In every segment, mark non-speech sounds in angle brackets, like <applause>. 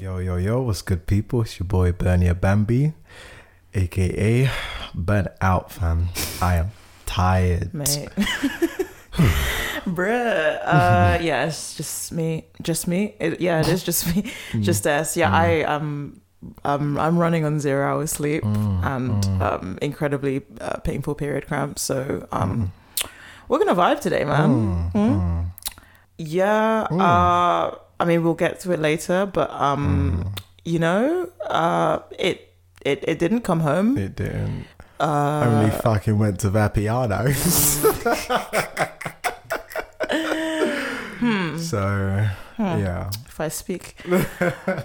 Yo, yo, yo, what's good, people? It's your boy Bernia Bambi, aka Burnt Out, fam. I am tired. mate. <laughs> Bruh. Uh, yeah, it's just me. Just me. It, yeah, it is just me. <laughs> just us. Yeah, I am. Um, I'm running on zero hours sleep and um, incredibly uh, painful period cramps. So um, we're gonna vibe today, man. Mm. Yeah. Uh, I mean, we'll get to it later, but um, you know, uh, it it it didn't come home. It didn't. Uh, Only fucking went to Vapiano's. Hmm. So, yeah. if I speak.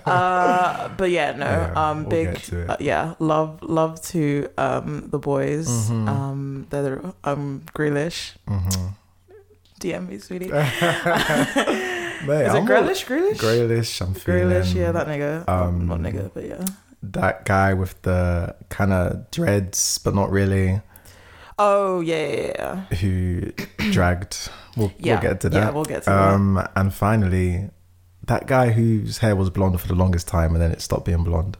uh, but yeah, no. Yeah, um, we'll big. get to it. Uh, yeah, love love to um the boys. Mm-hmm. Um, they're um Grealish. hmm DM me, sweetie. <laughs> Is it I'm Grealish? Grealish? Grealish, I'm feeling. Grealish. Yeah, that nigga. um, not nigga, but yeah. that guy with the kind of dreads, but not really, Oh yeah, yeah, yeah. who dragged. We'll, Yeah, we'll get to that. yeah, we'll get to that. um, And finally, that guy whose hair was blonde for the longest time and then it stopped being blonde.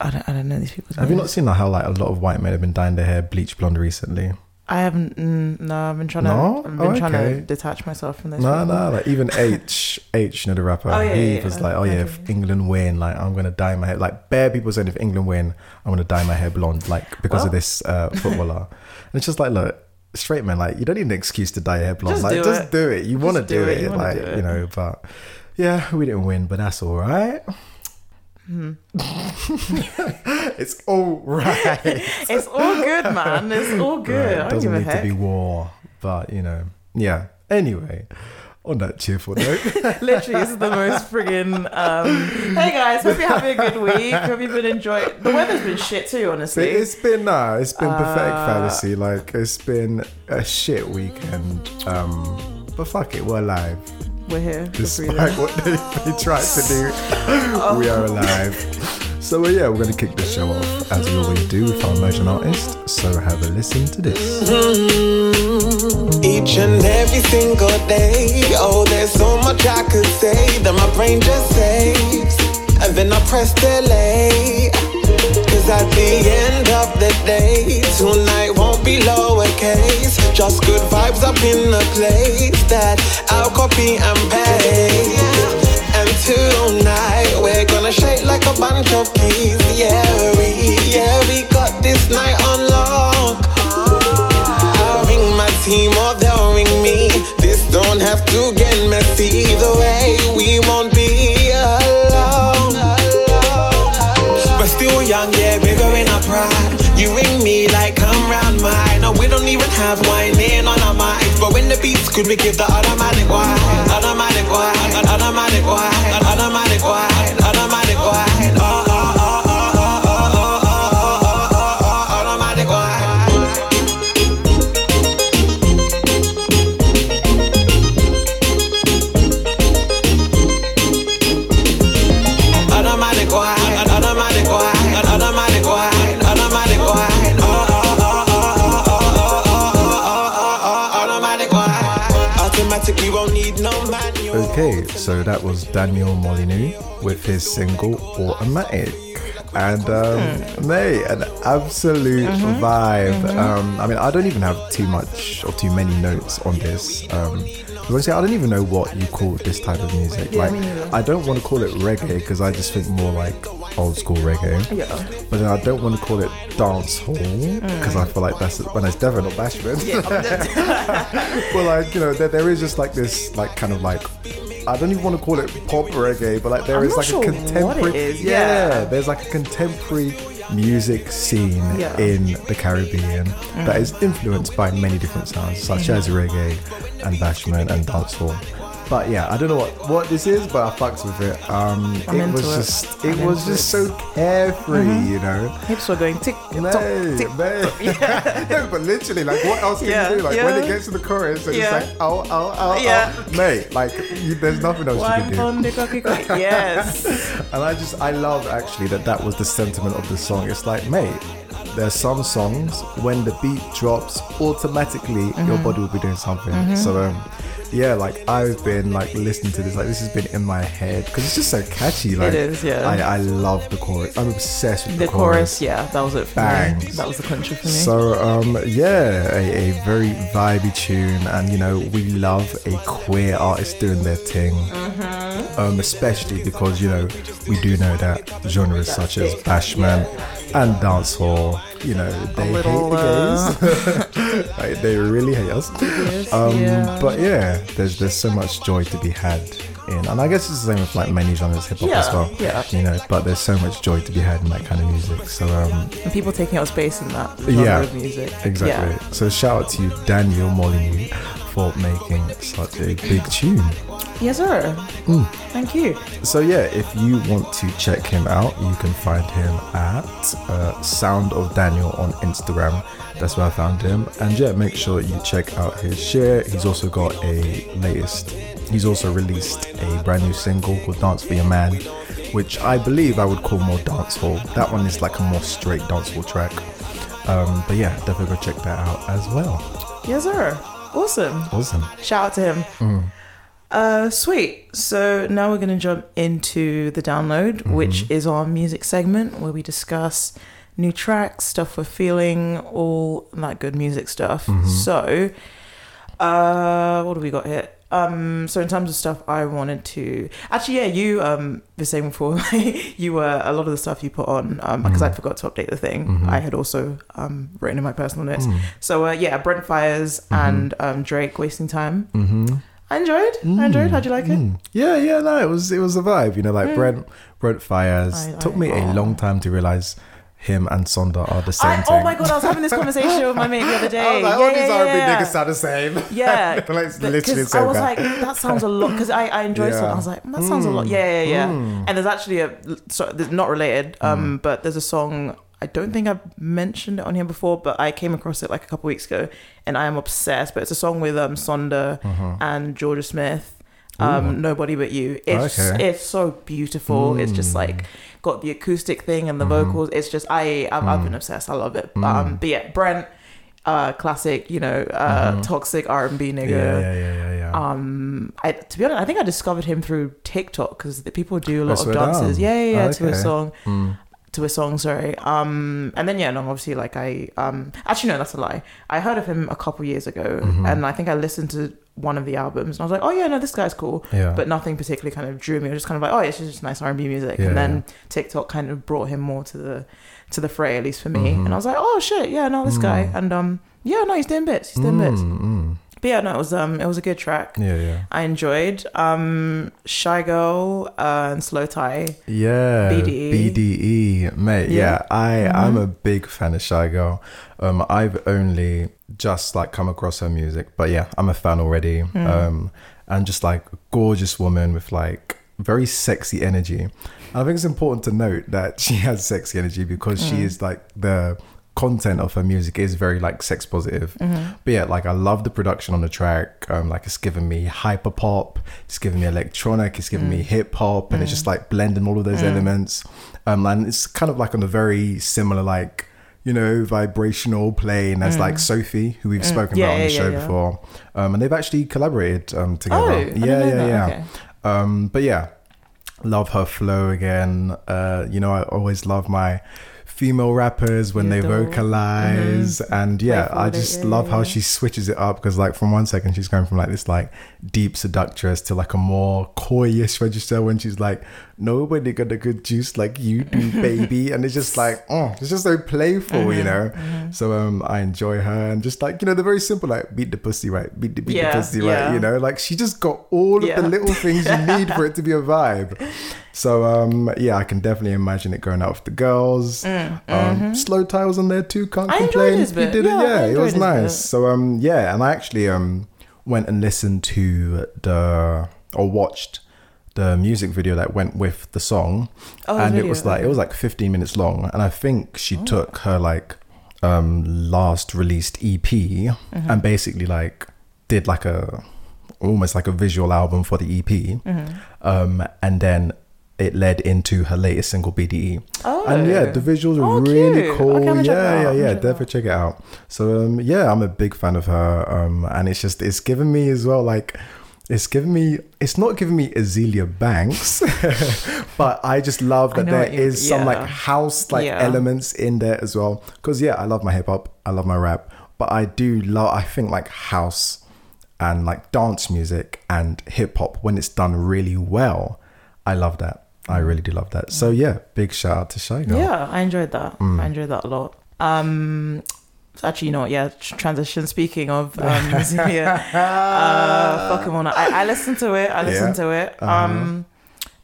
I don't, I don't know these people's Have you not seen the how like a lot of white men have been dyeing their hair bleach blonde recently? I haven't. Mm, no, I've been trying No? to. I've been Oh, trying to okay. detach myself from this. No, no, like even H, H, you know the rapper. Oh, yeah, he yeah, was yeah. like, oh yeah, Okay. if England win, like I'm gonna dye my hair. Like bare people saying if England win, I'm gonna dye my hair blonde, like because of this uh, footballer. and it's just like, look, straight man, like you don't need an excuse to dye your hair blonde. Just like do just it. do it. You want to do, do it. You like do it. you know. But yeah, we didn't win, but that's all right. Hmm. <laughs> it's all right. <laughs> It's all good, man. It's all good. Right, I don't doesn't need to be war, but you know, yeah. Anyway, on that cheerful note. <laughs> <laughs> Literally, this is the most friggin' um Hey guys, hope you're having a good week. Hope you've been enjoying the weather's been shit too, honestly. It's been nah, it's been pathetic Uh, fallacy. Like it's been a shit weekend. Um, but fuck it, we're alive. We're here. We're Despite what they, they tried to do, <laughs> we are alive. So uh, yeah, we're gonna kick the show off as we always do with our emerging artist. So have a listen to this. Each and every single day. Oh, there's so much I could say that my brain just saves. And then I press delay. At the end of the day, tonight won't be lowercase. Just good vibes up in the place that I'll copy and paste. And tonight we're gonna shake like a bunch of keys. Yeah, we, yeah, we got this night on lock. I'll ring my team or they'll ring me. This don't have to get messy. Either way, we won't be have wine in on our minds. But when the beats good, we give the automatic wine. Automatic wine, automatic wine, automatic wine, Okay, so that was Daniel Molyneux with his single Automatic. And um, mate, an absolute vibe. Um, I mean, I don't even have too much or too many notes on this. Um, honestly, I don't even know what you call this type of music. Yeah, like. I don't want to call it reggae because I just think more like old school reggae. Yeah. But then I don't want to call it dance hall because I feel like that's when it's definitely not bashment. but like you know, there, there is just like this, like kind of like I don't even want to call it pop reggae, but like there I'm is like sure a contemporary. is, Yeah, yeah. there's like a contemporary music scene Yeah. in the Caribbean that mm. is influenced by many different sounds, such mm. as reggae and bashment and dancehall. But yeah, I don't know what, what this is, but I fucks with it. Um, it was it. just it was just it. so carefree, you know. Hips were going tick No, tock, tick man. <laughs> no, but literally, like, what else can Yeah, you do? Like, when it gets to the chorus, and Yeah. it's like, oh, oh, oh, Yeah. oh, mate, like, you, there's nothing else you can do. pon the cocky cocky. Yes. And I just, I love actually that that was the sentiment of the song. It's like, mate, there's some songs when the beat drops, automatically your body will be doing something. So, um, yeah, like I've been like listening to this, like this has been in my head because it's just so catchy. Like is, yeah. I, I love the chorus. I'm obsessed with The the, chorus, yeah, that was it for me. Bangs. That was the country for me. So um yeah, a, a very vibey tune, and you know we love a queer artist doing their thing. Mm-hmm. Um, especially because you know we do know that genres such as bashment and dancehall, you know, they little, uh, hate the gays. <laughs> like, they really hate us. Yes, Um, yeah. But yeah, there's there's so much joy to be had in, and I guess it's the same with like many genres, hip hop as well. yeah. You know, but there's so much joy to be had in that kind of music. So um, and people taking up space in that genre Yeah, of music. Exactly. Yeah. So shout out to you, Daniel Molyneux, for making such a big tune. Yes, sir. Mm. Thank you. So yeah, if you want to check him out, you can find him at uh, Sound of Daniel on Instagram. That's where I found him. And yeah, make sure you check out his share. He's also got a latest. He's also released a brand new single called "Dance for Your Man," which I believe I would call more dancehall. That one is like a more straight dancehall track. Um, but yeah, definitely go check that out as well. Yes, sir. Awesome. Awesome. Shout out to him. Mm. Uh, sweet. So now we're going to jump into the download, Mm-hmm. which is our music segment where we discuss new tracks, stuff we're feeling, all that good music stuff. Mm-hmm. So, uh, what do we got here? Um, so in terms of stuff I wanted to actually, yeah, you um were saying before <laughs> you were a lot of the stuff you put on um because Mm-hmm. I forgot to update the thing. I had also um written in my personal notes. Mm. So uh, yeah, Brent Faiyaz and um Drake wasting time. Mm-hmm. I enjoyed. I enjoyed. How'd you like it? Mm. Yeah, yeah, no, it was it was a vibe. You know, like Brent Brent Faiyaz I- took I- me a long time to realize him and Sonder are the same I, thing. oh my god, I was having this conversation with my mate the other day. <laughs> I was like, yeah, all these yeah, R&B yeah. niggas sound the same. Yeah, <laughs> like, literally same I was guy. like, that sounds a lot because I, I enjoy <laughs> Yeah. something. I was like, that sounds a lot. Yeah, yeah, yeah. Mm. And there's actually a so there's not related, um, Mm. but there's a song. I don't think I've mentioned it on here before, but I came across it like a couple weeks ago, and I am obsessed. But it's a song with um Sonder Uh-huh. and Jorja Smith. Um, Nobody but you. It's Okay. it's so beautiful. It's just Mm. like got the acoustic thing and the Mm-hmm. vocals. It's just I I've, I've been obsessed. I love it. Um, but yeah, Brent, uh, classic. You know, uh, toxic R and B nigga. Yeah, yeah, yeah, yeah, yeah. Um, I to be honest, I think I discovered him through TikTok because people do a lot of dances. down. Yeah, yeah, yeah, to a song, Mm. to a song. Sorry. Um, and then yeah, no, obviously, like I um, actually no, that's a lie. I heard of him a couple years ago, Mm-hmm. and I think I listened to one of the albums, and I was like, oh yeah, no, this guy's cool. Yeah. But nothing particularly kind of drew me. I was just kind of like, oh, it's just nice R and B music. Yeah, and then yeah. TikTok kind of brought him more to the to the fray, at least for me. Mm-hmm. And I was like, oh shit, yeah, no, this guy. And um, yeah, no, he's doing bits. He's doing bits. Mm, mm. But yeah, no, it was um, it was a good track. Yeah, yeah. I enjoyed. Um, Shygirl uh, and Slowthai. Yeah, BDE. BDE, mate. Yeah, Yeah. Mm-hmm. I I'm a big fan of Shygirl. Um, I've only just like come across her music, but yeah, I'm a fan already. Hmm. Um, and just like gorgeous woman with like very sexy energy. I think it's important to note that <laughs> she has sexy energy because Hmm. she is like the content of her music is very like sex positive. Mm-hmm. But yeah, like I love the production on the track. Um, like it's giving me hyper pop, it's giving me electronic, it's giving Mm. me hip hop, and it's just like blending all of those elements. Um, and it's kind of like on a very similar like you know vibrational plane as like Sophie, who we've spoken Mm. Yeah, about on the yeah, show before. Um, and they've actually collaborated um together. Oh, yeah, yeah, yeah. Okay. Um, but yeah, love her flow again. Uh, you know, I always love my female rappers when they vocalize, and yeah, I just love how she switches it up because, like, from one second she's going from like this like deep seductress to like a more coyish register when she's like, "Nobody got a good juice like you do, <laughs> baby," and it's just like, oh, it's just so playful, Mm-hmm, you know. So um, I enjoy her and just like you know the very simple like beat the pussy right, beat the beat Yeah, the pussy right, you know, like she just got all Yeah. of the little things you need for it to be a vibe. <laughs> So um yeah, I can definitely imagine it going out with the girls. Um Slowthai's on there too, can't Mm, mm-hmm. I complain. bit. did Yeah, it, yeah, it was nice. bit. So um yeah, and I actually um went and listened to the or watched the music video that went with the song. Oh, the and it was like it was like 15 minutes long and I think she Oh. took her like um last released EP Mm-hmm. and basically like did like a almost like a visual album for the EP. Mm-hmm. Um and then it led into her latest single BDE. Oh. And yeah, the visuals are Oh, really cute. cool. Okay, I'm gonna check that yeah, yeah, yeah. gonna check that Definitely check it out. So um yeah, I'm a big fan of her. Um and it's just it's given me as well like It's giving me. It's not giving me Azealia Banks, <laughs> but I just love that there is there what you- is some like house like Yeah. elements in there as well. Because yeah, I love my hip hop. I love my rap, but I do love. I think like house and like dance music and hip hop when it's done really well. I love that. I really do love that. So yeah, big shout out to Shygirl. Yeah, I enjoyed that. I enjoyed that a lot. Um, actually, you know what? Yeah, transition. Speaking of <laughs> um, Azealia, uh, fuck on. I, I listened to it. I listened Yeah. to it. Um,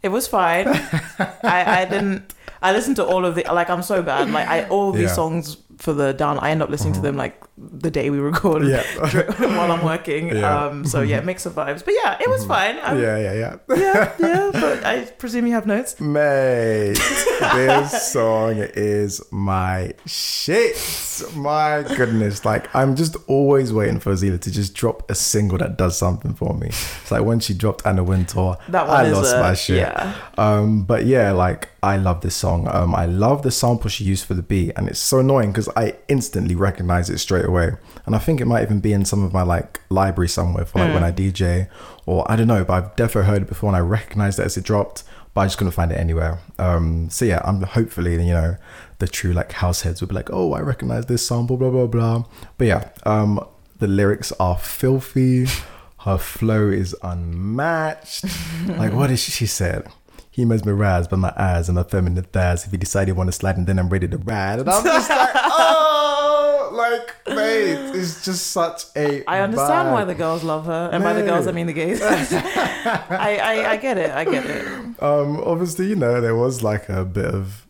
it was fine. <laughs> I, I didn't. I listened to all of the like. I'm so bad. Like I all these Yeah. Uh-huh. songs for the down. I end up listening to them like the day we record. Yeah. <laughs> while I'm working. Yeah. Um, so yeah, <laughs> mix of vibes. But yeah, it was fine. Um, yeah, yeah, yeah. yeah, yeah. <laughs> But I presume you have notes. Mate, this song is my shit. My goodness. Like, I'm just always waiting for Azealia to just drop a single that does something for me. It's like when she dropped Anna Wintour, That one I lost a- my shit. yeah. Um, but yeah, like, I love this song. Um, I love the sample she used for the beat, and it's so annoying because I instantly recognize it straight away. And I think it might even be in some of my like library somewhere for like when I DJ, or I don't know, but I've definitely heard it before and I recognized it as it dropped, but I just couldn't find it anywhere. Um, so yeah, I'm hopefully you know the true like house heads will be like, oh, I recognize this sample, blah blah blah. But yeah, um, the lyrics are filthy. Her flow is unmatched. <laughs> like what is she, she said? He mesmerized by my eyes and my feminine thighs. If he decided he want to slide, and then I'm ready to ride. And I'm just like, oh, <laughs> like, mate, it's <sighs> just such a. I understand vibe. why the girls love her, and by the girls I mean the gays. <laughs> I, I I get it. I get it. Um, obviously, you know, there was like a bit of.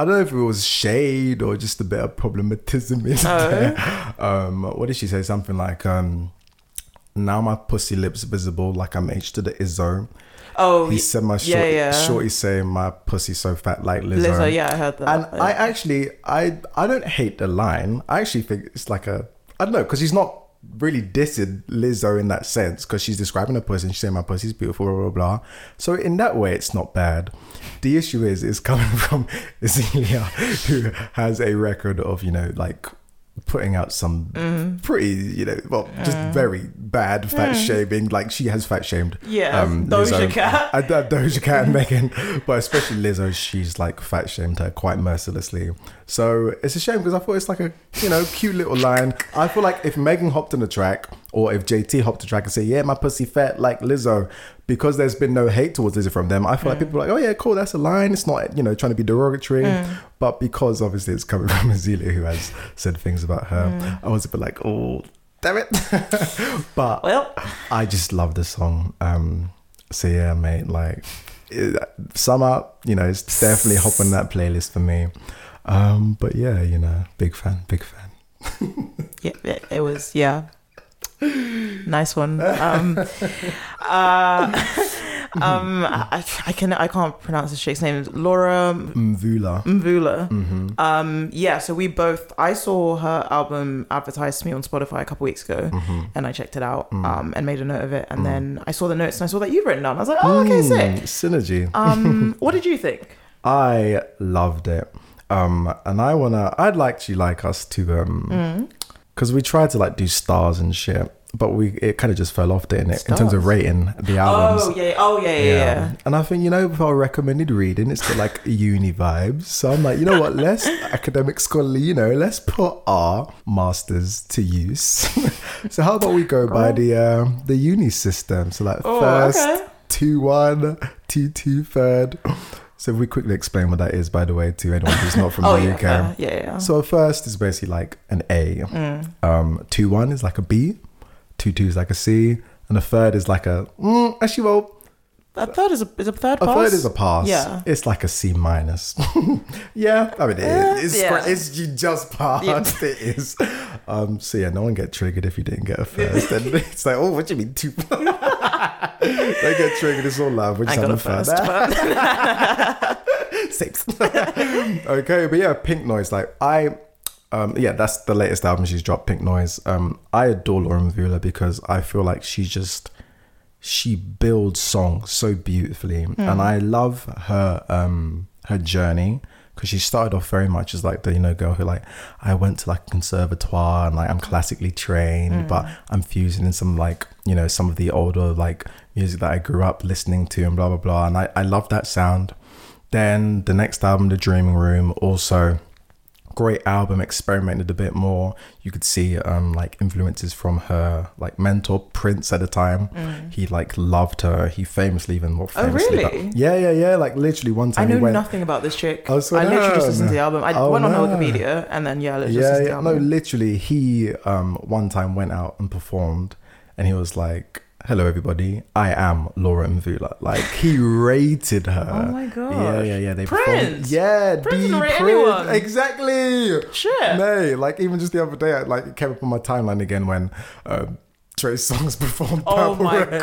I don't know if it was shade or just a bit of problematism in Oh. there. Um, what did she say? Something like, um, "Now my pussy lips visible, like I'm H to the Izzo." Oh, He said my yeah, shorty, yeah. shorty saying my pussy so fat like Lizzo. Lizzo. Yeah, I heard that. And I actually, I I don't hate the line. I actually think it's like a, I don't know, because he's not really dissing Lizzo in that sense, because she's describing her pussy and she's saying my pussy's beautiful, blah, blah, blah. So in that way, it's not bad. The issue is, it's coming <laughs> from Azealia, who has a record of, you know, like putting out some Mm-hmm. pretty, you know, well, just very bad fat shaming. Like she has fat shamed. Mm. Yeah, um, <laughs> Doja Lizzo. Cat. <laughs> I, I, Doja Cat and Megan, but especially Lizzo, she's like fat shamed her quite mercilessly. So it's a shame because I thought it's like a you know cute little line. I feel like if Megan hopped on the track or if JT hopped the track and said, "Yeah, my pussy fat like Lizzo," because there's been no hate towards Lizzo from them, I feel like people are like, "Oh yeah, cool, that's a line." It's not you know trying to be derogatory, but because obviously it's coming <laughs> from Azealia who has said things about her, I was a bit like, "Oh." Damn it! <laughs> but well, I just love the song. Um, so yeah, mate, like it, up, you know, it's definitely hop on that playlist for me. Um, but yeah, you know, big fan, big fan. <laughs> yeah, it was yeah. Nice one. Um, <laughs> uh, <laughs> um, I, I can I can't pronounce this chick's name. Laura Mvula. Mvula. Mm-hmm. Um, yeah, so we both. I saw her album advertised to me on Spotify a couple weeks ago, Mm-hmm. and I checked it out Mm. um, and made a note of it. And then I saw the notes and I saw that you've written down. I was like, oh, okay, sick. Mm, synergy. Um, <laughs> what did you think? I loved it. Um, and I wanna, I'd like to like us to, um, because we tried to like do stars and shit, but we it kind of just fell off, didn't it? In terms of rating the albums. Oh yeah, oh yeah, yeah, yeah. And I think, you know, with our recommended reading, it's got like <laughs> uni vibes. So I'm like, you know what? <laughs> Let's academic scholarly, you know, let's put our masters to use. <laughs> so how about we go by the uh, the uni system? So like Oh, first, okay. two one, two two third. So if we quickly explain what that is, by the way, to anyone who's not from <laughs> Oh the yeah, UK. fair. yeah, yeah. So a first is basically like an A. Mm. Um, two one is like a B. Two two is like a C, and a third is like a mm, actually well A third is a is a third a pass. third is a pass. Yeah. It's like a C minus. <laughs> yeah, I mean, it, Uh, it's, yeah. it's you just passed. It is. Um, so yeah, no one get triggered if you didn't get a first. and <laughs> it's like, oh, what do you mean two? <laughs> they get triggered. It's all love. We're just got having a fun. first, but Six. okay, but yeah, Pink Noise. Like I, um, yeah, that's the latest album she's dropped. Pink Noise. Um, I adore Lauren Mvula because I feel like she just she builds songs so beautifully, and I love her um her journey because she started off very much as like the you know girl who like I went to like a conservatoire and like I'm classically trained, Mm. but I'm fusing in some like you know some of the older like music that I grew up listening to and blah blah blah, and I I love that sound. Then the next album, The Dreaming Room, also great album experimented a bit more you could see um like influences from her like mentor prince at the time he like loved her he famously even more Mm. Oh, famously really? yeah yeah yeah like literally one I time know he went nothing about this chick. Oh, I literally just listened to the album. I Oh, went on no. Wikipedia and then yeah, just yeah yeah the no literally he um one time went out and performed and he was like hello everybody i am laura mvula like he rated her Oh my god. yeah yeah yeah they performed- Prince. yeah Prince the didn't rate Prince. anyone. exactly Shit. no like even just the other day I, like it came up on my timeline again when um Trey Songz <laughs> performed Oh Purple my Rain <laughs> and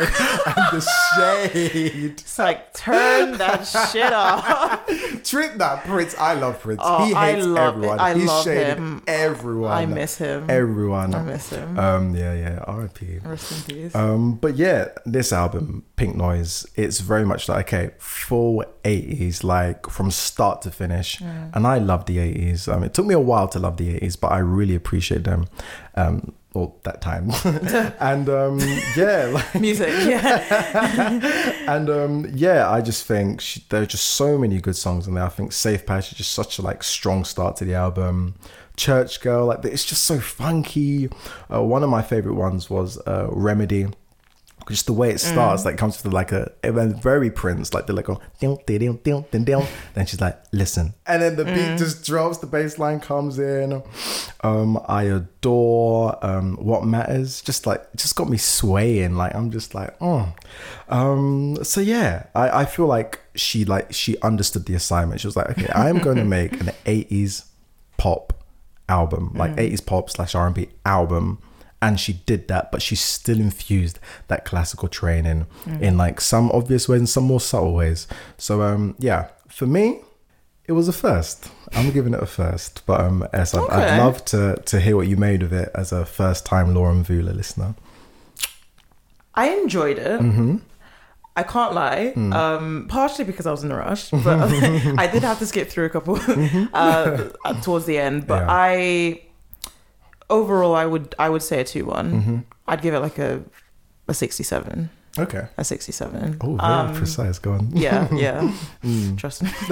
the shade. It's like turn that shit <laughs> off. Trip that Prince. I love Prince. Oh, he I hates everyone. I He's love shaded him. everyone. I miss him. everyone. I miss him. Um, yeah, yeah. R.I.P. Rest in peace. Um, but yeah, this album, Pink Noise, it's very much like okay, full eighties, like from start to finish. And I love the eighties. Um, it took me a while to love the eighties, but I really appreciate them. Um, well, that time, <laughs> and um, yeah, <laughs> like, Music, yeah. <laughs> and um, yeah, I just think she, there are just so many good songs in there. I think Safe Passage is just such a like strong start to the album. Church Girl, like it's just so funky. Uh, one of my favorite ones was uh, Remedy. Just the way it starts, like comes with like a, it very Prince, like the like go ding ding ding ding ding ding. Then she's like, listen, and then the beat just drops, the bass line comes in. Um, I adore um, what matters. Just like, just got me swaying. Like I'm just like, oh. Um, so yeah, I, I feel like she like she understood the assignment. She was like, okay, I'm going <laughs> to make an '80s pop album, like 80s pop slash R&B album. And she did that, but she still infused that classical training in like some obvious ways and some more subtle ways. So um yeah, for me, it was a first. I'm giving it a first. But um S, I'd, I'd love to to hear what you made of it as a first time Lauren Vula listener. I enjoyed it. Mm-hmm. I can't lie. Mm. Um, partially because I was in a rush, but <laughs> <laughs> I did have to skip through a couple uh, towards the end. But Mm-hmm. Yeah. I overall, I would I would say a two one. Mm-hmm. I'd give it like a a sixty seven. Okay. A sixty seven. Oh, very precise. Go on. Yeah, <laughs> yeah. Mm. Trust me. <laughs>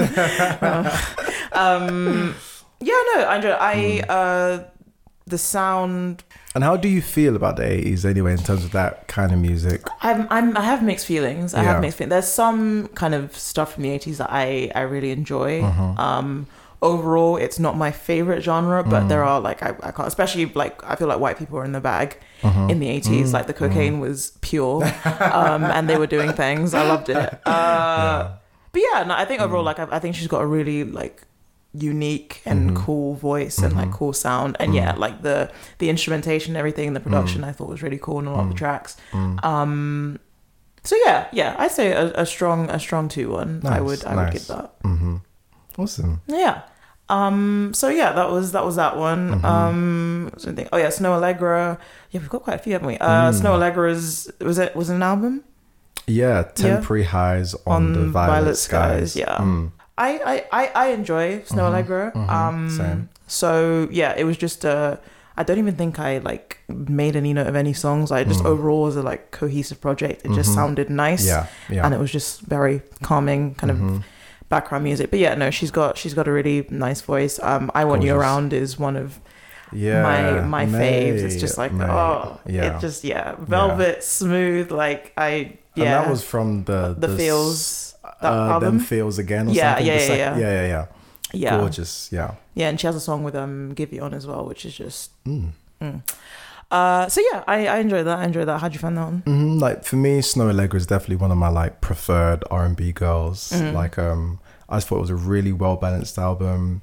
um, yeah, no, I enjoy. I Mm. uh, the sound. And how do you feel about the 80s anyway in terms of that kind of music? I'm, I'm I have mixed feelings. I Yeah. have mixed feelings. There's some kind of stuff from the 80s that I I really enjoy. Mm-hmm. Um, overall, it's not my favorite genre, but Mm. there are like I, I can't, especially like I feel like white people are in the bag Mm-hmm. in the 80s. Like the cocaine was pure, um, and they were doing <laughs> things. I loved it. Uh, But yeah, no, I think overall, Mm. like I, I think she's got a really like unique and Mm-hmm. cool voice and like cool sound and yeah like the the instrumentation everything the production Mm. i thought was really cool in a lot of the tracks um so yeah yeah i'd say a, a strong a strong two one i would i would give that Mm-hmm. Awesome. yeah um so yeah that was that was that one Mm-hmm. um what was I thinking? oh yeah Snoh Aalegra yeah we've got quite a few haven't we uh Mm. Snoh Aalegra's was it was it an album Yeah, temporary highs on, the violet, skies. yeah Mm. I, I, I, I enjoy Snoh Aalegra. Um, same. So yeah, it was just uh, I don't even think I like made any note of any songs. I just overall was a like cohesive project. It just sounded nice. Yeah, yeah. And it was just very calming kind of background music. But yeah, no, she's got she's got a really nice voice. Um, I want you around is one of yeah, my my faves. It's just like mate. oh, yeah. it just yeah, velvet smooth. Like I yeah, And that was from the the s- feels that uh, album. them feels again. Or Yeah, something? yeah, yeah, yeah. yeah, yeah, yeah. yeah, Gorgeous. Yeah. Yeah, and she has a song with um Giveon as well, which is just. Mm. Mm. Uh, so yeah, I, I enjoy that. I enjoy that. How'd you find that one? hmm Like for me, Snoh Aalegra is definitely one of my like preferred R and B girls. Mm-hmm. Like um, I just thought it was a really well balanced album.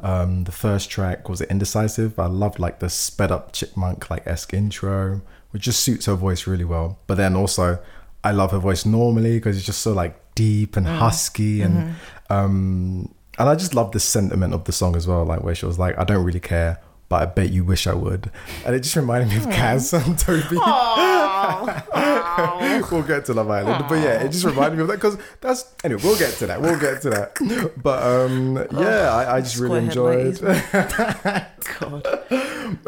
Um, the first track was it Indecisive. I loved like the sped up chipmunk like esque intro, which just suits her voice really well. But then also, I love her voice normally because it's just so like deep Mm. and husky and Mm-hmm. um, and I just love the sentiment of the song as well. Like where she was like, "I don't really care." But I bet you wish I would, and it just reminded me of Kaz and Toby. <laughs> We'll get to Love Island, but yeah, it just reminded me of that because that's anyway. We'll get to that. We'll get to that. But um, yeah, I, I just really enjoyed. <laughs> God.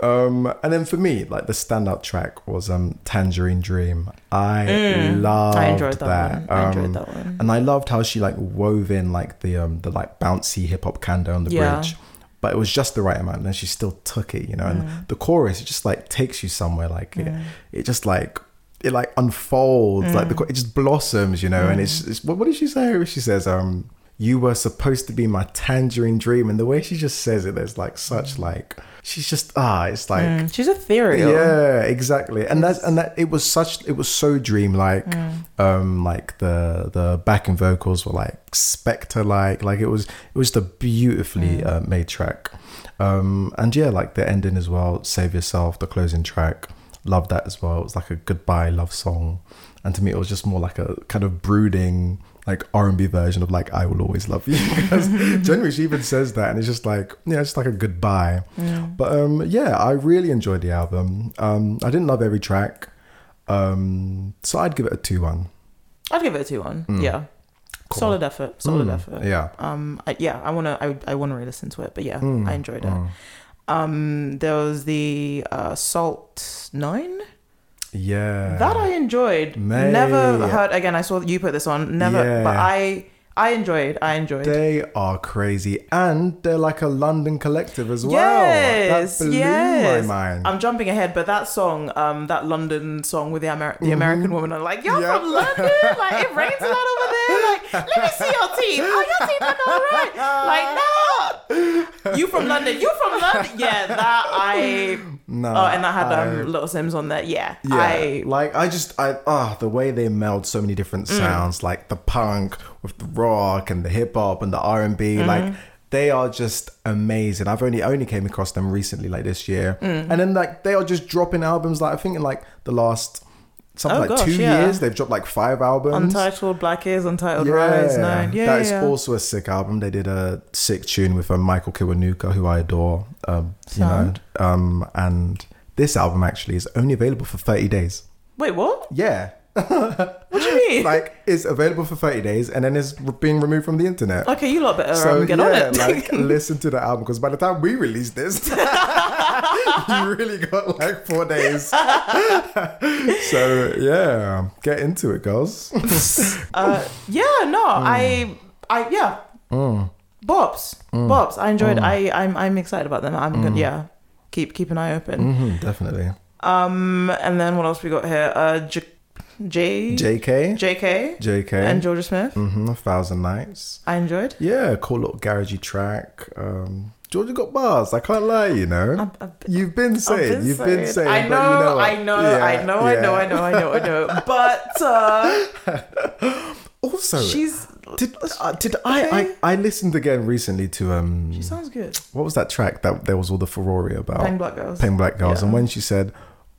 Um, and then for me, like the standout track was um Tangerine Dream. I loved Mm. I enjoyed that, that. one. I enjoyed Um, that one. And I loved how she like wove in like the um the like bouncy hip hop cando on the Yeah. bridge. But it was just the right amount, and she still took it, you know. Mm. And the chorus, it just like takes you somewhere, like it, it just like it like unfolds, like Mm. the it just blossoms, you know. And it's, it's what, what did she say? She says, um, "You were supposed to be my tangerine dream," and the way she just says it, there's like such like she's just ah, it's like Mm, She's ethereal. yeah, exactly. And that's and that it was such it was so dreamlike. Mm. Um like the the backing vocals were like spectre like like it was it was just a beautifully Mm. uh, made track. Um and yeah, like the ending as well, Save Yourself, the closing track. Loved that as well. It was like a goodbye love song. And to me it was just more like a kind of brooding like R&B version of like I will always love you <laughs> because <laughs> generally she even says that and it's just like yeah it's just like a goodbye but um yeah I really enjoyed the album um I didn't love every track um so I'd give it a 2-1 I'd give it a two one. Yeah. Solid effort. Solid Mm, effort. yeah Um. I, yeah. I wanna. I. I wanna re-listen to it. But yeah, Mm, I enjoyed it. mm. Um. There was the uh, SAULT Nine. Yeah That I enjoyed. Mate. Never heard again. I saw that you put this on. Never, Yeah. but I I enjoyed. I enjoyed. they are crazy and they're like a London collective as well Yes, that blew yes. my mind I'm jumping ahead, but that song, um, that London song with the Amer- the American woman, I'm like, you're Mm-hmm. Yeah. from London, like it rains a lot over there. Like, let me see your teeth. Oh, your teeth are all right. Like, no, you from London. You from London. Yeah, that I. no Oh, and that had I- um, Little Simz on there. Yeah, Yeah, I. like I just I ah the way they meld so many different Mm. sounds, like the punk with the rock and the hip hop and the R and B, Mm-hmm. like they are just amazing. I've only only came across them recently, like this year, Mm. and then like they are just dropping albums. Like I think in like the last something Oh, like gosh, two yeah. years, they've dropped like five albums. Untitled Black Is, Untitled Rise, Nine. Yeah, that is yeah. also a sick album. They did a sick tune with um, Michael Kiwanuka, who I adore. Um, you know, um, and this album actually is only available for thirty days. Wait, what? Yeah. What do you mean? <laughs> like it's available for 30 days and then it's being removed from the internet. okay, you lot better So um, get yeah, on it. like <laughs> listen to the album because by the time we release this, <laughs> you really got like four days. so yeah, get into it, girls. uh, yeah, no, Mm. I, I, yeah, Bobs, Bobs. I enjoyed. I, I'm, I'm excited about them. I'm Mm. gonna, yeah, keep keep an eye open. hmm definitely. Um, and then what else we got here? Uh, J, J, JK, JK, JK, and Jorja Smith. hmm A Thousand Nights. I enjoyed. Yeah, cool little garagey track. Um, Jorja got bars. I can't lie, you know. I've- I've- You've been saying, been you've been saying- saying. I know, you know? I know, Yeah, I know, I know. I know, I know, I know. But uh, <laughs> Also, she's Did uh, did I. I I listened again recently to um she sounds good. what was that track that there was all the furore about Paying Black Girls. Paying Black Girls Yeah. and when she said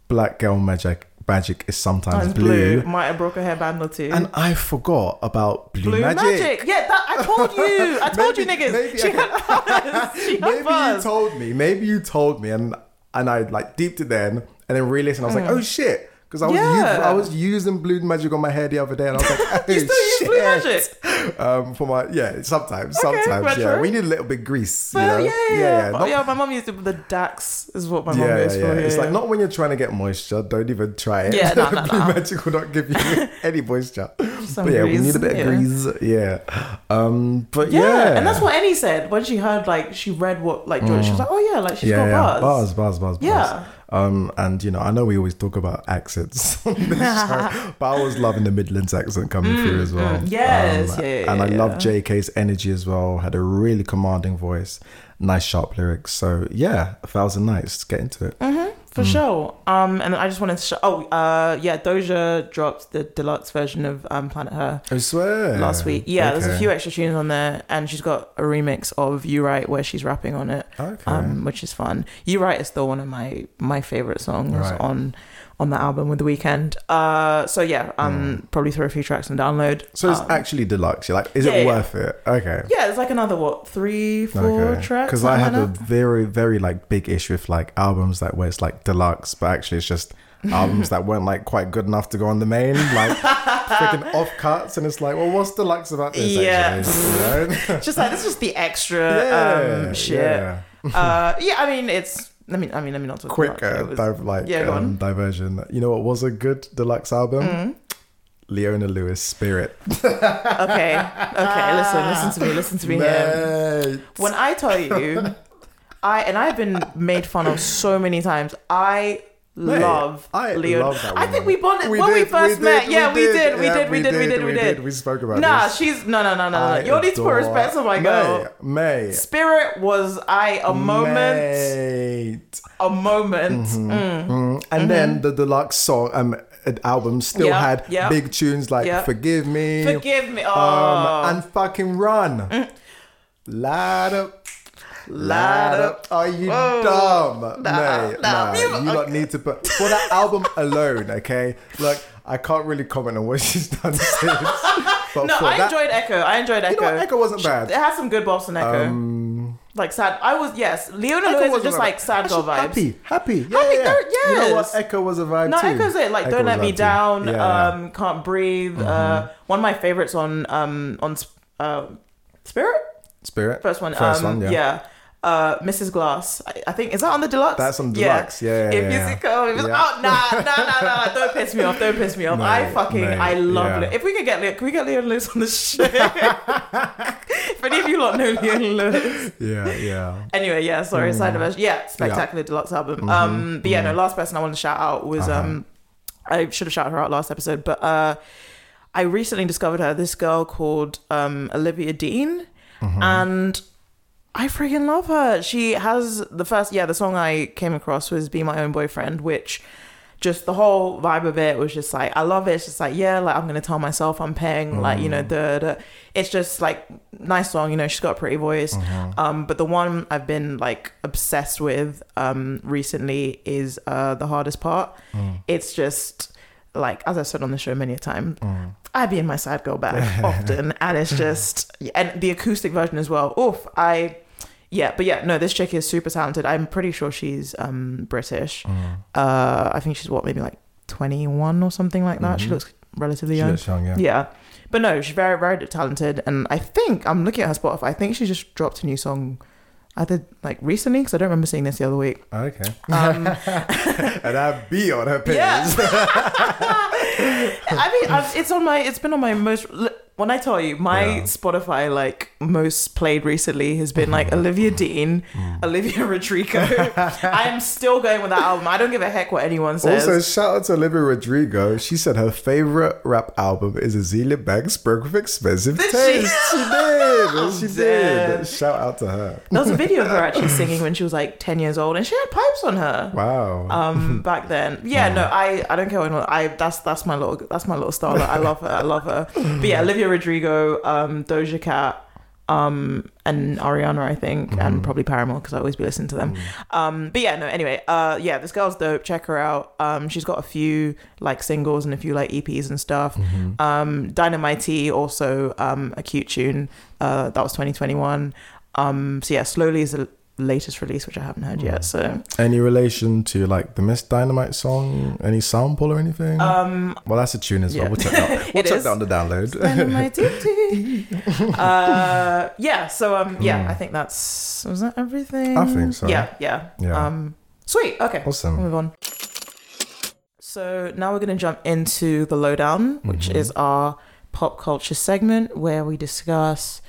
black girl magic magic is sometimes blue, blue. Might have broke a hairband or two. and I forgot about blue, Blue magic. magic. Yeah, that I told you. I <laughs> told you, niggas. maybe she had. She <laughs> Maybe you told me. Maybe you told me, and and I like deeped it then, and then re-listened. I was like, mm. oh shit. Because I was Mm. Yeah. using, I was using blue magic on my hair the other day, and I was like, oh, <laughs> You still use blue magic? Um, for my yeah, sometimes, Okay, sometimes, yeah. We need a little bit grease, you know? yeah, yeah, yeah. not- yeah, my mom used to the Dax is what my mom yeah, goes yeah, for. yeah. It's yeah. like not when you're trying to get moisture. Don't even try it. Yeah, no, <laughs> no, Blue no. magic will not give you <laughs> any moisture. Some but yeah, we need a bit yeah. of grease. Yeah. Um, but yeah. yeah, and that's what Annie said when she heard like she read what like George. She was like, oh yeah, like she's yeah, got yeah. bars. bars, bars, bars, Yeah. bars. Um, and you know, I know we always talk about accents <laughs> <laughs> show, but I was loving the Midlands accent coming through as well. mm. Yes, Um, yeah, and I yeah. love JK's energy as well. Had a really commanding voice, nice sharp lyrics. So yeah, a thousand nights. Get into it. For Mm. sure. Um, and I just wanted to show. Oh, uh, yeah, Doja dropped the deluxe version of um, Planet Her I swear. last week. Yeah, there's a few extra tunes on there, and she's got a remix of "You Right" where she's rapping on it, Okay. um, which is fun. "You Right" is still one of my my favorite songs Right. on on the album with the Weeknd. Uh, so yeah, um, probably throw a few tracks and download. So it's Um, actually deluxe. You're like, is yeah, it yeah. worth it? Okay. yeah, it's like another what three, four tracks. Because I have a very, very like big issue with like albums that where it's like deluxe, but actually it's just <laughs> albums that weren't like quite good enough to go on the main, like freaking <laughs> off cuts, and it's like, well, what's deluxe about this? Yeah. Actually? You know? <laughs> Just like this is the extra Yeah, um, shit. yeah. uh, yeah, I mean it's. I mean, I mean, let me not talk Quick uh, It was- dive, like Yeah, um, on. Diversion. You know what was a good deluxe album? Leona Lewis, Spirit. <laughs> Okay, okay. Listen, listen to me. Listen to me here. When I tell you, I and I've been made fun of so many times. I Mate, love I Leon. love that I think we bonded We when we first we met. did, yeah, we did. did. We did. We did. We did, did. We did. did. We spoke about Nah, this. she's no, no, no, no, no. You need to put respect on my girl. Mate. Spirit was I a moment, Mate. a moment. Mm-hmm. Mm. Mm. And then the deluxe song um album still Yeah, had yeah. big tunes like Yeah. "Forgive Me," Forgive me. Oh, um, and "Fucking Run." Light up. Light up. Are you dumb? Nah, Mate, nah. nah. You- lot need to put for that album alone, okay? Like I can't really comment on what she's done <laughs> since. No, I that, enjoyed Echo. I enjoyed Echo. You know what? Echo wasn't bad. It had some good bops in Echo. Um, like sad. I was yes. Leona Lewis is wasn't just like sad girl vibes. Happy, happy, yeah, Happy, yeah. there- You know what? Echo was a vibe No, too. Echo's it. Like, Echo don't let me down. Yeah, yeah. Um, can't breathe. Uh, one of my favorites on um on uh, Spirit. Spirit. First one. First um, one, yeah. Uh, Misses Glass. I, I think is that on the deluxe? That's on deluxe, yeah, yeah, If yeah. you see oh, it was, Yeah. oh, nah, nah, nah, nah. Don't piss me off. Don't piss me off. <laughs> I fucking, I love yeah. it. If we could get, Leo, can we get Leon Lewis on the show? <laughs> if any of you lot know Leon Lewis. Yeah, yeah. Anyway, yeah, sorry, Mm. side of us. Yeah, spectacular deluxe album. Mm-hmm. Um, but yeah, no, last person I wanted to shout out was Uh-huh. um, I should have shouted her out last episode, but uh, I recently discovered her. This girl called um Olivia Dean, Mm-hmm. and I freaking love her. She has the first, yeah, the song I came across was "Be My Own Boyfriend," which just the whole vibe of it was just like I love it. It's just like yeah, like I'm gonna tell myself I'm paying, like you know the, the it's just like nice song. You know she's got a pretty voice. Um, but the one I've been like obsessed with um recently is uh the hardest part. It's just like as I've said on the show many a time, I be in my sad girl bag <laughs> often, and it's just and the acoustic version as well. Oof, I yeah, but yeah, no, this chick is super talented. I'm pretty sure she's um British. Uh, I think she's what maybe like 21 or something like that. She looks relatively She young. looks young, yeah. Yeah. But no, she's very, very talented. And I think, I'm looking at her Spotify, I think she just dropped a new song either like recently, because I don't remember seeing this the other week. Okay. Um, <laughs> and I be on her page. yeah. <laughs> <laughs> I mean, I've, it's on my, it's been on my most, when I tell you, my Yeah. Spotify like most played recently has been like Olivia Dean, Olivia <laughs> Rodrigo. <laughs> I am still going with that album. I don't give a heck what anyone says. Also, shout out to Olivia Rodrigo. She said her favorite rap album is Azealia Banks' Broke with Expensive Did she? Taste. She, did. <laughs> She did. Shout out to her. there was a video of her actually singing when she was like 10 years old and she had pipes on her. Wow. um back then yeah no i i don't care what anyone- i that's that's my little that's my little star i love her i love her but yeah olivia rodrigo um doja cat um and ariana i think and probably paramore because i always be listening to them. Um but yeah no anyway uh yeah this girl's dope. Check her out. Um she's got a few like singles and a few like eps and stuff. Um dynamite also um a cute tune uh that was 2021 um so yeah slowly is the latest release which i haven't heard yet so Any relation to like the Miss Dynamite song? Any sample or anything? um well, that's a tune as well. yeah. We'll check that. <laughs> We'll It check that on the download. <laughs> Uh, yeah. So um, yeah, I think that's was that everything. I think so. Yeah, yeah, Yeah. Um, sweet. Okay. Awesome. We'll move on. So now we're gonna jump into the lowdown, which Mm-hmm. is our pop culture segment where we discuss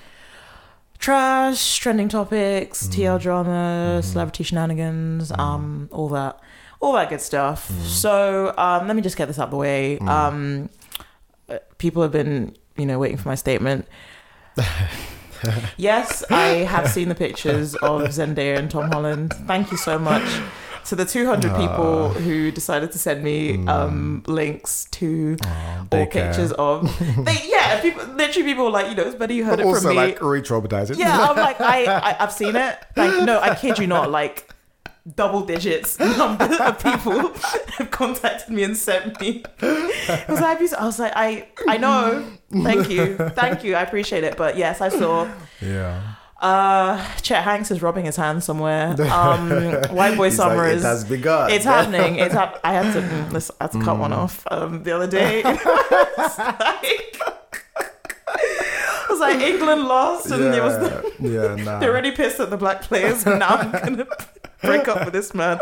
trash, trending topics, Mm-hmm. TL drama, celebrity shenanigans, um, all that, all that good stuff. Mm-hmm. So um, let me just get this out of the way. Mm. Um, people have been, you know, waiting for my statement. <laughs> yes, I have seen the pictures of Zendaya and Tom Holland. Thank you so much to the 200 Ah. people who decided to send me um, links to Mm. All care. pictures of. <laughs> They, yeah, people, literally people were like, you know, it's better you heard it also, from me. like, re-traumatizing. Yeah, I'm <laughs> like, I, I I've seen it. Like, no, I kid you not. Like, double digits <laughs> number of people have contacted me and sent me. It was like, I was like, I, I know. Thank you, thank you. I appreciate it. But yes, I saw. yeah. Uh, Chet Hanks is rubbing his hands somewhere. Um, White Boy <laughs> He's like, Summer it is. has begun. it's happening. It's hap- I had to. mm, listen, I had to cut one off um, the other day. <laughs> Like, <laughs> it was like England lost, and it was the, yeah, yeah, nah. they're already pissed at the black players, and now I'm gonna break up with this man.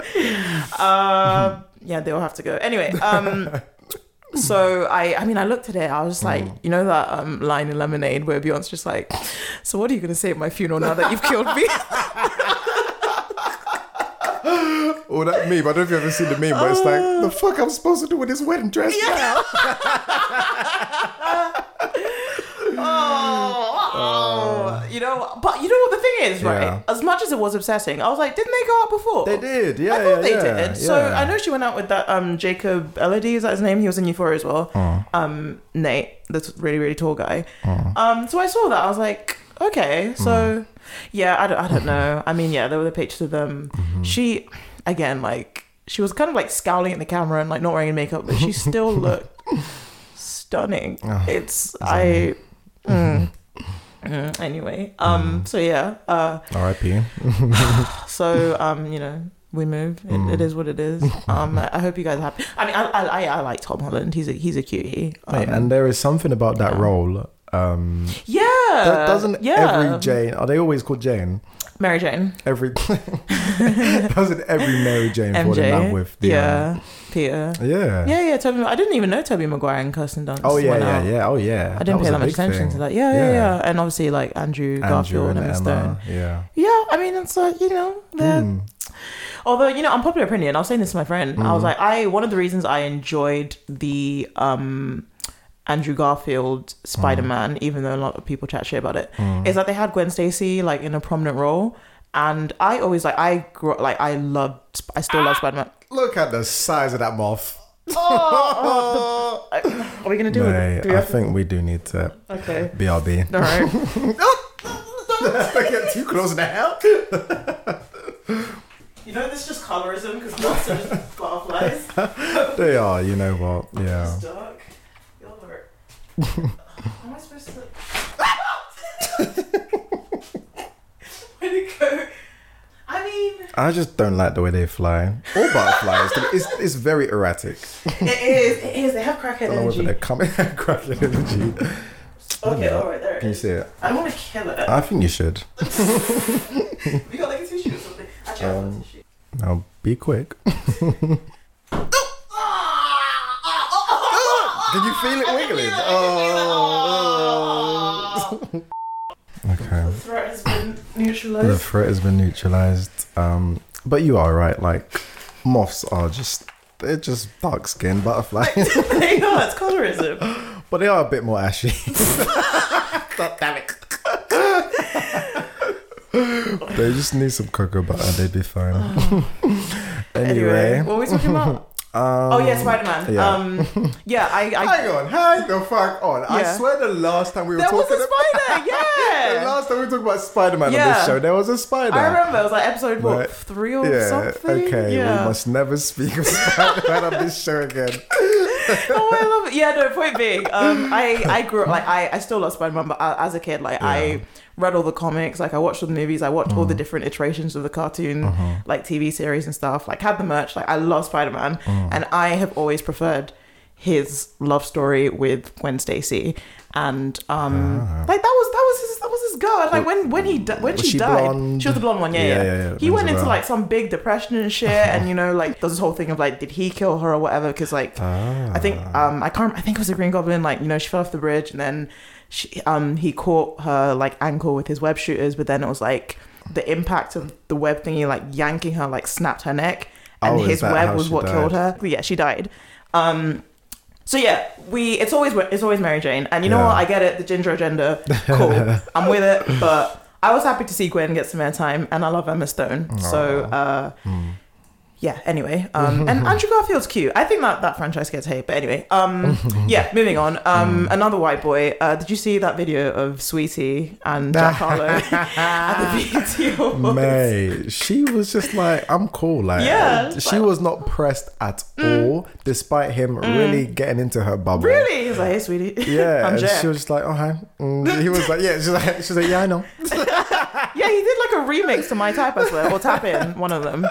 Uh, yeah, they'll have to go anyway. Um, so I, I mean, I looked at it. I was like, you know that um, line in Lemonade where Beyonce's just like, "So what are you gonna say at my funeral now that you've killed me?" <laughs> Oh, that meme. I don't know if you've ever seen the meme, but it's like, the fuck I'm supposed to do with this wedding dress now? <laughs> you know, but you know what the thing is, right? Yeah. As much as it was upsetting, I was like, didn't they go out before? They did, yeah, I thought yeah, they yeah, did. So. I know she went out with that um Jacob Elordi, is that his name? He was in Euphoria as well. Oh. Um, Nate, this really really tall guy. Um, so I saw that. I was like, okay, Mm. so yeah, I don't, I don't know. <laughs> I mean, yeah, there were the pictures of them. Mm-hmm. She, again, like she was kind of like scowling at the camera and like not wearing any makeup, but she still <laughs> looked stunning. Oh, it's I. Mm, mm, <laughs> anyway, um, Mm. so yeah, uh, R.I.P. <laughs> so um, you know, we move. It, Mm. it is what it is. <laughs> Um, I hope you guys are happy. I mean, I I, I, like Tom Holland. He's a he's a cutie. Um, Mate, and there is something about that yeah. role. Um, yeah, that doesn't yeah. every Jane? Are they always called Jane? Mary Jane, Every <laughs> <laughs> doesn't every Mary Jane fall in love with? The, yeah, um, Peter. yeah, Yeah, yeah, Toby. I didn't even know Tobey Maguire and Kirsten Dunst. Oh yeah, yeah, out. yeah. Oh yeah. I didn't was pay that much attention thing. to that. Yeah, yeah, Yeah. yeah, And obviously, like Andrew, Garfield and and Emma Emma. Stone. Yeah. Yeah, I mean, it's like you know, they're Mm. Although, you know, unpopular opinion, I was saying this to my friend. I was Mm. like, I one of the reasons I enjoyed the um Andrew Garfield Spider Man, even though a lot of people chat shit about it, Mm. is that they had Gwen Stacy like in a prominent role. And I always like I grew like I loved I still love Spider Man. Look at the size of that moth. <laughs> <laughs> Are we gonna do Mate, it? Do I have to- think we do need to Okay. BRB. All right. Don't get too close now. <laughs> You know this is just colorism because moths are just butterflies. They are. You know what? Yeah. It's dark. You'll hurt. How am I supposed to? <laughs> Where'd it go? I mean, I just don't like the way they fly. All butterflies. it's, it's very erratic. it is. It is. They have crackhead I don't know energy. they're coming <laughs> cracking energy. Okay, all right, there Can you see it? I want to kill it. I think you should. <laughs> we got like a tissue or something. Actually, I have a Um, tissue. Now be quick. Can you feel it wiggling? Oh. okay. The threat has been The neutralized. threat has been neutralized. Um, but you are right. Like moths are just they're just dark skinned butterflies, <laughs> they are. It's colorism. <laughs> but they are a bit more ashy. <laughs> Damn it. they just need some cocoa butter. They'd be fine. Anyway, anyway, what were we talking about? Um, oh yeah, Spider Man. yeah. Um, <laughs> yeah, I. I Hang on, hang the fuck on. I swear the last time we were there was talking a spider. <laughs> yeah, the last time we talked about Spider Man on this show, there was a spider. I remember it was like episode what Right. three or yeah, something. okay. Yeah. We must never speak of <laughs> Spider Man on this show again. oh, I love it. Yeah, no. Point being, um, I I grew up like I I still love Spider Man, but uh, as a kid, like I read all the comics, like I watched all the movies, I watched Mm. all the different iterations of the cartoon, Uh-huh. like TV series and stuff. Like had the merch. Like I love Spider Man, Mm. and I have always preferred his love story with Gwen Stacy. And um, like that was that was his that was his girl. And, like when when he di- when she, she died, blonde? she was the blonde one. Yeah, Yeah, yeah. yeah, yeah. He went into like some big depression and shit, and you know <laughs> like there's this whole thing of like did he kill her or whatever? Because like Ah. I think um I can't I think it was a Green Goblin like you know she fell off the bridge and then she um he caught her like ankle with his web shooters but then it was like the impact of the web thingy like yanking her like snapped her neck and Oh, his web was what killed died? her. Yeah she died. Um so yeah we it's always it's always Mary Jane. And you know Yeah. what? I get it. The ginger agenda cool. <laughs> I'm with it. But I was happy to see Gwen get some airtime and I love Emma Stone. So uh Hmm. Yeah anyway um and <laughs> andrew garfield's cute i think that that franchise gets hate but anyway um <laughs> yeah moving on um another white boy uh did you see that video of saweetie and jack harlow <laughs> at the BET Awards? Mate, she was just like, I'm cool. Like, Yeah, she like- was not pressed at all, despite him really getting into her bubble. really He's like hey saweetie Yeah, and jack she was just like, oh hi. Mm, he was like, yeah, she's like, she's like, yeah, I know. Yeah, he did like a remix to My Type, I swear, or Tap In, one of them.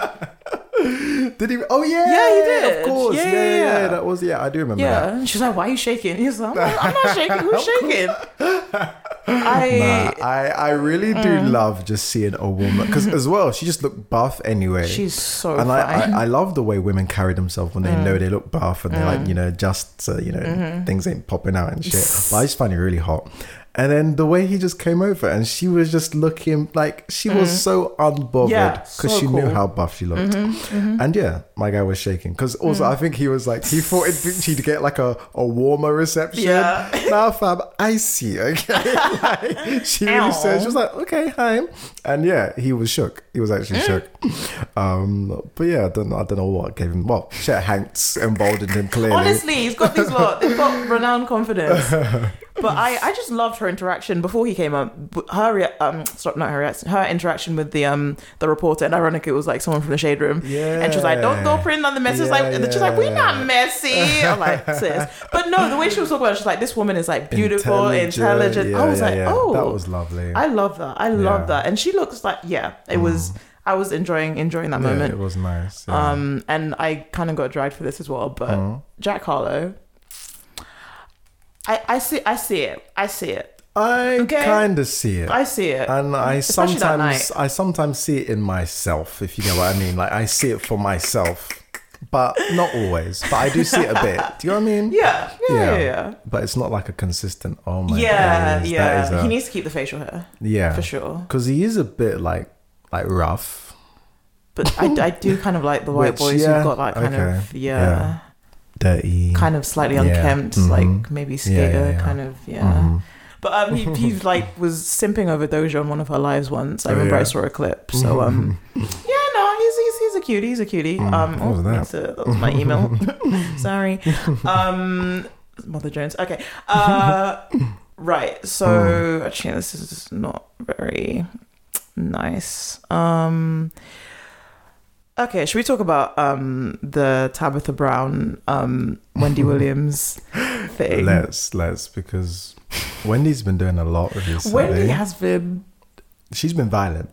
<laughs> Did he? Oh yeah, Yeah, he did. Of course, Yeah, yeah, yeah, yeah, yeah. That was yeah. I do remember Yeah, that. and she's like, "Why are you shaking?" He's like, "I'm not, I'm not shaking. <laughs> Who's shaking?" <laughs> I Nah, I I really do Mm. love just seeing a woman because as well she just looked buff anyway. she's so and I. Mm. I, I love the way women carry themselves when they know they look buff and they're like, you know, just so, you know, Mm-hmm. things ain't popping out and shit. But I just find it really hot. And then the way he just came over and she was just looking like she was so unbothered Mm. Yeah, because so she knew cool. Mm-hmm, how buff she looked. And yeah, my guy was shaking because also Mm. I think he was like, he thought it'd, she'd get like a, a warmer reception. Yeah. Now, fam, I see, okay? <laughs> like, she really said, she was like, okay, hi. And yeah, he was shook. He was actually Mm. shook. Um, but yeah, I don't, know- I don't know what gave him. Well, Chet Hanks emboldened him clearly. Honestly, he's got these lot. They've got <laughs> renowned confidence. <laughs> But I, I just loved her interaction before he came up. Her, rea- um, stop, not her reaction. Her interaction with the um the reporter, and ironically, it was like someone from the shade room. Yeah. And she was like, "Don't go Yeah. print on the message." Yeah, like, and she's like, "We're not messy." I'm like, <laughs> sis. But no, the way she was talking about, it, she's like, "This woman is like beautiful, intelligent." Yeah, I was yeah, like, yeah. "Oh, that was lovely. I love that. I love Yeah. that." And she looks like, yeah, it was. I was enjoying enjoying that yeah, moment. it was nice. yeah. Um, and I kind of got dragged for this as well. But Mm-hmm. Jack Harlow, I I see I see it. I see it. I okay. kind of see it. I see it. and I Especially sometimes. I sometimes see it in myself, if you know what I mean. Like I see it for myself, but not always. But I do see it a bit. Do you know what I mean? <laughs> yeah, yeah, yeah, yeah. But it's not like a consistent. Oh my Yeah, days, yeah. That is a, he needs to keep the facial hair yeah for sure. because he is a bit like like rough, But I, I do <laughs> kind of like the white Which, boys yeah, who've got like kind okay, of yeah, yeah. dirty. kind of slightly Yeah, unkempt, mhm. like maybe skater yeah, yeah. kind of yeah. Mhm. But um, he, he <laughs> like was simping over Doja on one of her lives once. I Oh, remember I saw a clip. So <laughs> um, yeah, no, he's he's, he's a cutie. He's a cutie. Um, Mm, was oh, that? that's a- that was my email. <laughs> Sorry. Um, Mother Jones. Okay. Uh, right. So Mm. actually, this is not very nice. Um. Okay, should we talk about um the Tabitha Brown, um Wendy Williams thing? Let's let's because Wendy's been doing a lot recently. Wendy has been she's been violent.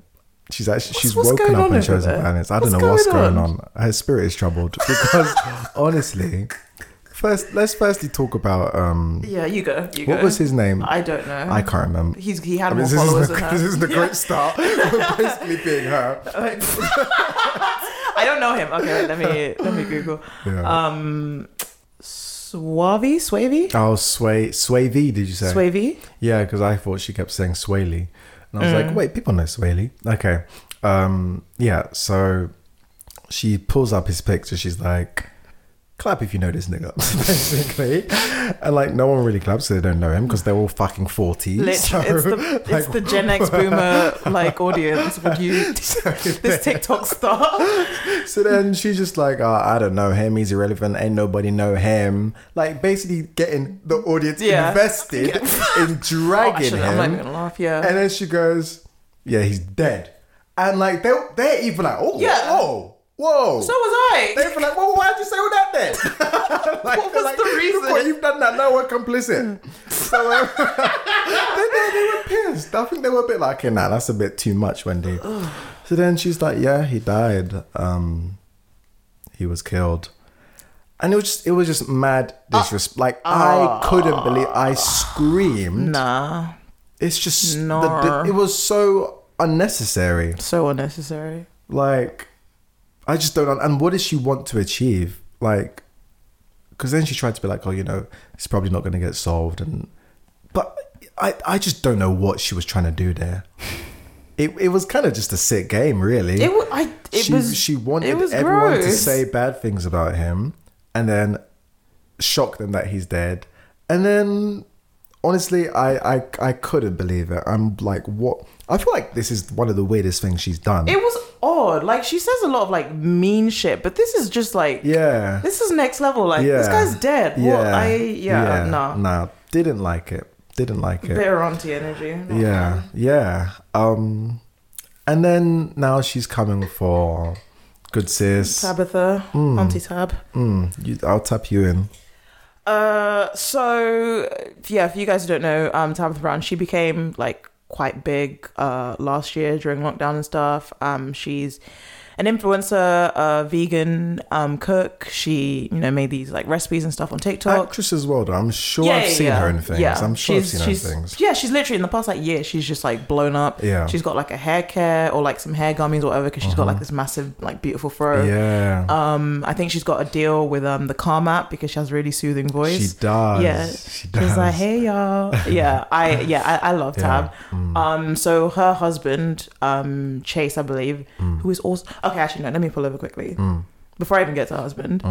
She's actually she's what's woken up and chosen there? violence. I What's don't know what's going on? on. Her spirit is troubled <laughs> because honestly, first let's firstly talk about um Yeah, you go. You go. what was his name? I don't know. I can't remember. He's he had I mean, more followers than <laughs> her. this isn't a great <laughs> start. We're basically being her. I don't know him. Okay, let me let me Google. Yeah. Um, Suave, Swavy, oh, Sway Swavey, did you say? Swavy. Yeah, because I thought she kept saying Swaley. And I was Mm. like, wait, people know Swaley. Okay. Um, yeah, so she pulls up his picture. She's like, clap if you know this nigga, <laughs> basically. And like, no one really claps so they don't know him because they're all fucking 40. Literally, So, it's the <laughs> it's like, the Gen X <laughs> boomer like audience. Would you this TikTok star? So then she's just like, oh, I don't know him. He's irrelevant. Ain't nobody know him. Like, basically getting the audience Yeah. invested in Oh, dragging actually, I'm not him. even gonna laugh. Yeah. And then she goes, "Yeah, he's dead." And like they they're even like, "Oh, Yeah. whoa, whoa." so was I. they're even like, "Well, why'd you say all that then?" <laughs> like, What was like, the "Look reason?" what you've done that. No, we're complicit. so um, <laughs> they, they, they were pissed. I think they were a bit like, "Okay, nah, that's a bit too much, Wendy." <sighs> so then she's like, "Yeah, he died. Um, he was killed." And it was just, it was just mad disrespect. like I couldn't believe. I screamed. Nah, It's just the, the- it was so unnecessary. so unnecessary. Like, I just don't. And what does she want to achieve? Like, because then she tried to be like, oh, you know, it's probably not going to get solved, and but I I just don't know what she was trying to do there. It it was kind of just a sick game, really. It. I. It she was. she wanted was everyone to say bad things about him, and then shock them that he's dead, and then honestly, I I I couldn't believe it. I'm like, what? I feel like this is one of the weirdest things she's done. It was odd. Like she says a lot of like mean shit, but this is just like yeah, this is next level. Like this guy's dead. yeah, What? I yeah, no. nah, didn't like it. Didn't like it. Bitter auntie energy. Yeah, yeah. Um, and then now she's coming for good sis. Tabitha, Auntie Tab. Mm, you, I'll tap you in. Uh, so yeah, if you guys who don't know, um, Tabitha Brown, she became like quite big uh, last year during lockdown and stuff. Um, she's an influencer, a vegan um, cook. She, you know, made these like recipes and stuff on TikTok. Actress as well, though. I'm sure I've seen her in things. I'm sure she's, I've seen she's, her in things. Yeah, she's literally in the past like year, she's just like blown up. Yeah. She's got like a hair care or like some hair gummies or whatever because she's got like this massive, like beautiful fro. Uh-huh. Yeah. Um, I think she's got a deal with um the Calm app because she has a really soothing voice. she does. Yeah, She does. She's like, hey y'all. <laughs> Yeah, I yeah, I, I love Tab. Yeah. Mm. Um, so her husband, um, Chase, I believe, Mm. who is also okay. Actually, no. Let me pull over quickly before I even get to her husband.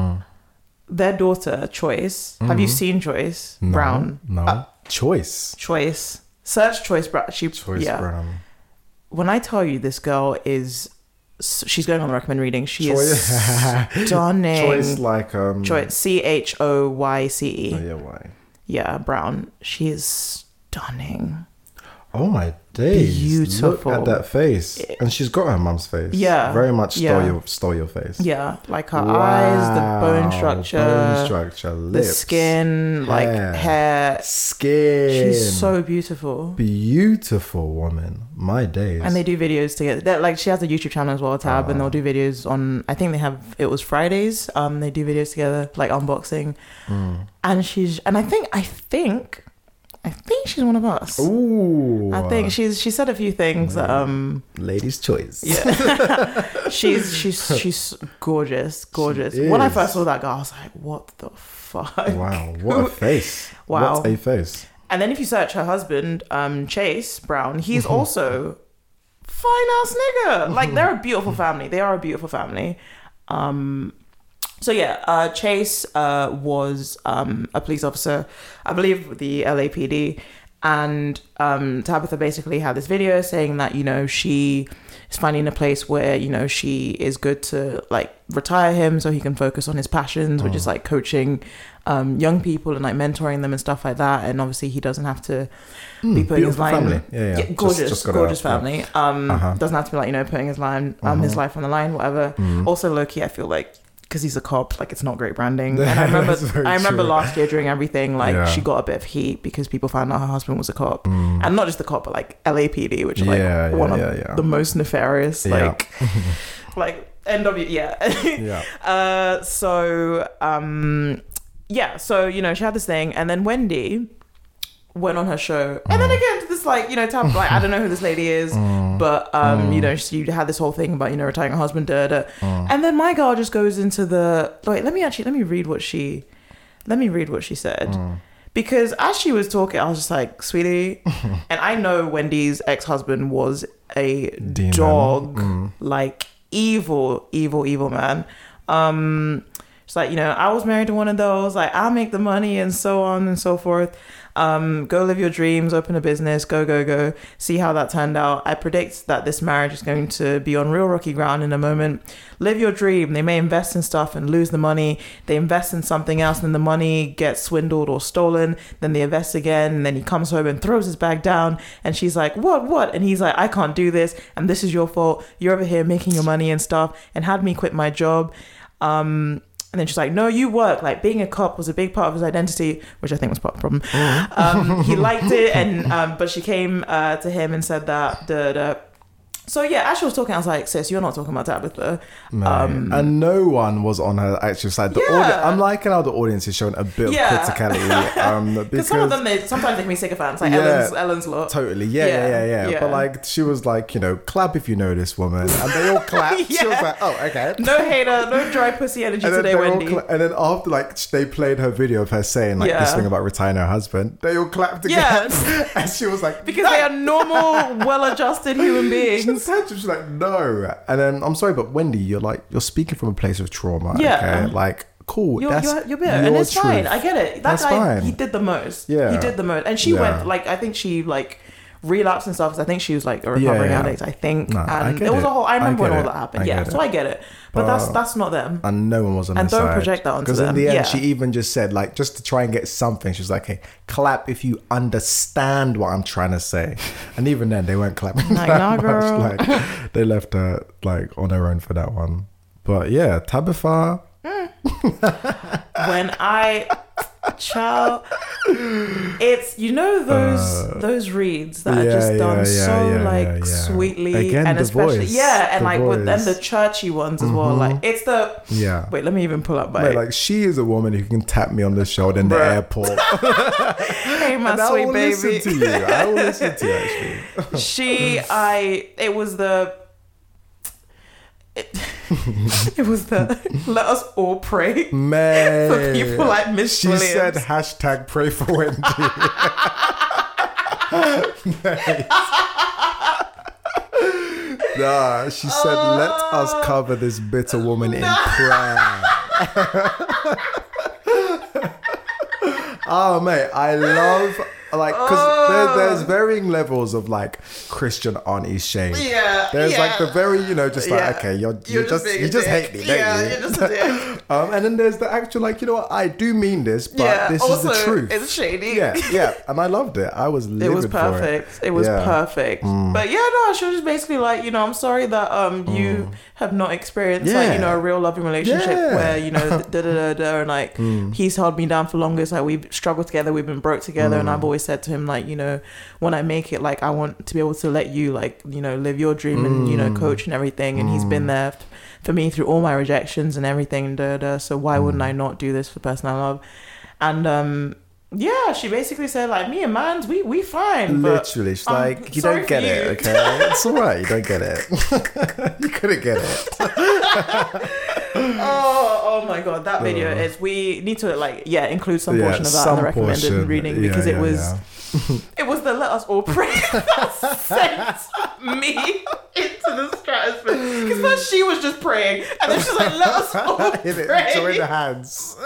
Their daughter, Choyce. Have you seen Choyce Mm. No, Brown? No. Uh, Choyce. Choyce. Search Choyce Brown. She Choyce yeah. Brown. When I tell you this girl is, she's going on the recommend reading. She Choyce. is <laughs> stunning. Choyce like um. Choyce. C H O Y C E. Oh, yeah. Why? Yeah, Brown. She is stunning. Oh my days! Beautiful. Look at that face, and she's got her mum's face. Yeah, very much stole yeah. your stole your face. Yeah, like her eyes, the bone structure, bone structure, the lips, skin, like hair. hair. skin. She's so beautiful. beautiful woman. My days. And they do videos together. They're, like she has a YouTube channel as well, Tab, and Ah. they'll do videos on. I think they have. It was Fridays. Um, they do videos together, like unboxing. Mm. And she's, and I think, I think, I think she's one of us. Ooh, I think she's. She said a few things. that, Um, ladies' choice. Yeah. <laughs> <laughs> she's she's she's gorgeous, gorgeous. She When I first saw that girl, I was like, "What the fuck?" Wow, what a face! <laughs> Wow. what a face! And then if you search her husband, um, Chase Brown, he's Mm-hmm. also fine ass nigga. Like they're a beautiful family. They are a beautiful family. Um, so yeah, uh, Chase uh, was um, a police officer, I believe, with the LAPD, and um, Tabitha basically had this video saying that you know she is finding a place where you know she is good to like retire him so he can focus on his passions, which is like coaching um, young people and like mentoring them and stuff like that. And obviously, he doesn't have to be putting his line. family. Yeah, yeah. Just- gorgeous, just gotta- gorgeous yeah. family. Um, Uh-huh. doesn't have to be like you know putting his line, um, his life on the line, whatever. Also, low key, I feel like because he's a cop, like it's not great branding. <laughs> And I remember, I remember true. last year during everything, like Yeah. she got a bit of heat because people found out her husband was a cop, and not just the cop, but like LAPD, which are like Yeah, one of yeah, yeah. the most nefarious, like, <laughs> like NW, yeah. <laughs> Yeah. Uh, so um, yeah, so you know she had this thing, and then Wendy went on her show, and Mm. then again to this like you know tab like I don't know who this lady is, <laughs> but um, Mm. you know she had this whole thing about you know retiring her husband, da, da. and then my girl just goes into the wait. Let me actually let me read what she let me read what she said. Mm. Because as she was talking, I was just like, sweetie. <laughs> and I know Wendy's ex husband was a Demon. dog, Mm. like evil, evil, evil man. Um, it's like, you know, I was married to one of those, like, I'll make the money and so on and so forth. Um, go live your dreams, open a business, go, go, go. See how that turned out. I predict that this marriage is going to be on real rocky ground in a moment. Live your dream. They may invest in stuff and lose the money. They invest in something else, and the money gets swindled or stolen. Then they invest again, and then he comes home and throws his bag down. And she's like, What, what? And he's like, I can't do this, and this is your fault. You're over here making your money and stuff, and had me quit my job. Um, and then she's like, "No, you work." Like being a cop was a big part of his identity, which I think was part of the problem. Um, he liked it, <laughs> and um, but she came uh, to him and said that the, the so yeah, as she was talking, I was like, "Sis, you're not talking about Tabitha." Um, and no one was on her actual side. The Yeah. audi- I'm liking how the audience is showing a bit Yeah. of criticality. Um, <laughs> because Because some of them, they, sometimes they can be sycophants, like Yeah. Ellen's, Ellen's lot. Totally, yeah, yeah, Yeah, yeah, yeah, yeah. But like, she was like, you know, clap if you know this woman, and they all clapped. <laughs> She was like, oh, okay. <laughs> No hater, no dry pussy energy And today, Wendy. cla- and then after like they played her video of her saying like this thing about retiring her husband, they all clapped again, Yeah. and she was like, because they are normal, well-adjusted human beings. Had to- She's like, no. And then I'm sorry, but Wendy, you're like, you're speaking from a place of trauma. Yeah. Okay? Um, like, cool. You're, that's you're, you're bitter, and it's fine. I get it. That That's guy, fine. he did the most. Yeah. he did the most, and she Yeah. went like I think she like relapsed and stuff. Cause I think she was like a recovering yeah. addict. I think, No, I and get it was a whole. I I remember when get all that happened. I yeah, so. I get it, but, that's But- that's not them. and no one was on And don't side. project that onto them Because in the end, Yeah. she even just said, like, just to try and get something, she was like, hey, clap if you understand what I'm trying to say. <laughs> And even then, they weren't clapping Like, <laughs> that nah, much. girl. Like, they left her, like, on her own for that one. But yeah, Tabitha, <laughs> when I Child, it's you know those those reads that are Uh, just done yeah, yeah, so yeah, like yeah, yeah. sweetly Again, and especially voice, yeah, and like with and the churchy ones as well. Like it's the Yeah. wait, let me even pull up my Mate, like she is a woman who can tap me on the shoulder in the airport. <laughs> <laughs> hey my and I sweet will baby. listen to you. I will listen to you <laughs> actually. she I it was the it, it was the let us all pray <laughs> Man. for people like Miss She Williams. said hashtag pray for Wendy. <laughs> nah, she said, let us ah. cover this bitter woman in prayer. oh, <laughs> mate, I love. Like, because there, there's varying levels of like Christian auntie shame. Yeah, There's like the very, you know, just like, Yeah. okay, you're, You're you just just, you just hate me, Yeah, you? you're just a <laughs> um, and then there's the actual, like, you know what, I do mean this, but Yeah, this is the truth. it's shady. Yeah, yeah, and I loved it. I was <laughs> It was perfect. It, was Yeah. Mm. perfect. But yeah, no, she was just basically like, you know, I'm sorry that um you have not experienced like, you know, a real loving relationship Yeah. where, you know, <laughs> da da da da and like he's held me down for longest. Like we've struggled together, we've been broke together and I've always said to him, like, you know, when I make it, like I want to be able to let you like, you know, live your dream and, you know, mm. coach and everything. And he's been mm. there for me through all my rejections and everything, da da. So why wouldn't mm. I not do this for the person I love? And um yeah, she basically said like me and man's we we fine. But Literally, she's I'm like, you don't get it, okay? It's all right, you don't get it. <laughs> you couldn't get it. <laughs> oh, oh my god, that video is. We need to like yeah include some. Yeah, portion of that in the recommended portion. reading Yeah, because it was it was the let us all pray <laughs> that sent me into the stratosphere. Because first she was just praying and then she's like let us all pray. join the hands.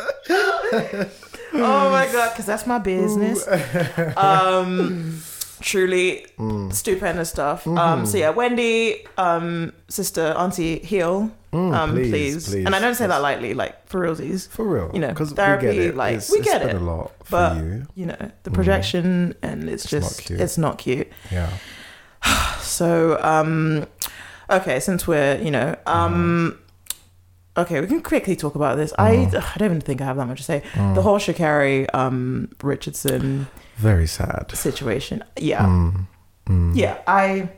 Oh my god, because that's my business. <laughs> um, truly Mm. stupendous stuff. Mm-hmm. Um, so yeah, Wendy, um, sister, auntie, heal. um, Mm, please, please, please. And I don't say that lightly, like for realsies. For real. You know, because we therapy, get it. like, it's, we it's get been it. a lot for But you. you know, the projection and it's, not just cute. it's not cute. Yeah. <sighs> So um, okay, since we're you know um. Okay, we can quickly talk about this. I, Mm. I don't even think I have that much to say. The whole Sha'Carri um, Richardson Very sad. situation. Yeah. Mm. Mm. Yeah, I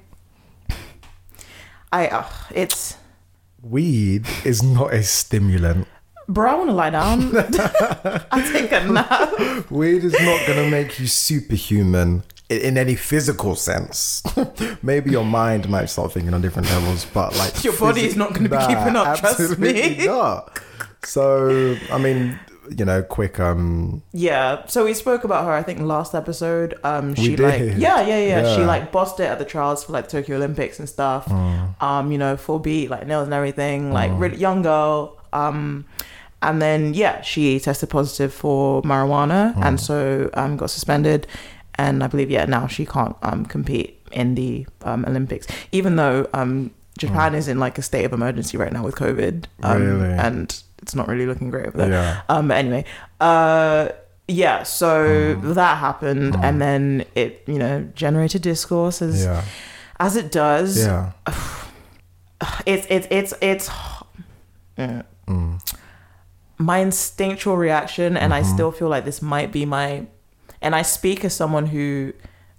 I uh, it's Weed is not a stimulant. bro, I wanna lie down. <laughs> <laughs> I take a nap. Weed is not going to make you superhuman in any physical sense. <laughs> Maybe your mind might start thinking on different levels, but like <laughs> Your body is not gonna be keeping up, trust me. <laughs> Not. So, I mean, you know, quick. Um, Yeah. So we spoke about her I think last episode. Um We she like did. yeah, yeah, yeah, She like bossed it at the trials for like Tokyo Olympics and stuff. Mm. Um, you know, full beat, like nails and everything, like really young girl. Um and then yeah, she tested positive for marijuana Mm. and so um got suspended and I believe yeah, now she can't um compete in the um Olympics. Even though um Japan is in like a state of emergency right now with COVID. Um Mm. Really? and it's not really looking great over there. yeah. Um, but anyway, uh, yeah. So Mm. that happened, and then it, you know, generated discourse as Yeah. as it does. Yeah. <sighs> It's it's it's it's <sighs> mm. Mm. my instinctual reaction, and Mm-hmm. I still feel like this might be my. And I speak as someone who,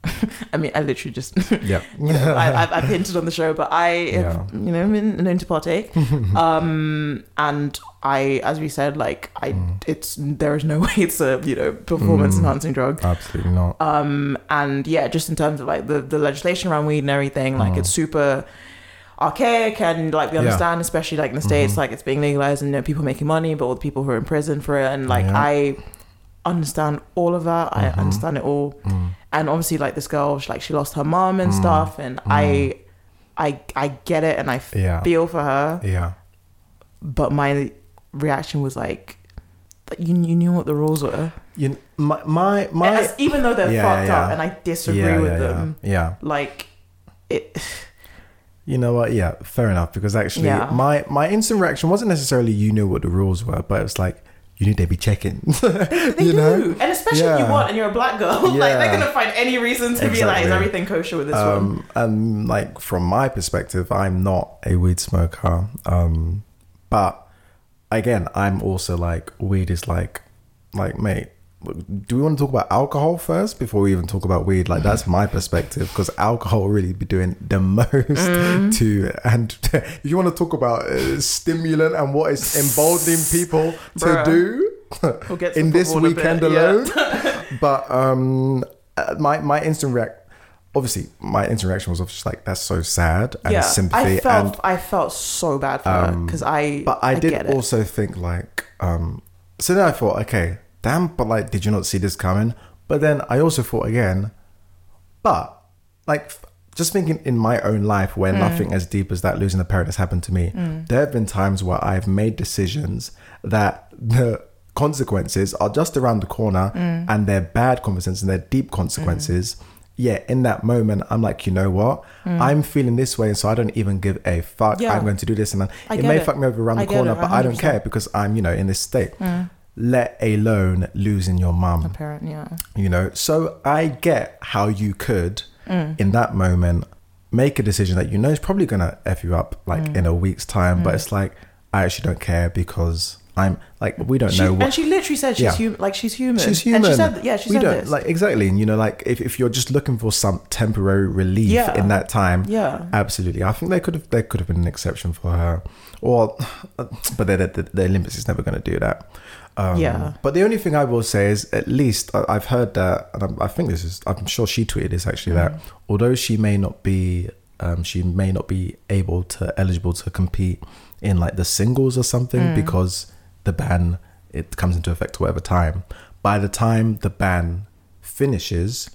<laughs> I mean, I literally just. Yeah. <laughs> I, I've, I've hinted on the show, but I have, you know, been known to partake. <laughs> um, and I, as we said, like I, Mm. it's there is no way it's a you know performance enhancing drug. Absolutely not. Um, and yeah, just in terms of like the the legislation around weed and everything, like it's super archaic and like we Mm. Yeah. understand, especially like in the states, Mhm. like it's being legalized and you know, people making money, but all the people who are in prison for it, and like Yeah. I understand all of that. I Mhm. understand it all Mm. and obviously like this girl she, like she lost her mom and stuff and i i i get it and i f- Yeah. feel for her Yeah. but my reaction was like you, you knew what the rules were You, my my my. As- even though they're Yeah, fucked yeah, up and i disagree with them Yeah. like it You know what? Yeah, fair enough. Because actually, my my instant reaction wasn't necessarily you knew what the rules were, but it was like you need to be checking. <laughs> they you do know? and especially if you want and you're a black girl <laughs> like they're gonna find any reason to be like is everything kosher with this one Um, and like from my perspective, I'm not a weed smoker. Um, but again, I'm also like weed is like, like mate, do we want to talk about alcohol first before we even talk about weed? Like that's my perspective because alcohol really be doing the <laughs> most Mm. to. And <laughs> if you want to talk about uh, stimulant and what is emboldening people to Bruh. do We'll to <laughs> in this football in a weekend bit, alone. yeah. but um, uh, my my instant react. Obviously, my instant reaction was just like that's so sad and yeah, sympathy I felt and I felt so bad for her because I but I, did get it. also think like, um, so then I thought, okay, damn, but like, did you not see this coming? But then I also thought again, but like, just thinking in my own life where Mm. nothing as deep as that losing a parent has happened to me, there have been times where I've made decisions that the consequences are just around the corner Mm. and they're bad consequences and they're deep consequences. Yeah, in that moment, I'm like, you know what? I'm feeling this way, so I don't even give a fuck. Mm. Yeah. I'm going to do this, and then it may it. fuck me over around the I get corner, it, but I don't care because I'm, you know, in this state. Let alone losing your mum, parent, yeah. you know. So I get how you could, Mm. in that moment, make a decision that you know is probably gonna f you up, like Mm. in a week's time. But it's like I actually don't care because I'm like we don't She, know what and she literally said she's Yeah. human. Like she's human. She's human. And she said, yeah, she we said don't this. like exactly. And you know, like if, if you're just looking for some temporary relief Yeah. in that time, Yeah. absolutely. I think they could have there could have been an exception for her, or <sighs> but the, the, the Olympics is never going to do that. Um, Yeah. But the only thing I will say is, at least I- I've heard that, and I'm- I think this is, I'm sure she tweeted this actually Mm. that although she may not be, um, she may not be able to eligible to compete in like the singles or something Mm. because the ban it comes into effect whatever time. By the time the ban finishes,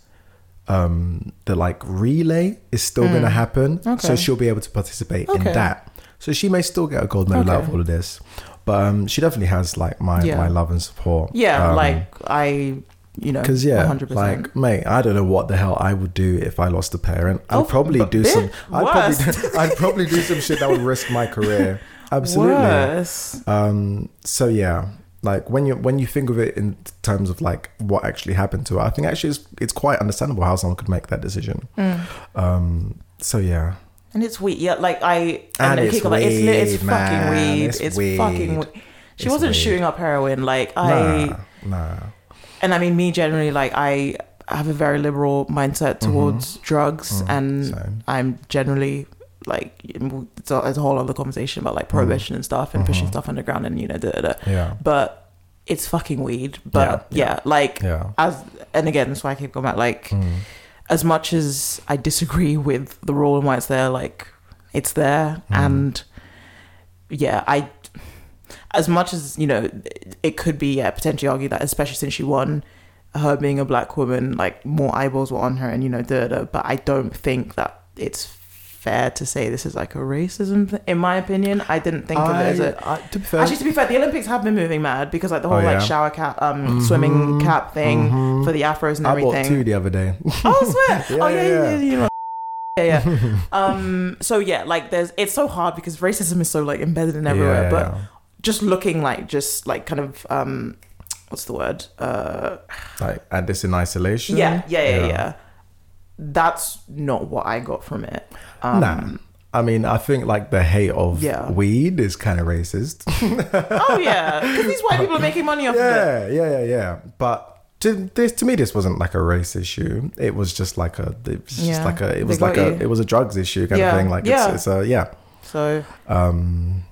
um, the like relay is still going to happen, okay. so Mm. She'll be able to participate in Okay. that. So she may still get a gold medal out of all of this, but um, she definitely has like my Yeah. my love and support. yeah, Um, like I, you know, because yeah, 100%. like mate, I don't know what the hell I would do if I lost a parent. I'd Oh, probably do some. I'd probably, do, <laughs> I'd probably do some shit that would risk my career. <laughs> Absolutely. Worse. Um. So yeah, like when you when you think of it in terms of like what actually happened to her, I think actually it's it's quite understandable how someone could make that decision. Mm. Um. So yeah. And it's weed. Yeah, like I And then it's off, like, it's, it's weed, fucking weed. It's It's, weed. fucking weed. She It's wasn't weed. shooting up heroin. Like I, Nah. Nah. and I mean me generally. Like I have a very liberal mindset towards drugs, and Mm-hmm. Same. I'm generally like it's a, it's a whole other conversation about like prohibition and stuff and pushing stuff underground and you know da, da, da. Mm-hmm. Yeah. but it's fucking weed. But Yeah, yeah, like Yeah. as and again, that's why I keep going back. Like Mm. As much as I disagree with the rule and why it's there, like it's there, Mm. and yeah, I. As much as you know, it could be yeah, potentially argued that, especially since she won, her being a black woman, like more eyeballs were on her, and you know, da, da, but I don't think that it's fair to say this is like a racism. Th- in my opinion, I didn't think of it as a. I- to be fair, Actually, to be fair, the Olympics have been moving mad because like the whole Oh, yeah? like shower cap, um, swimming cap thing for the afros and I bought everything. two the other day. Oh, swear. Yeah, <laughs> oh yeah, yeah, yeah, yeah. yeah. You know. <laughs> Yeah, yeah. <laughs> um. So yeah, like there's. It's so hard because racism is so like embedded in everywhere. Yeah, but just looking like just like kind of um, what's the word? Uh, like at this in isolation. yeah, yeah, yeah, yeah. That's not what I got from it. Um, Nah. I mean, I think like the hate of Yeah. weed is kind of racist. <laughs> Oh yeah, because these white people are making money off of it. yeah, yeah, yeah, yeah. But to this, to me, this wasn't like a race issue. It was just like a, it was just like a, it They was like a, you. it was a drugs issue kind Yeah. of thing. Like Yeah. it's, it's a, yeah. So Um,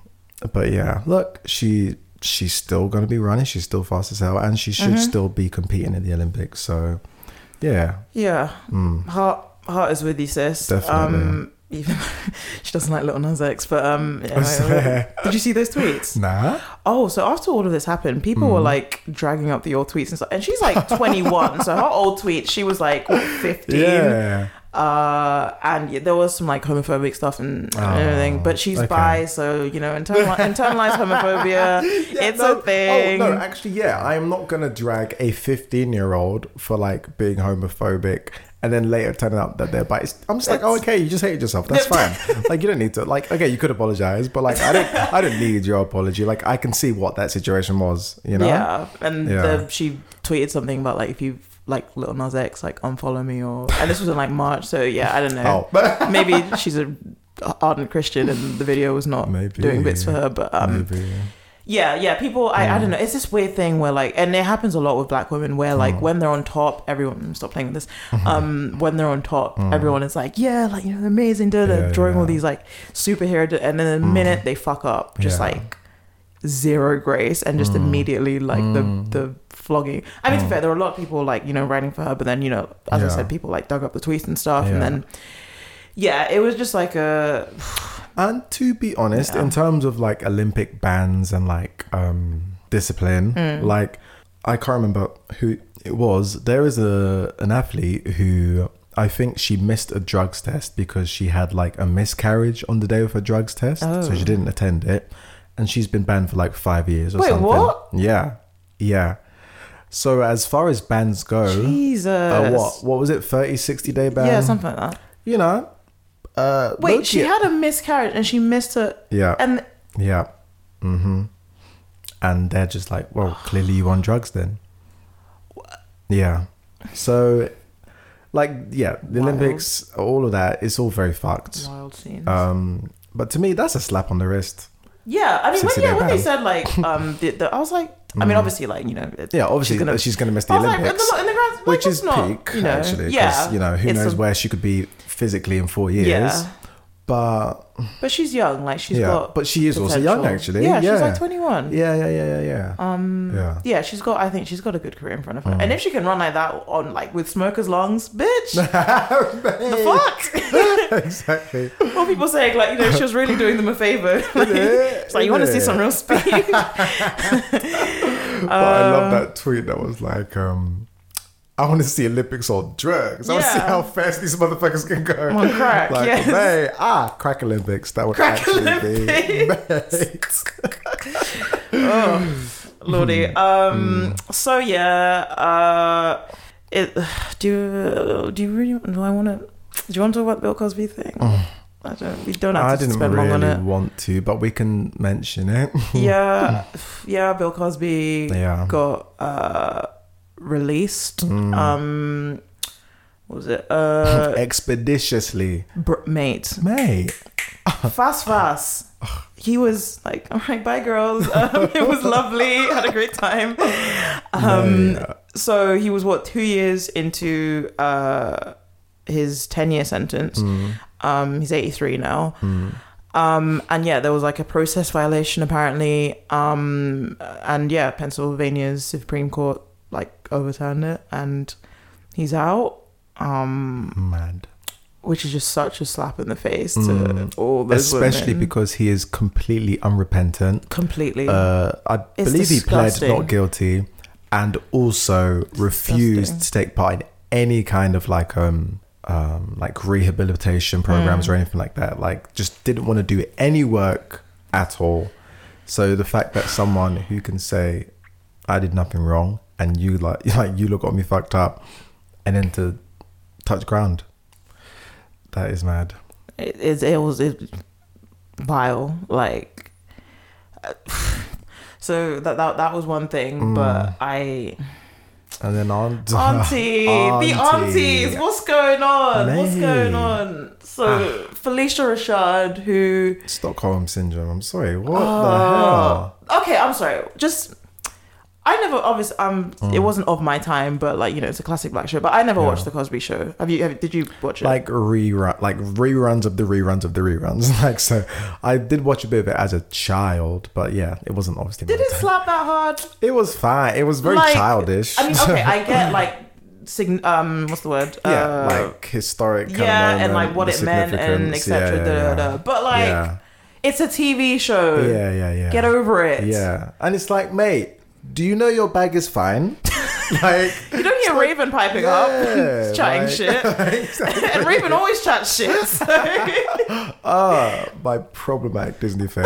but yeah, look, she she's still gonna be running. She's still fast as hell, and she should Mm-hmm. still be competing in the Olympics. So, yeah, yeah, heart heart is with you, sis. Mm. Definitely. Um, even <laughs> she doesn't like Lil Nas X, but um, <laughs> yeah, <laughs> did you see those tweets? nah. Oh, so after all of this happened, people Mm. were like dragging up the old tweets and stuff. And she's like 21, so her old tweets, she was like what, 15. Yeah. Uh, and yeah, there was some like homophobic stuff and, and Oh, everything. But she's okay. bi, so you know, internal, internalized homophobia, it's no, a thing. Oh no, actually, yeah, I am not gonna drag a 15 year old for like being homophobic. And then later turning out that they're. I'm just like, oh, okay, you just hated yourself. That's <laughs> fine. like, you don't need to. Like, okay, you could apologize, but like, I don't, I don't need your apology. Like, I can see what that situation was. You know? Yeah, and Yeah. The, she tweeted something about like if you like Lil Nas X, like unfollow me or. And this was in like March, so yeah, I don't know. Oh, <laughs> Maybe she's a ardent Christian and the video was not Maybe. doing bits for her, but um, maybe. Yeah, yeah. Yeah people, I, I don't Mm. know. It's this weird thing where like, and it happens a lot with black women where like Mm. when they're on top, everyone stop playing with this. Mm-hmm. Um, <laughs> when they're on top, everyone is like, yeah, like you know, amazing. Da, da, Mm. Yeah, drawing all these like superhero, da- and then the minute they fuck up, just Yeah. like zero grace and just immediately like the the flogging. I mean, to be fair, there are a lot of people like you know writing for her, but then you know, as I said, people like dug up the tweets and stuff, Yeah. and then yeah, it was just like a And to be honest, Yeah. in terms of like Olympic bans and like um discipline, Mm. like I can't remember who it was. There is a an athlete who I think she missed a drugs test because she had like a miscarriage on the day of her drugs test, so Oh. she didn't attend it, and she's been banned for like five years or Wait, something. what? Yeah, yeah. So as far as bans go, Jesus. uh, what what was it? 30, 60 day ban? Yeah, something like that. You know. Uh, Wait, low-key- she had a miscarriage and she missed her. yeah. And Yeah. Mm-hmm. And they're just like, well, clearly you on drugs then. Yeah. So, like, yeah, the Wild. Olympics, all of that, it's all very fucked. wild scenes. Um, but to me, that's a slap on the wrist. yeah, I mean, when, yeah, when they said like, <laughs> um, the, the, I was like, I mean, obviously, like you know, it-. Yeah, obviously she's gonna, she's going to miss the was like, in Olympics, the, in the like, which is not, peak, you know, actually. Yeah, you know, who knows a- where she could be physically in four years. Yeah, But but she's young. Like she's yeah, got. but she is also young, actually. Yeah, yeah. she's like twenty one. Yeah, yeah, yeah, yeah, yeah. Um, yeah. yeah, she's got. I think she's got a good career in front of her. Mm. And if she can run like that on like with smokers' lungs, bitch, <laughs> the fuck. <laughs> exactly. What people saying like you know she was really doing them a favor. <laughs> like, it's like you want to see some real speed. But I Um, love that tweet that was like, um, I want to see Olympics on drugs. I want to see how fast these motherfuckers can go. On crack, like, yes. hey, ah, crack Olympics. That would Crack actually be Olympics. <laughs> oh, lordy. Hmm. Um. So yeah. Uh. It. Do you, do you really? Do I want to? Do you want to talk about the Bill Cosby thing? I don't. We don't have. I to didn't spend long on really it. want to, but we can mention it. Yeah. <laughs> Yeah. Bill Cosby Yeah. got uh released. Mm. Um. What was it? Uh. <laughs> Expeditiously. br- mate. Mate. <laughs> fast fast he was like all right bye girls <laughs> um, it was lovely had a great time um Mate. so he was what two years into uh his 10 year sentence Mm. um he's 83 now um and yeah there was like a process violation apparently um and yeah pennsylvania's supreme court like overturned it and he's out um Mad. which is just such a slap in the face to Mm. all those Especially women. because he is completely unrepentant. completely Uh, I It's believe he pled not guilty and also refused disgusting. to take part in any kind of like um um like rehabilitation programs Mm. or anything like that. Like just didn't want to do any work at all. So the fact that someone who can say I did nothing wrong and you like <laughs> like you look got me fucked up and then to touch ground. That is mad. it, it, it was it, vile like uh, <sighs> so that, that that was one thing Mm. but i And then on <laughs> <laughs> auntie, the aunties what's going on what's going on so phylicia rashad who Stockholm syndrome. I'm sorry. What Oh. the hell? okay i'm sorry just I never, obviously, um, Mm. it wasn't of my time, but like you know, it's a classic black show. But I never Yeah. watched the Cosby Show. Have you? Have, did you watch it? like rerun like reruns of the reruns of the reruns <laughs> like so i did watch a bit of it as a child but yeah it wasn't obviously did it time. slap that hard? it was fine it was very Like, childish I mean, okay, I <laughs> get like, sign, um, what's the word? yeah Uh, like historic yeah, of and like what it meant and etc. yeah, yeah. But like, it's a TV show. yeah yeah yeah Get over it. yeah and it's like mate do you know your bag is fine <laughs> like You don't hear Raven piping yeah, up, <laughs> chatting like- shit. <laughs> exactly. and Raven always chats shit. so- ah my problematic disney fan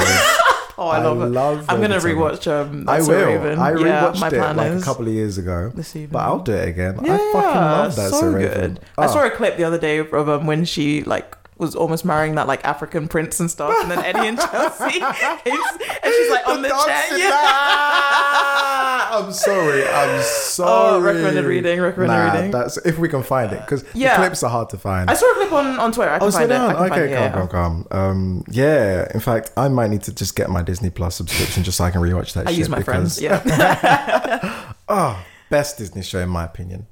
oh, I love it. love I'm gonna rewatch. Um, I will. Raven. I yeah, rewatched my it plan like a couple of years ago, this evening. but I'll do it again. Yeah, I fucking love that. so So good. Raven. I Ah, saw a clip the other day of um, when she like was almost marrying that like African prince and stuff, and then Eddie and Chelsea, <laughs> and she's like on the, chair. Yeah. Ah, <laughs> I'm sorry. I'm sorry. Oh, recommended reading, recommended Nah, reading. That's if we can find it because Yeah. the clips are hard to find. I saw a clip on, on Twitter. I can Oh, find sit it. I can find Okay, it. calm, calm, calm. Um, yeah. In fact, I might need to just get my Disney Plus subscription just so I can rewatch that. I shit use my because, friends. Yeah, Oh, <laughs> best Disney show in my opinion,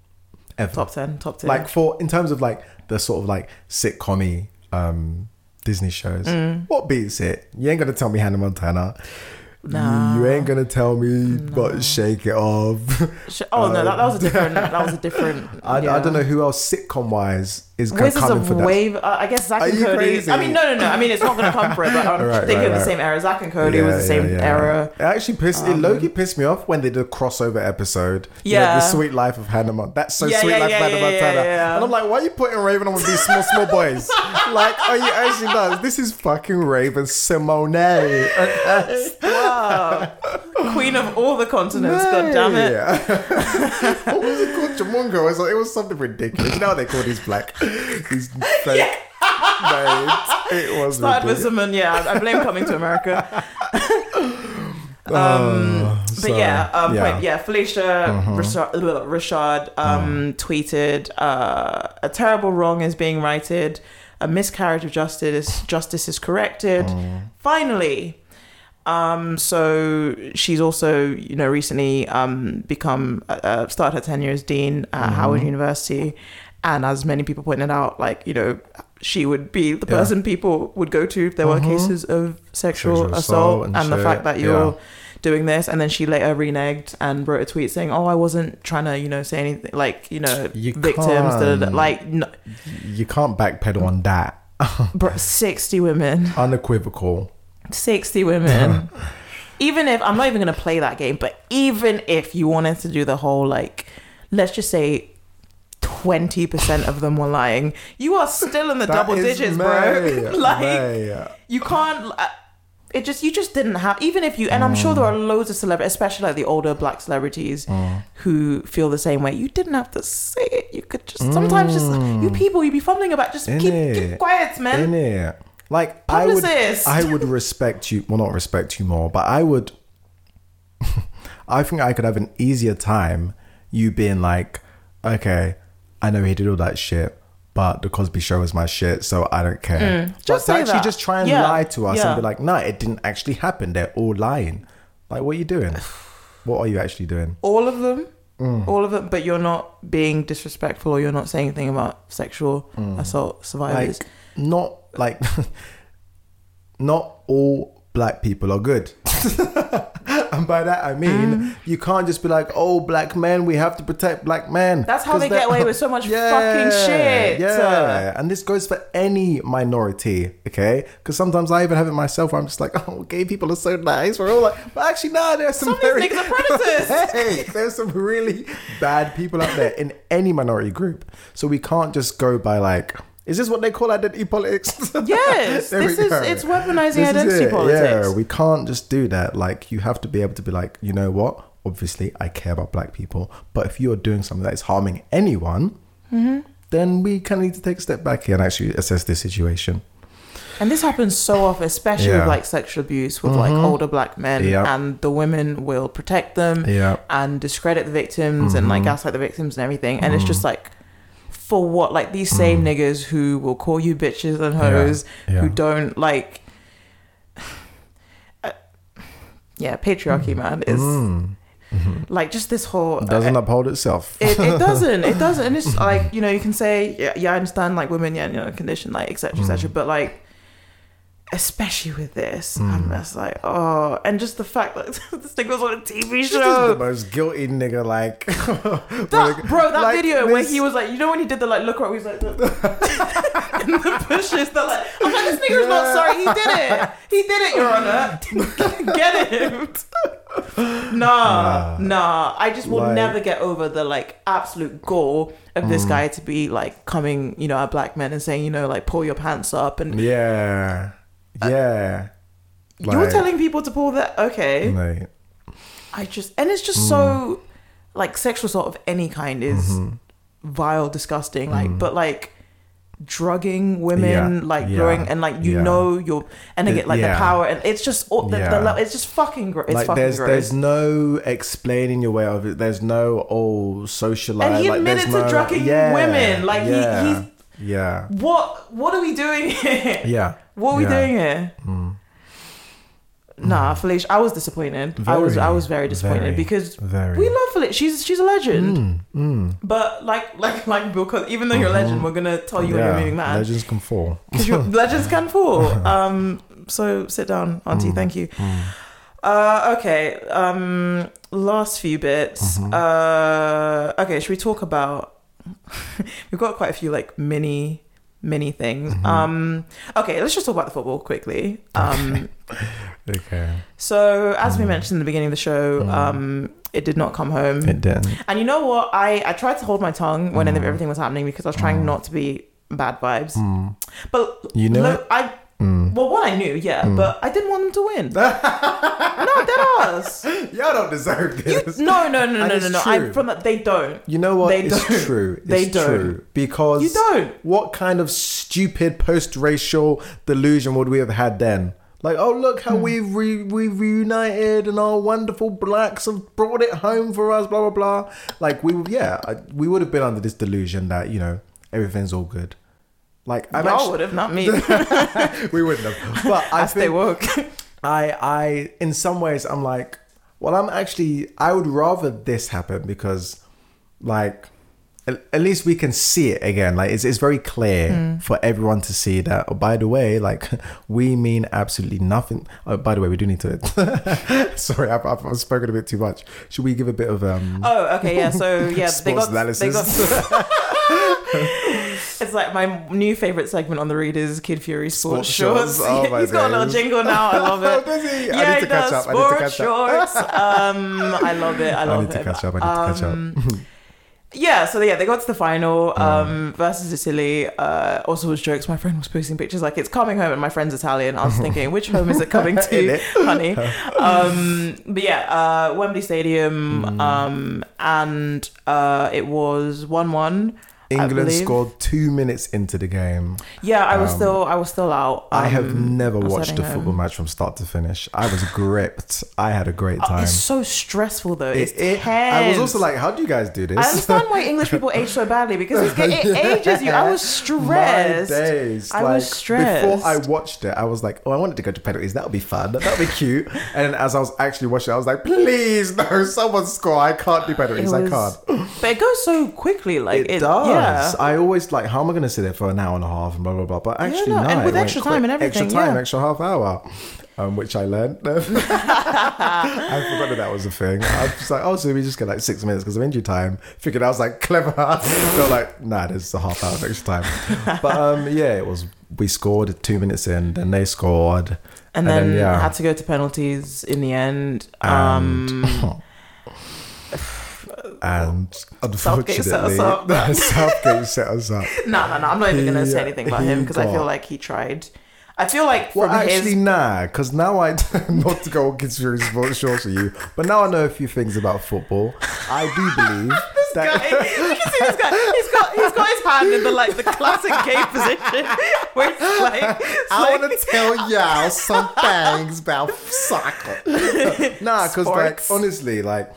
ever. top ten, top ten. Like for in terms of like the sort of like sitcom um Disney shows. Mm. What beats it? You ain't gonna tell me Hannah Montana. You ain't gonna tell me but shake it off. Oh no, that, that was a different. That was a different. <laughs> I, yeah. I don't know who else sitcom wise is gonna Wizards come in of for that. Wave. Uh, I guess Zack Are and you Cody. crazy? I mean, no, no, no. I mean, it's not going to come for it. But I'm <laughs> Right, thinking right, of the right. same era. Zack and Cody was the same era. It actually pissed it Loki pissed me off when they did a crossover episode. You know, Yeah. the sweet life of Hannah Mon- That's so Yeah, sweet yeah, life yeah, of Hannah yeah, Montana. yeah, yeah. And I'm like, why are you putting Raven on with these small, small boys? <laughs> like, are you actually nuts? This is fucking Raven-Symoné. Wow, queen of all the continents. God damn it. <laughs> what was it called? Jamungo. It was, it was something ridiculous. You know what they call these black, these fake names? It was Started with someone. Yeah, I blame coming to America. <laughs> <laughs> Oh, But so, yeah, um, yeah. Point, yeah. Phylicia Rashad, Rashad um, tweeted, uh, "A terrible wrong is being righted. A miscarriage of justice justice is corrected. Finally." Um, so she's also, you know, recently um, become uh, started her tenure as dean at Howard University, and as many people pointed out, like you know, she would be the Yeah. person people would go to if there were uh-huh. cases of sexual, Sexual assault, and, and the fact that you're yeah. doing this and then she later reneged and wrote a tweet saying oh i wasn't trying to you know say anything like you know You victims da, da, da. like no, You can't backpedal on that. <laughs> bro, 60 women Unequivocal. 60 women <laughs> even if i'm not even gonna play that game but even if you wanted to do the whole like let's just say 20% of them were lying you are still in the That double digits bro <laughs> like May. you can't uh, it just you just didn't have even if you and i'm sure there are loads of celebrities especially like the older black celebrities who feel the same way you didn't have to say it you could just sometimes just you people You'd be fumbling about just keep, keep quiet man. Like I would, I would respect you. Well, not respect you more, but I would. <laughs> I think I could have an easier time you being like, okay, I know he did all that shit, but the Cosby Show was my shit, so I don't care. Mm. Just to say actually that. just try and Yeah. lie to us Yeah. and be like, no, it didn't actually happen. They're all lying. Like, what are you doing? <sighs> What are you actually doing? all of them Mm. all of them but you're not being disrespectful or you're not saying anything about sexual assault survivors Mm. Like, not like, <laughs> not all black people are good. <laughs> and by that I mean mm. you can't just be like, "Oh, black men, we have to protect black men." That's how they get away with <laughs> so much fucking shit. Yeah, and this goes for any minority, okay? Because sometimes I even have it myself. Where I'm just like, <laughs> "Oh, gay people are so nice." We're all like, but actually, no, there's some, Some very niggas are predators. hey, there's some really bad people out there in any minority group. So we can't just go by like. Is this what they call identity politics? <laughs> Yes, this is it's weaponizing This is identity it. politics. Yeah, we can't just do that. Like, you have to be able to be like, you know what? Obviously, I care about black people, but if you're doing something that is harming anyone, Mm-hmm. then we kind of need to take a step back here and actually assess this situation. And this happens so often, especially Yeah. with like sexual abuse with like mm-hmm. older black men, and the women will protect them and discredit the victims and like mm-hmm. gaslight the victims and everything. And it's mm-hmm. just like, for what? Like these same mm. niggas who will call you bitches and hoes, Yeah. who don't like. <sighs> Uh, yeah, patriarchy, mm. man, is mm. mm-hmm. like just this whole Doesn't uh, uphold itself. it, it doesn't it <laughs> doesn't and it's like <laughs> you know you can say yeah, yeah i understand like women yeah you know condition like etc etc but like especially with this i'm just like oh and just the fact that <laughs> this nigga was on a tv show. This is the most guilty nigga, like. <laughs> that, bro that like video where he was like you know when he did the like look where he was like <laughs> in the bushes that like i'm like this nigga's not sorry he did it he did it your honor get him nah nah i just will Like- never get over the like absolute goal of Mm. this guy to be like coming you know at black men and saying you know like pull your pants up and Yeah. Yeah. you're telling people to pull that okay Mate. I just and it's just Mm. so like sexual assault of any kind is Mm-hmm. vile, disgusting. Like, Mm. but like drugging women, Yeah, like yeah, growing and like you yeah. know you're and again like the power and it's just all the, the le- it's just fucking gross. It's like fucking there's gross. there's no explaining your way of it. There's no oh socialize. And he like, there's to no, drugging yeah, women. Like, he- he's- yeah, what what are we doing here? yeah. What are we yeah. doing here? Nah, Phylicia, I was disappointed. I was I Very, was very disappointed very, because very. we love Phylicia. She's she's a legend. Mm, mm. But like like like Bill, Cos- even though you're a legend, we're gonna tell you when you're moving mad Legends can fall. <laughs> because legends can fall. <laughs> Um, so sit down, Auntie. Mm, Thank you. Uh, okay. Um, last few bits. Mm-hmm. Uh, okay. Should we talk about? <laughs> We've got quite a few like mini mini things. Mm-hmm. Um, okay. Let's just talk about the football quickly. Um, Okay, <laughs> so as we mentioned in the beginning of the show, um, it did not come home. Mm. it didn't. And you know what? I, I tried to hold my tongue when Mm. everything was happening because I was trying not to be bad vibes. But You know. I Mm. well, one I knew, yeah, but I didn't want them to win. <laughs> no, dead ass. Y'all don't deserve this. no, <laughs> no, no, no, And no, it's no. true. I'm from that. They don't. You know what? They it's don't. true. It's They don't. true. Because You don't. What kind of stupid post-racial delusion would we have had then? Like, oh look how Hmm. we've re- we've reunited and our wonderful blacks have brought it home for us. Blah blah blah. Like we, yeah, we would have been under this delusion that you know everything's all good. Like I'm Y'all actually, would have, not me. <laughs> we wouldn't have. But <laughs> I I stay woke. I I in some ways I'm like, well, I'm actually I would rather this happen because like at, at least we can see it again. Like it's it's very clear Hmm. for everyone to see that. Oh, by the way, like <laughs> we mean absolutely nothing. Oh, by the way, we do need to. Sorry, I've, I've, I've spoken a bit too much. Should we give a bit of um? Oh, okay, yeah. So yeah, they got they got. It's like my new favorite segment on the read is Kid Fury Sports, Sports Shorts. <laughs> Oh, He's got a little jingle now. I love <laughs> it. Does he? I Yeah, need he to catch does. up. I need to Sports catch up. Shorts. Um, I love it. I <laughs> I love need to catch up. I need to catch Um, up. Yeah, so yeah, they got to the final Mm. um, versus Italy. Uh, also, was jokes. My friend was posting pictures like it's coming home, and my friend's Italian. I was thinking, which home is it coming to, honey? Um, but yeah, uh, Wembley Stadium, Mm. um, and uh, it was one-one. England scored two minutes into the game. Yeah, I was still, I was still out. I have um, never I watched a football home. match from start to finish. I was gripped. I had a great Oh, time. it's so stressful though. It's It- it- I was also like, how do you guys do this? I understand why English people age so badly because it ages you. I was stressed. My days. I like, was stressed. Before I watched it, I was like, oh, I wanted to go to penalties. That would be fun. That would be cute. and as I was actually watching it, I was like, please, no, someone score. I can't do penalties. It I can't. But it goes so quickly. Like It, it, does. Yeah. I always like, how am I going to sit there for an hour and a half and blah, blah, blah. But actually, no, no. and it with extra quick. time and everything, Extra time, yeah. extra half hour. Um, which I learned. <laughs> I forgot that that was a thing. I was like, oh, so we just get like six minutes because of injury time. Figured I was like clever. <laughs> Felt like, nah, there's a half hour of extra time. But um, yeah, it was. We scored two minutes in, then they scored, and, then, yeah. had to go to penalties in the end. Um, <laughs> and Southgate set us unfortunately, up. <laughs> Southgate set us up. <laughs> no, no, no. I'm not even gonna say anything about him because I feel like he tried. I feel like Well, actually, his nah, because now I <laughs> not to go on conspiracy sports shorts with you, but now I know a few things about football. I do believe that. guy, you can see this guy. He's got he's got his hand in the like the classic gay position where it's like, it's I like- want to tell y'all some things about soccer. nah, because like honestly, like Sa-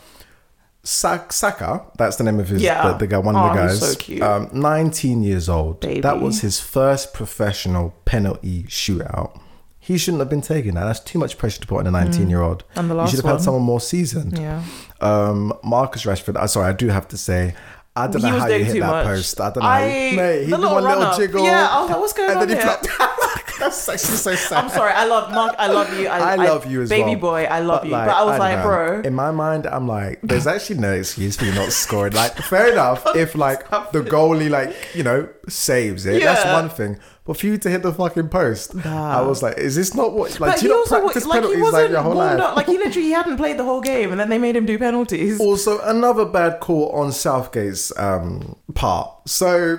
Saka, that's the name of his Yeah. the, the guy, one of the Oh, he's guys. so cute. Um, 19 years old. Baby. That was his first professional penalty shootout. He shouldn't have been taking that. That's too much pressure to put on a 19 year old. And the you last should have one. had someone more seasoned. yeah. Um, Marcus Rashford. I sorry, I do have to say. I don't He know how you hit that much. post. I don't know. I- Mate, he the did little one little jiggle. Yeah, I was like, what's going and on then he here? <laughs> <laughs> That's actually so sad. I'm sorry. I love Mark. I love you. I, I love you as baby well. boy. I love But, you. like, but I was don't like, know. bro. In my mind, I'm like, there's actually no excuse for you not scoring. Like, fair enough <laughs> if like the goalie like you know saves it. That's one thing. But for you to hit the fucking post, I was like, is this not what? Like, but do you not also practice like penalties like wasn't your whole life? up. Like he <laughs> literally he hadn't played the whole game, and then they made him do penalties. Also, another bad call on Southgate's um, part. So,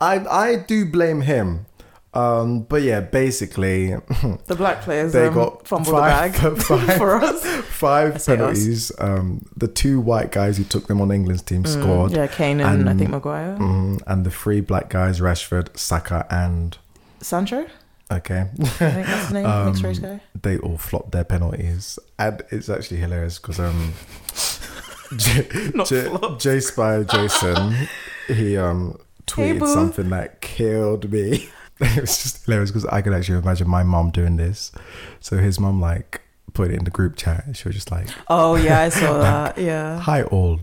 I I do blame him Um, but yeah, basically, <laughs> The black players they um, got fumbled five, the bag <laughs> five, <laughs> for us. five penalties. Um, the two white guys who took them on England's team scored, Mm, Yeah, Kane and, I think Maguire. Mhm. and the three black guys, Rashford, Saka, and Sancho, okay, I think that's the name. Um, mixed race guy. they all flopped their penalties, and it's actually hilarious because um, J, Not J. J Spy Jason, he um tweeted boo. something that killed me. <laughs> it was just hilarious because I could actually imagine my mom doing this. So his mom like put it in the group chat. and She was just like, Oh yeah, I saw <laughs> that. Yeah, "Hi all,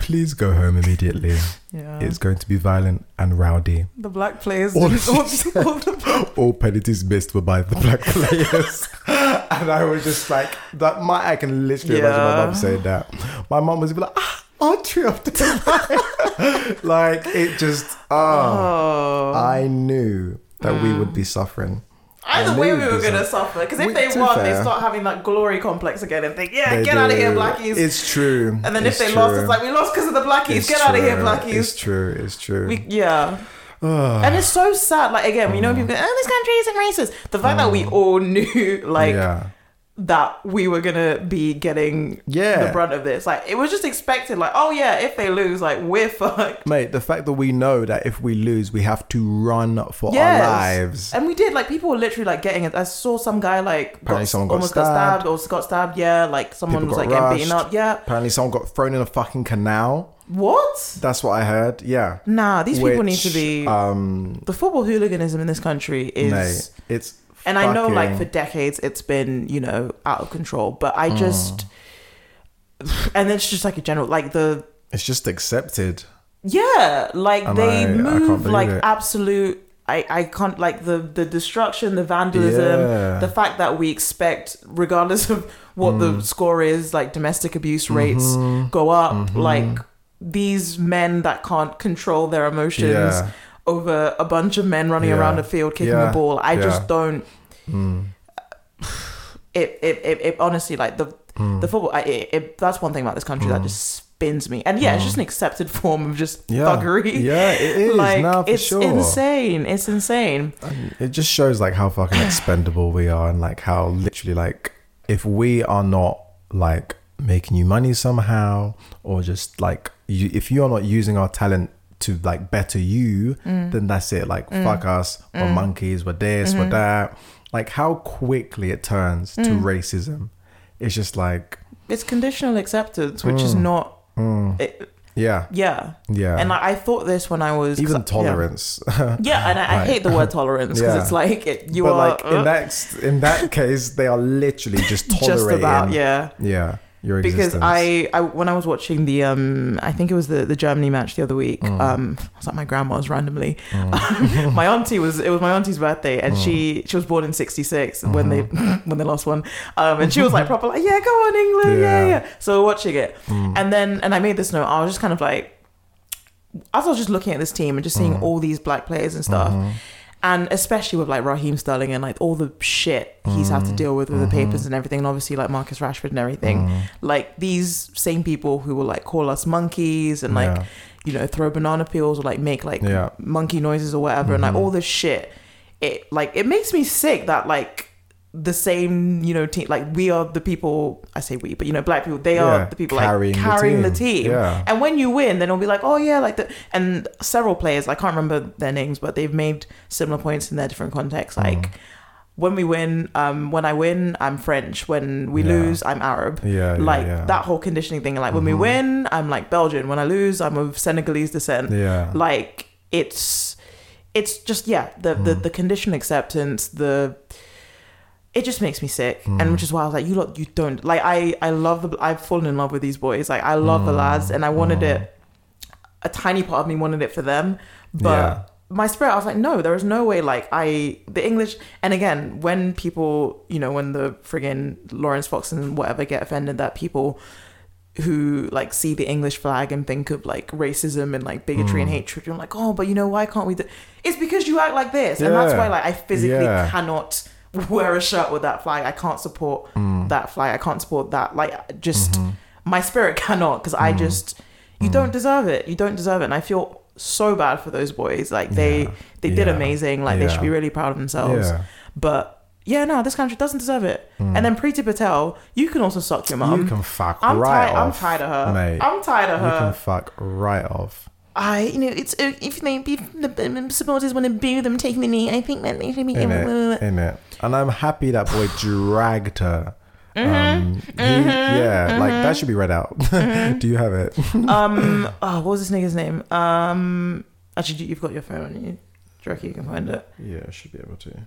please go home immediately. yeah. It's going to be violent and rowdy. the black players. All all, all, the All penalties missed were by the black <laughs> players." and I was just like, "That my I can literally imagine my mom saying that. My mom was like, ah, entry of the like it just ah." Oh. I knew that we would be suffering. Either I way, knew we were gonna suffer because if We- they to won, they start having that glory complex again and think, "Yeah, They get out of here, blackies." It's true. and then It's if they lost, it's like we lost because of the blackies. It's get out of here, blackies. It's true. It's true. We, yeah. Ugh. And it's so sad. Like again, you know, people go, "Oh, this country isn't racist." The fact that we all knew, <laughs> like, Mm. yeah. That we were gonna be getting Yeah. the brunt of this, like, it was just expected. Like, oh yeah, if they lose, like, we're <laughs> fucked. Mate, the fact that we know that if we lose, we have to run for Yes. our lives. And we did. Like, people were literally like getting it. I saw some guy like Apparently got, someone got almost got stabbed. stabbed or got stabbed. Yeah, like someone People was like getting beaten up. Yeah. Apparently, someone got thrown in a fucking canal. What? That's what I heard. Yeah. Nah, these people need to be. Um, the football hooliganism in this country is. mate, it's. And I know, like, for decades it's been, you know, out of control. But Mm. I just. <sighs> And it's just like a general, like the. it's just accepted. Yeah, like And they I- I move believe like it. absolute. I, I can't like the the destruction, the vandalism, Yeah. the fact that we expect, regardless of what Mm. the score is, like domestic abuse rates Mm-hmm. go up. Like these men that can't control their emotions Yeah. over a bunch of men running Yeah. around the field kicking the ball. I just don't. Mm. <sighs> It, it it it honestly like the Mm. the football. I, it, it, that's one thing about this country that just spins me. And yeah, it's just an accepted form of just Mm. Yeah. thuggery. Yeah, it <laughs> is. like for it's sure. insane. It's insane. It just shows like how fucking expendable we are and like how literally like if we are not like making you money somehow or just like you, if you are not using our talent to like better you Mm. then that's it like fuck us we're monkeys we're this Mm-hmm. we're that like how quickly it turns to Mm. racism it's just like It's conditional acceptance, which is Mm. not. It, yeah yeah. yeah And I, I thought this when I was even I- yeah. tolerance <laughs> Yeah, and I, I hate the word tolerance because Yeah. it's like it, you but are like uh, in that in that case they are literally <laughs> just tolerating just about yeah. yeah your because. I, I when I was watching the um I think it was the the Germany match the other week Mm. um I was at <laughs> my grandma's randomly my auntie was it was my auntie's birthday and Mm. she she was born in 66 when they Mm-hmm. <laughs> when they lost one um and she was like <laughs> proper like yeah go on England yeah Yeah. yeah, so we're watching it Mm. and then and I made this note I was just kind of like as I was just looking at this team and just Mm. seeing all these black players and stuff Mm-hmm. And especially with like Raheem Sterling and like all the shit he's had to mm. deal with with the mm-hmm. papers and everything, and obviously like Marcus Rashford and everything. Mm. Like these same people who will like call us monkeys and like Yeah. you know throw banana peels or like make like Yeah. monkey noises or whatever, and like mm-hmm. all this shit. It like it makes me sick that like the same you know team like we are the people I say we but you know black people they Yeah, are the people carrying like the carrying the team. team, Yeah. and when you win, then it'll be like, oh yeah, like the and several players, I can't remember their names, but they've made similar points in their different contexts. Mm. Like when we win, um, when I win, I'm French. When we Yeah. lose, I'm Arab. Yeah, like. Mm-hmm. that whole conditioning thing. Like when we win, I'm like Belgian. When I lose, I'm of Senegalese descent. Yeah. Like it's it's just yeah, the the, Mm. the condition acceptance, the it just makes me sick Mm. and which is why i was like you lot you don't like i i love the i've fallen in love with these boys like i love Mm. the lads and i wanted it a tiny part of me wanted it for them but Yeah. my spirit i was like no there is no way like i the english and again when people you know when the friggin laurence fox and whatever get offended that people who like see the English flag and think of like racism and like bigotry Mm. and hatred. You're like, oh, but you know why can't we? Do-? It's because you act like this, and that's why like I physically Yeah. cannot <laughs> wear a shirt with that flag. I can't support Mm. that flag. I can't support that. Like just Mm-hmm. my spirit <laughs> cannot because I just Mm. you don't deserve it. You don't deserve it, and I feel so bad for those boys. Like they Yeah. they did Yeah. amazing. Like they should be really proud of themselves. Yeah. But yeah, no, this country doesn't deserve it. And then Priti Patel, you can also suck your mum. you can fuck I'm right tired. I'm tired of her. Mate. I'm tired of her. you can fuck right off. I, you know, it's uh, if they if the supporters want to boo them taking the knee, I think that they should be. In it, in it. And I'm happy that boy dragged her. Mm-hmm. Um, he- yeah, like that should be read out. <laughs> Do you have it? Um, <laughs> oh, what was this nigga's name? Um, actually, you've got your phone on you. Do you reckon you can find it? Yeah, I should be able to.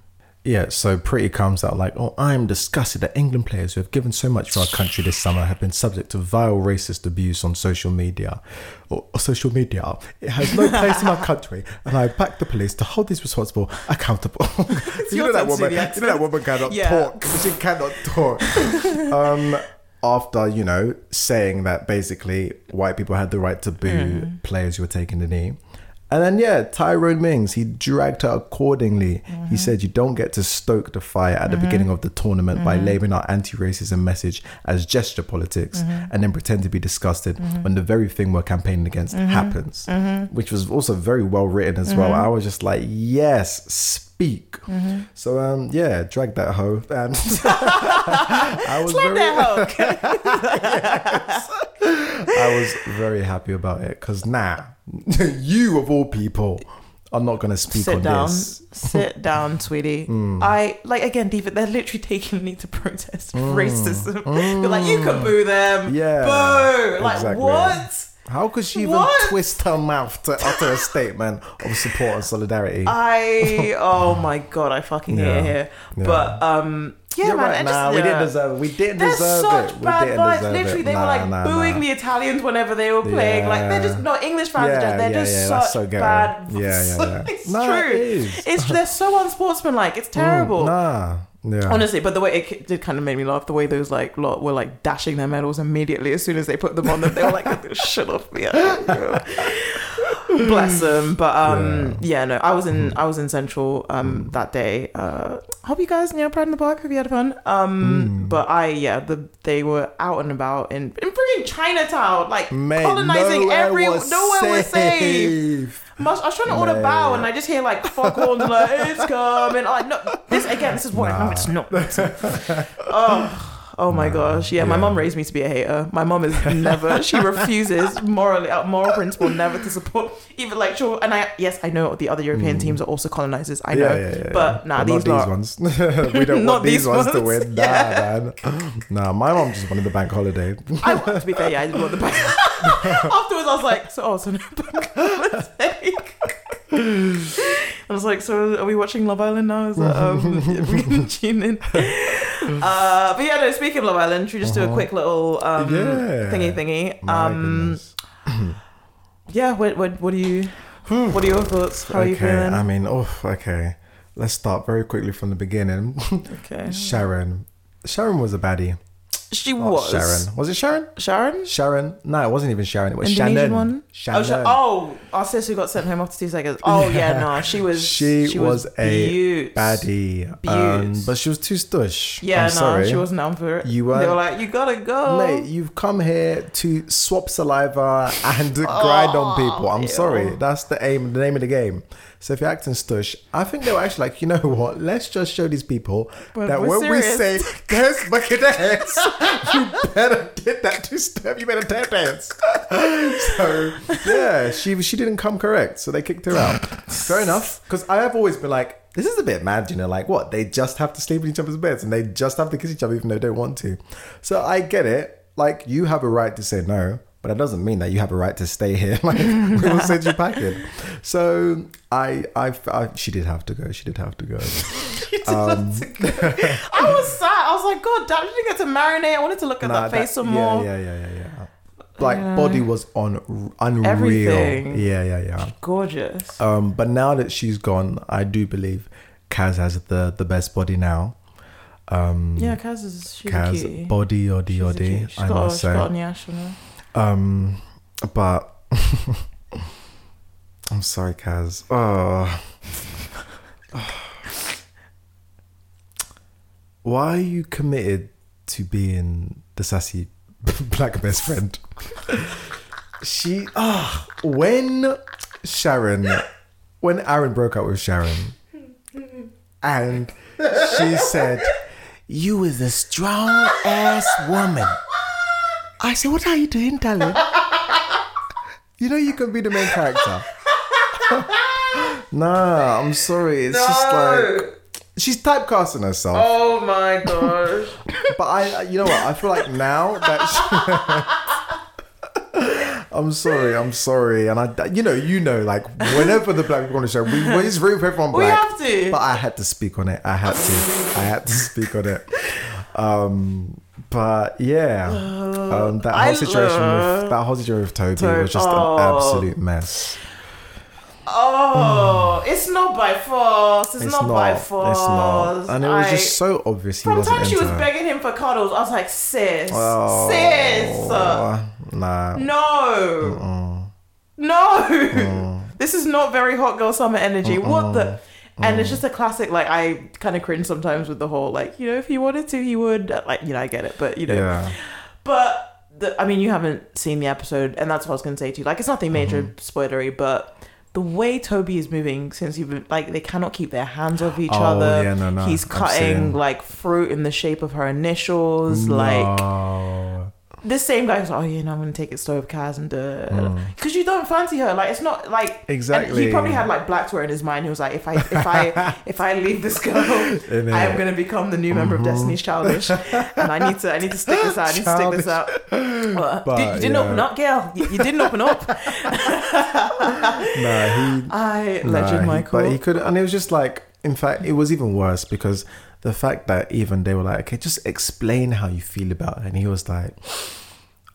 Yeah, so Priti comes out like, oh, I am disgusted that England players who have given so much for our country this summer have been subject to vile racist abuse on social media. Or, or social media. It has no place in our <laughs> country, and I back the police to hold these responsible accountable. <laughs> <laughs> you know that woman. You know that woman cannot Yeah. talk. She cannot talk. um, after you know saying that basically white people had the right to boo Mm. players who were taking the knee. And then yeah, Tyrone Mings, he dragged her accordingly. Mm-hmm. He said you don't get to stoke the fire at the beginning of the tournament by Mm-hmm. labeling our anti-racism message as gesture politics Mm-hmm. and then pretend to be disgusted when the very thing we're campaigning against Mm-hmm. happens. Which was also very well written as well. I was just like, yes, speak. Mm-hmm. So um yeah, drag that hoe. And <laughs> I was very <laughs> I was very happy about it because now <laughs> you of all people are not going to speak Sit on down, this. sit down, sweetie. I like again, David. They're literally taking me to protest racism. They're like, you can boo them, Yeah, boo. Like exactly. what? How could she even What? twist her mouth to utter a statement of support and solidarity? I <laughs> oh my god, I fucking hate Yeah. it here. Yeah. But um, yeah, You're man, right. I Nah, just, we yeah. didn't deserve it. We didn't They're deserve such it. We bad didn't vibes. deserve Literally, it. they Nah, were like nah, booing nah. the Italians whenever they were playing. Like they're just not English fans. are Yeah, they're yeah, just yeah, such so ghetto. bad. Yeah, yeah, <laughs> yeah. it's Nah, true. it is. It's they're so unsportsmanlike. It's <laughs> terrible. Nah. Yeah. Honestly, but the way it did kind of make me laugh. The way those like lot were like dashing their medals immediately as soon as they put them on them. They were like, "Get this shit off me!" Bless them. <laughs> But um, yeah. no, I was in I was in Central um that day. Uh, hope you guys, you know, Pride in the Park. Hope you had fun. Um, but I yeah, the they were out and about in in freaking Chinatown, like Mate, colonizing nowhere every was nowhere was safe. safe. I was trying to order bow and I just hear like fuck horns like it's coming. Like no, this again. This is what no, it's not. oh, oh my gosh. Yeah, my mom raised me to be a hater. My mom is never. she <laughs> refuses morally, out moral principle, never to support even like sure. And I yes, I know the other European teams are also colonizers. I know, Mm. Yeah, yeah, yeah. but nah, But these not these ones. <laughs> we don't <laughs> want these these ones, to win. Nah, man. Nah, my mom just wanted the bank holiday. I, to be fair, yeah, I did want the back. Afterwards, I was like, so, oh, so no bank holiday. I was like, so are we watching Love Island now? Is that, um, we can tune in. <laughs> Uh, but yeah, no, speaking of Love Island, should we just do a quick little um, Uh-huh. Yeah. thingy thingy? Um, <clears throat> yeah, what, what, what do you, what are your thoughts? How are you okay, feeling? I mean, oh, okay. Let's start very quickly from the beginning. okay. <laughs> Sharon. Sharon was a baddie. She Not was. Sharon. Was it Sharon? Sharon? Sharon? No, it wasn't even Sharon. It was Indonesian Shannon. one? Shannon. Oh, Sha- oh, our sister got sent home after two seconds. <laughs> Oh yeah, no, she was. She, was, a beaut. baddie. Um, Beaut. but she was too stush. Yeah, I'm no, sorry. she wasn't down for it. You weren't- were like, you gotta go, Mate, you've come here to swap saliva and <laughs> grind on people. I'm ew. sorry. That's the aim, the name of the game. So if you're acting stush, I think they were actually like, you know what? Let's just show these people But that when we serious. say dance bucket dance, <laughs> you better get that two step. You better tap dance. <laughs> so yeah, she she didn't come correct, so they kicked her out. Fair <laughs> enough, because I have always been like, this is a bit mad, you know, like what? They just have to sleep in each other's beds and they just have to kiss each other even though they don't want to. So I get it. Like you have a right to say no, but that doesn't mean that you have a right to stay here. <laughs> Like we will send you packing. So I, I, I, she did have to go. She did have to go. <laughs> Um, I was sad. I was like, God, damn, she didn't get to marinate. I wanted to look at Nah, that face some yeah, more. Yeah, yeah, yeah, yeah. Like body was on unreal. Everything. Yeah, yeah, yeah. Gorgeous. Um, but now that she's gone, I do believe Kaz has the the best body now. Um, yeah, Kaz is she's a Kaz cutie. body oddy a oddy. I got, must she's got say. Um, but <laughs> I'm sorry, Kaz. Oh. <sighs> Why are you committed to being the sassy <laughs> black best friend? she ah when Sharon, when Aaron broke up with Sharon, and she said, "You is a strong ass woman." I said, "What are you doing, darling?" <laughs> You know you can be the main character. <laughs> nah, I'm sorry. It's just like she's typecasting herself. Oh my gosh. <laughs> But I, you know what? I feel like now that she, I'm sorry, I'm sorry, and I, you know, you know, like whenever the black people on the show, we we just root for everyone black. We have to. But I had to speak on it. I had to. I had to speak on it. Um, but yeah, um, that whole I situation love- with that whole situation with Toby Toby- was just oh. an absolute mess. Oh, it's not by force. It's, It's not, not. by It's force. not, and it was I- just so obvious he From the wasn't time she was her. begging him for cuddles, I was like, sis, Oh, sis, nah. no, no. <laughs> this is not very hot girl summer energy. What the? And it's just a classic. Like I kind of cringe sometimes with the whole like you know if he wanted to he would like you know I get it, but you know Yeah. But the, I mean, you haven't seen the episode, and that's what I was going to say to you. Like, it's nothing major Mm-hmm. spoilery, but the way Toby is moving since you've been like, they cannot keep their hands off each Oh, other. yeah, no, no, He's cutting like fruit in the shape of her initials. Like No. This same guy was, oh, you know, I'm going to take it slow with Kaz and Mm. because you don't fancy her. Like, it's not like and Exactly. he probably had like Blacktour in his mind. He was like, if I if I <laughs> if I leave this girl, <laughs> I am going to become the new member of Mm-hmm. Destiny's Childish, and I need to I need to stick this out. I need to stick this out. <laughs> But, But, you didn't yeah. open up, girl. You, you didn't open up. Nah, he I Nah, legend he- Michael. But he could, and it was just like, in fact, it was even worse because the fact that even they were like, okay, just explain how you feel about her. And he was like,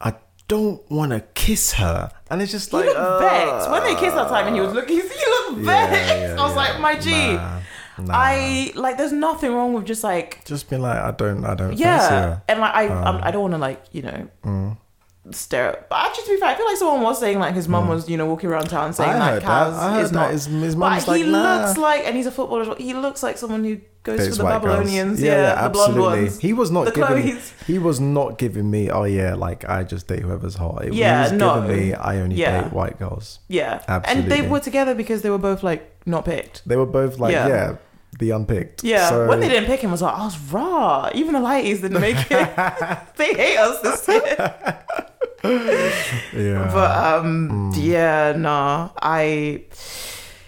I don't want to kiss her. And it's just He like, looked uh, vexed when they kissed that time, and he was looking. <laughs> He looked yeah, vexed. yeah, I was yeah. like, my G. Nah, nah. I like. There's nothing wrong with just like just being like, I don't, I don't yeah, and like I Um, I don't want to like you know. mm. Stare, but actually, to be fair, I feel like someone was saying like his mum hmm. was, you know, walking around town saying. I like that. I heard is that. not. His, his but like, he nah. looks like, and he's a footballer. as well, He looks like someone who goes Dates for the white girls. Babylonians, yeah, the blonde ones. He was not The giving. Chloes. He was not giving me. Oh yeah, like I just date whoever's hot. It, Yeah, he was no. giving me. I only Yeah. date white girls. Yeah, Absolutely and Absolutely. they were together because they were both like not picked. They were both like, Yeah. yeah, the unpicked. Yeah, So- when they didn't pick him, I was like, I was raw. Even the lighties didn't make it. <laughs> they hate us this year. yeah. But um, Mm. yeah, nah, I,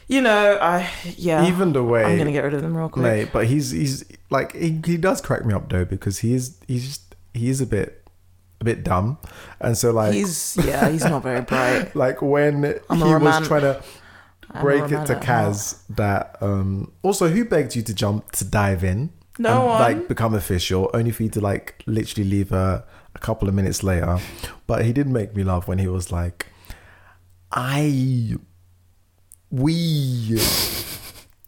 you know, I yeah. even the way, I'm gonna get rid of them real quick. mate. But he's he's like he, he does crack me up though because he is he's just he is a bit a bit dumb, and so like he's yeah, he's not very <laughs> bright. like when I'm he was trying to break it to. Kaz that um also who begged you to jump to dive in No and one. like become official only for you to like literally leave her a couple of minutes later but he did make me laugh when he was like I we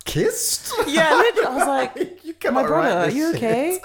kissed Yeah, literally, I was like, <laughs> you my brother, are you shit.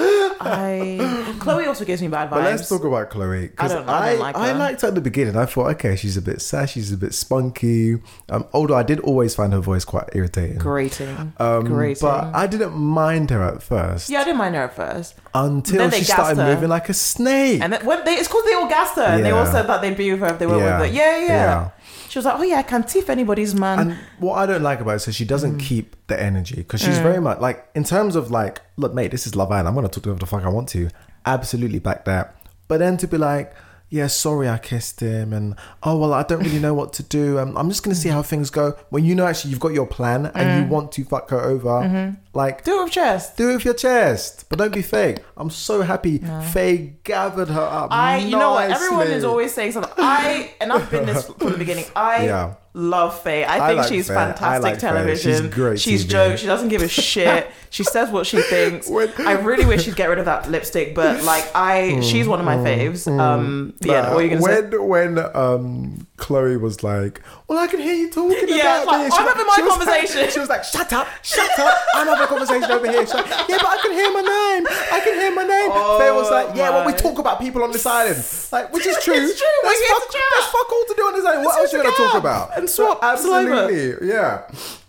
Okay? I <laughs> Chloe also gives me bad vibes. But let's talk about Chloe because I don't- I, I don't like I liked her at the beginning. I thought, okay, she's a bit sassy, she's a bit spunky. Um, although I did always find her voice quite irritating. grating, Um, grating. but I didn't mind her at first yeah, I didn't mind her at first, until she gassed started her. moving like a snake. and then when they, it's because they all gassed her, and they all Yeah. said that they'd be with her if they were Yeah. with her. Yeah, yeah, Yeah. She was like, oh yeah, I can tiff anybody's man. and what I don't like about it is she doesn't Mm. keep the energy because she's very much like in terms of like, look, mate, this is Love Island. I'm gonna talk to whoever the fuck I want to. Absolutely back that. But then to be like, yeah, sorry, I kissed him, and oh well, I don't really know what to do. Um, I'm just gonna see how things go. When you know actually you've got your plan and Mm. you want to fuck her over, Mm-hmm. like Do it with chest. do it with your chest, but don't be fake. I'm so happy Faye gathered her up. I, you know what? Everyone is always saying something. I, and I've been this from the beginning. I <laughs> Yeah. Love Faye. I I think like she's Faye. Fantastic like Faye. television. She's great She's TV. jokes. She doesn't give a <laughs> shit. she says what she thinks. When- I really wish she'd get rid of that lipstick, but like I, she's one of my faves. Um, yeah. Nah, What are you gonna say? when when um Chloe was like, "Well, I can hear you talking Yeah, about like, this." I'm having my she conversation. Like, she was like, "Shut up, shut up! I'm having a conversation over here." She's like, "Yeah, but I can hear my name. I can hear my name." Oh, Faye was like, "Yeah, well, we talk about people on this island, like, which is true. It's true, we're here to fuck, there's fuck all to do on this island. What Let's else you gonna talk about?" and swap absolutely, yeah.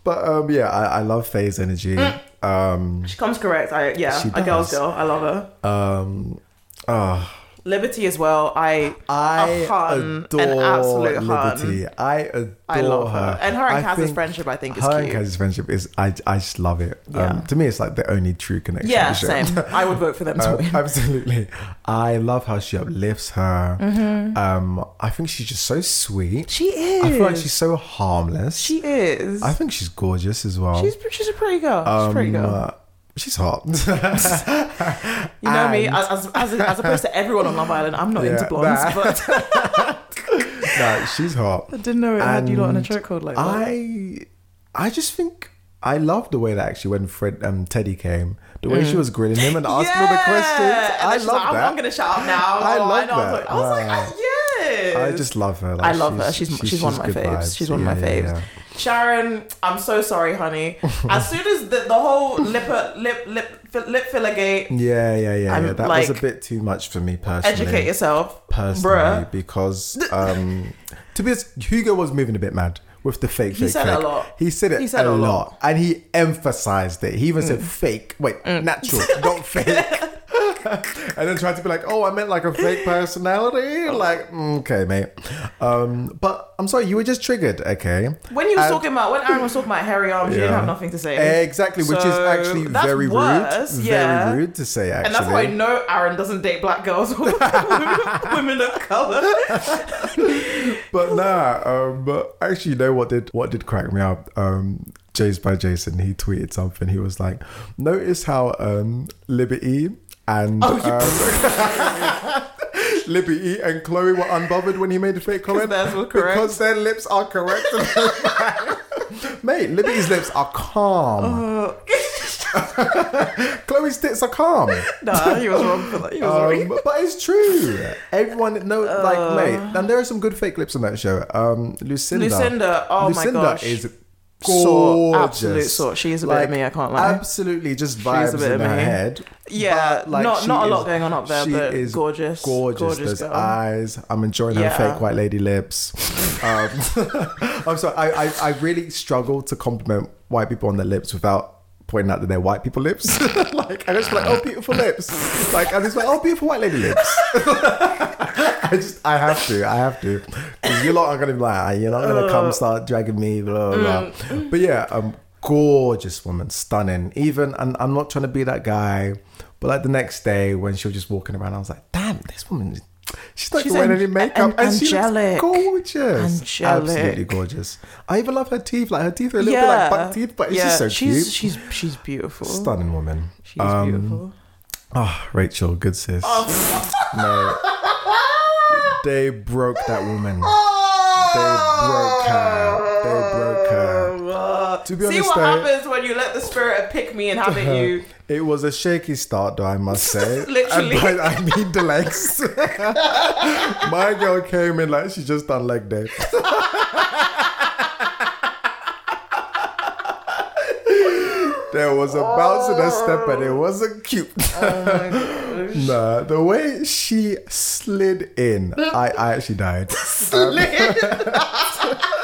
But um, yeah, I, I love Faye's energy. Um, She comes correct. I yeah, a girl's girl. I love her. um, oh, Liberty as well. I I hun, adore an absolute hun. Liberty. I adore I love her. her. And her and I Kaz's friendship, I think, is her and cute. Kaz's friendship is. I, I just love it. Yeah. Um, to me, it's like the only true connection. yeah, of the show. same. <laughs> I would vote for them to Um, win. absolutely. I love how she uplifts her. Mm-hmm. Um, I think she's just so sweet. She is. I feel like she's so harmless. She is. I think she's gorgeous as well. she's she's a pretty girl. She's a pretty Um, girl. uh, she's hot. <laughs> You know me, as, as, as opposed to everyone on Love Island, I'm not Yeah, into blondes, nah. but <laughs> no, she's hot. I didn't know it had you lot in a And chokehold like that. I, I just think I love the way that actually when Fred um, Teddy came, the way she was grilling him and <laughs> asking all the questions. Mm. I love like, I'm, that. I'm gonna shout out now. I Oh, love know. I was that. like, I was like, Wow. ah, yes. I just love her. Like, I love her. She's she's, one of my good faves. vibes. She's one of my Yeah, yeah, faves. yeah. Sharon, I'm so sorry, honey. <laughs> As soon as the, the whole lip lip lip lip filler gate, Yeah, yeah, yeah, I'm yeah. That was a bit too much for me personally. educate yourself, personally bruh. because <laughs> um to be honest, Hugo was moving a bit mad with the fake He fake said it a lot. He said it He said a lot. lot. Mm. and he emphasized it. He even said fake. Wait, natural, <laughs> not fake. And then tried to be like, "Oh, I meant like a fake personality." Like, mm, okay, mate. Um, but I'm sorry, you were just triggered. Okay. When you was And- talking about when Aaron was talking about hairy arms, you didn't have nothing to say. Exactly, which is actually very worse, rude. yeah. Very rude to say. Actually, And that's why I know Aaron doesn't date black girls or <laughs> women of color. <laughs> But nah, um, but actually, you know what did what did crack me up? Um, Jays by Jason, he tweeted something. He was like, "Notice how um, Liberty and Oh, um, <laughs> Liberty and Chloe were unbothered when he made the fake comment theirs were correct. because their lips are correct." <laughs> Mate, Liberty's lips are calm. <laughs> Chloe's tits are calm. nah, he was wrong for that. He was wrong. Um, but it's true. Everyone know, like, mate. And there are some good fake lips on that show. Um, Lucinda. Lucinda, oh my Lucinda gosh. is Sort, gorgeous. absolute sort. She is a bit of me, I can't lie. Absolutely, just vibes in of her me. head. Yeah, But, like, not- not a lot is- going on up there, she but is gorgeous, gorgeous. gorgeous Those girl. eyes. I'm enjoying her fake white lady lips. Um, <laughs> I'm sorry. I, I I really struggle to compliment white people on their lips without pointing out that they're white people lips. <laughs> like I just like, oh, beautiful lips. Like I'm just like, oh, beautiful white lady lips. <laughs> <laughs> I just, I have to, I have to, because you're not gonna be like, "Ah, you're not gonna come start dragging me, blah blah. blah. But yeah, um, gorgeous woman, stunning. Even, and I'm not trying to be that guy, but like the next day when she was just walking around, I was like, damn, this woman. She's not She's wearing an- any makeup, an- and she angelic. looks gorgeous, Angelic. absolutely gorgeous. I even love her teeth. Like her teeth are a little yeah, bit like buck teeth, but it's yeah, just so she's, cute. She's she's beautiful. Stunning woman. She's Um, beautiful. Oh, Rachel, good sis. Oh. No, they broke that woman. They broke her. They broke her. To be See honest, what though, happens when you let the spirit pick me and have it you. It was a shaky start, though I must <laughs> say. Literally. And by- I mean the legs. <laughs> My girl came in like she just done leg day. <laughs> there was a bounce in her step, and it wasn't cute. Oh <laughs> nah, the way she slid in, <laughs> I, I actually died. Um, <laughs>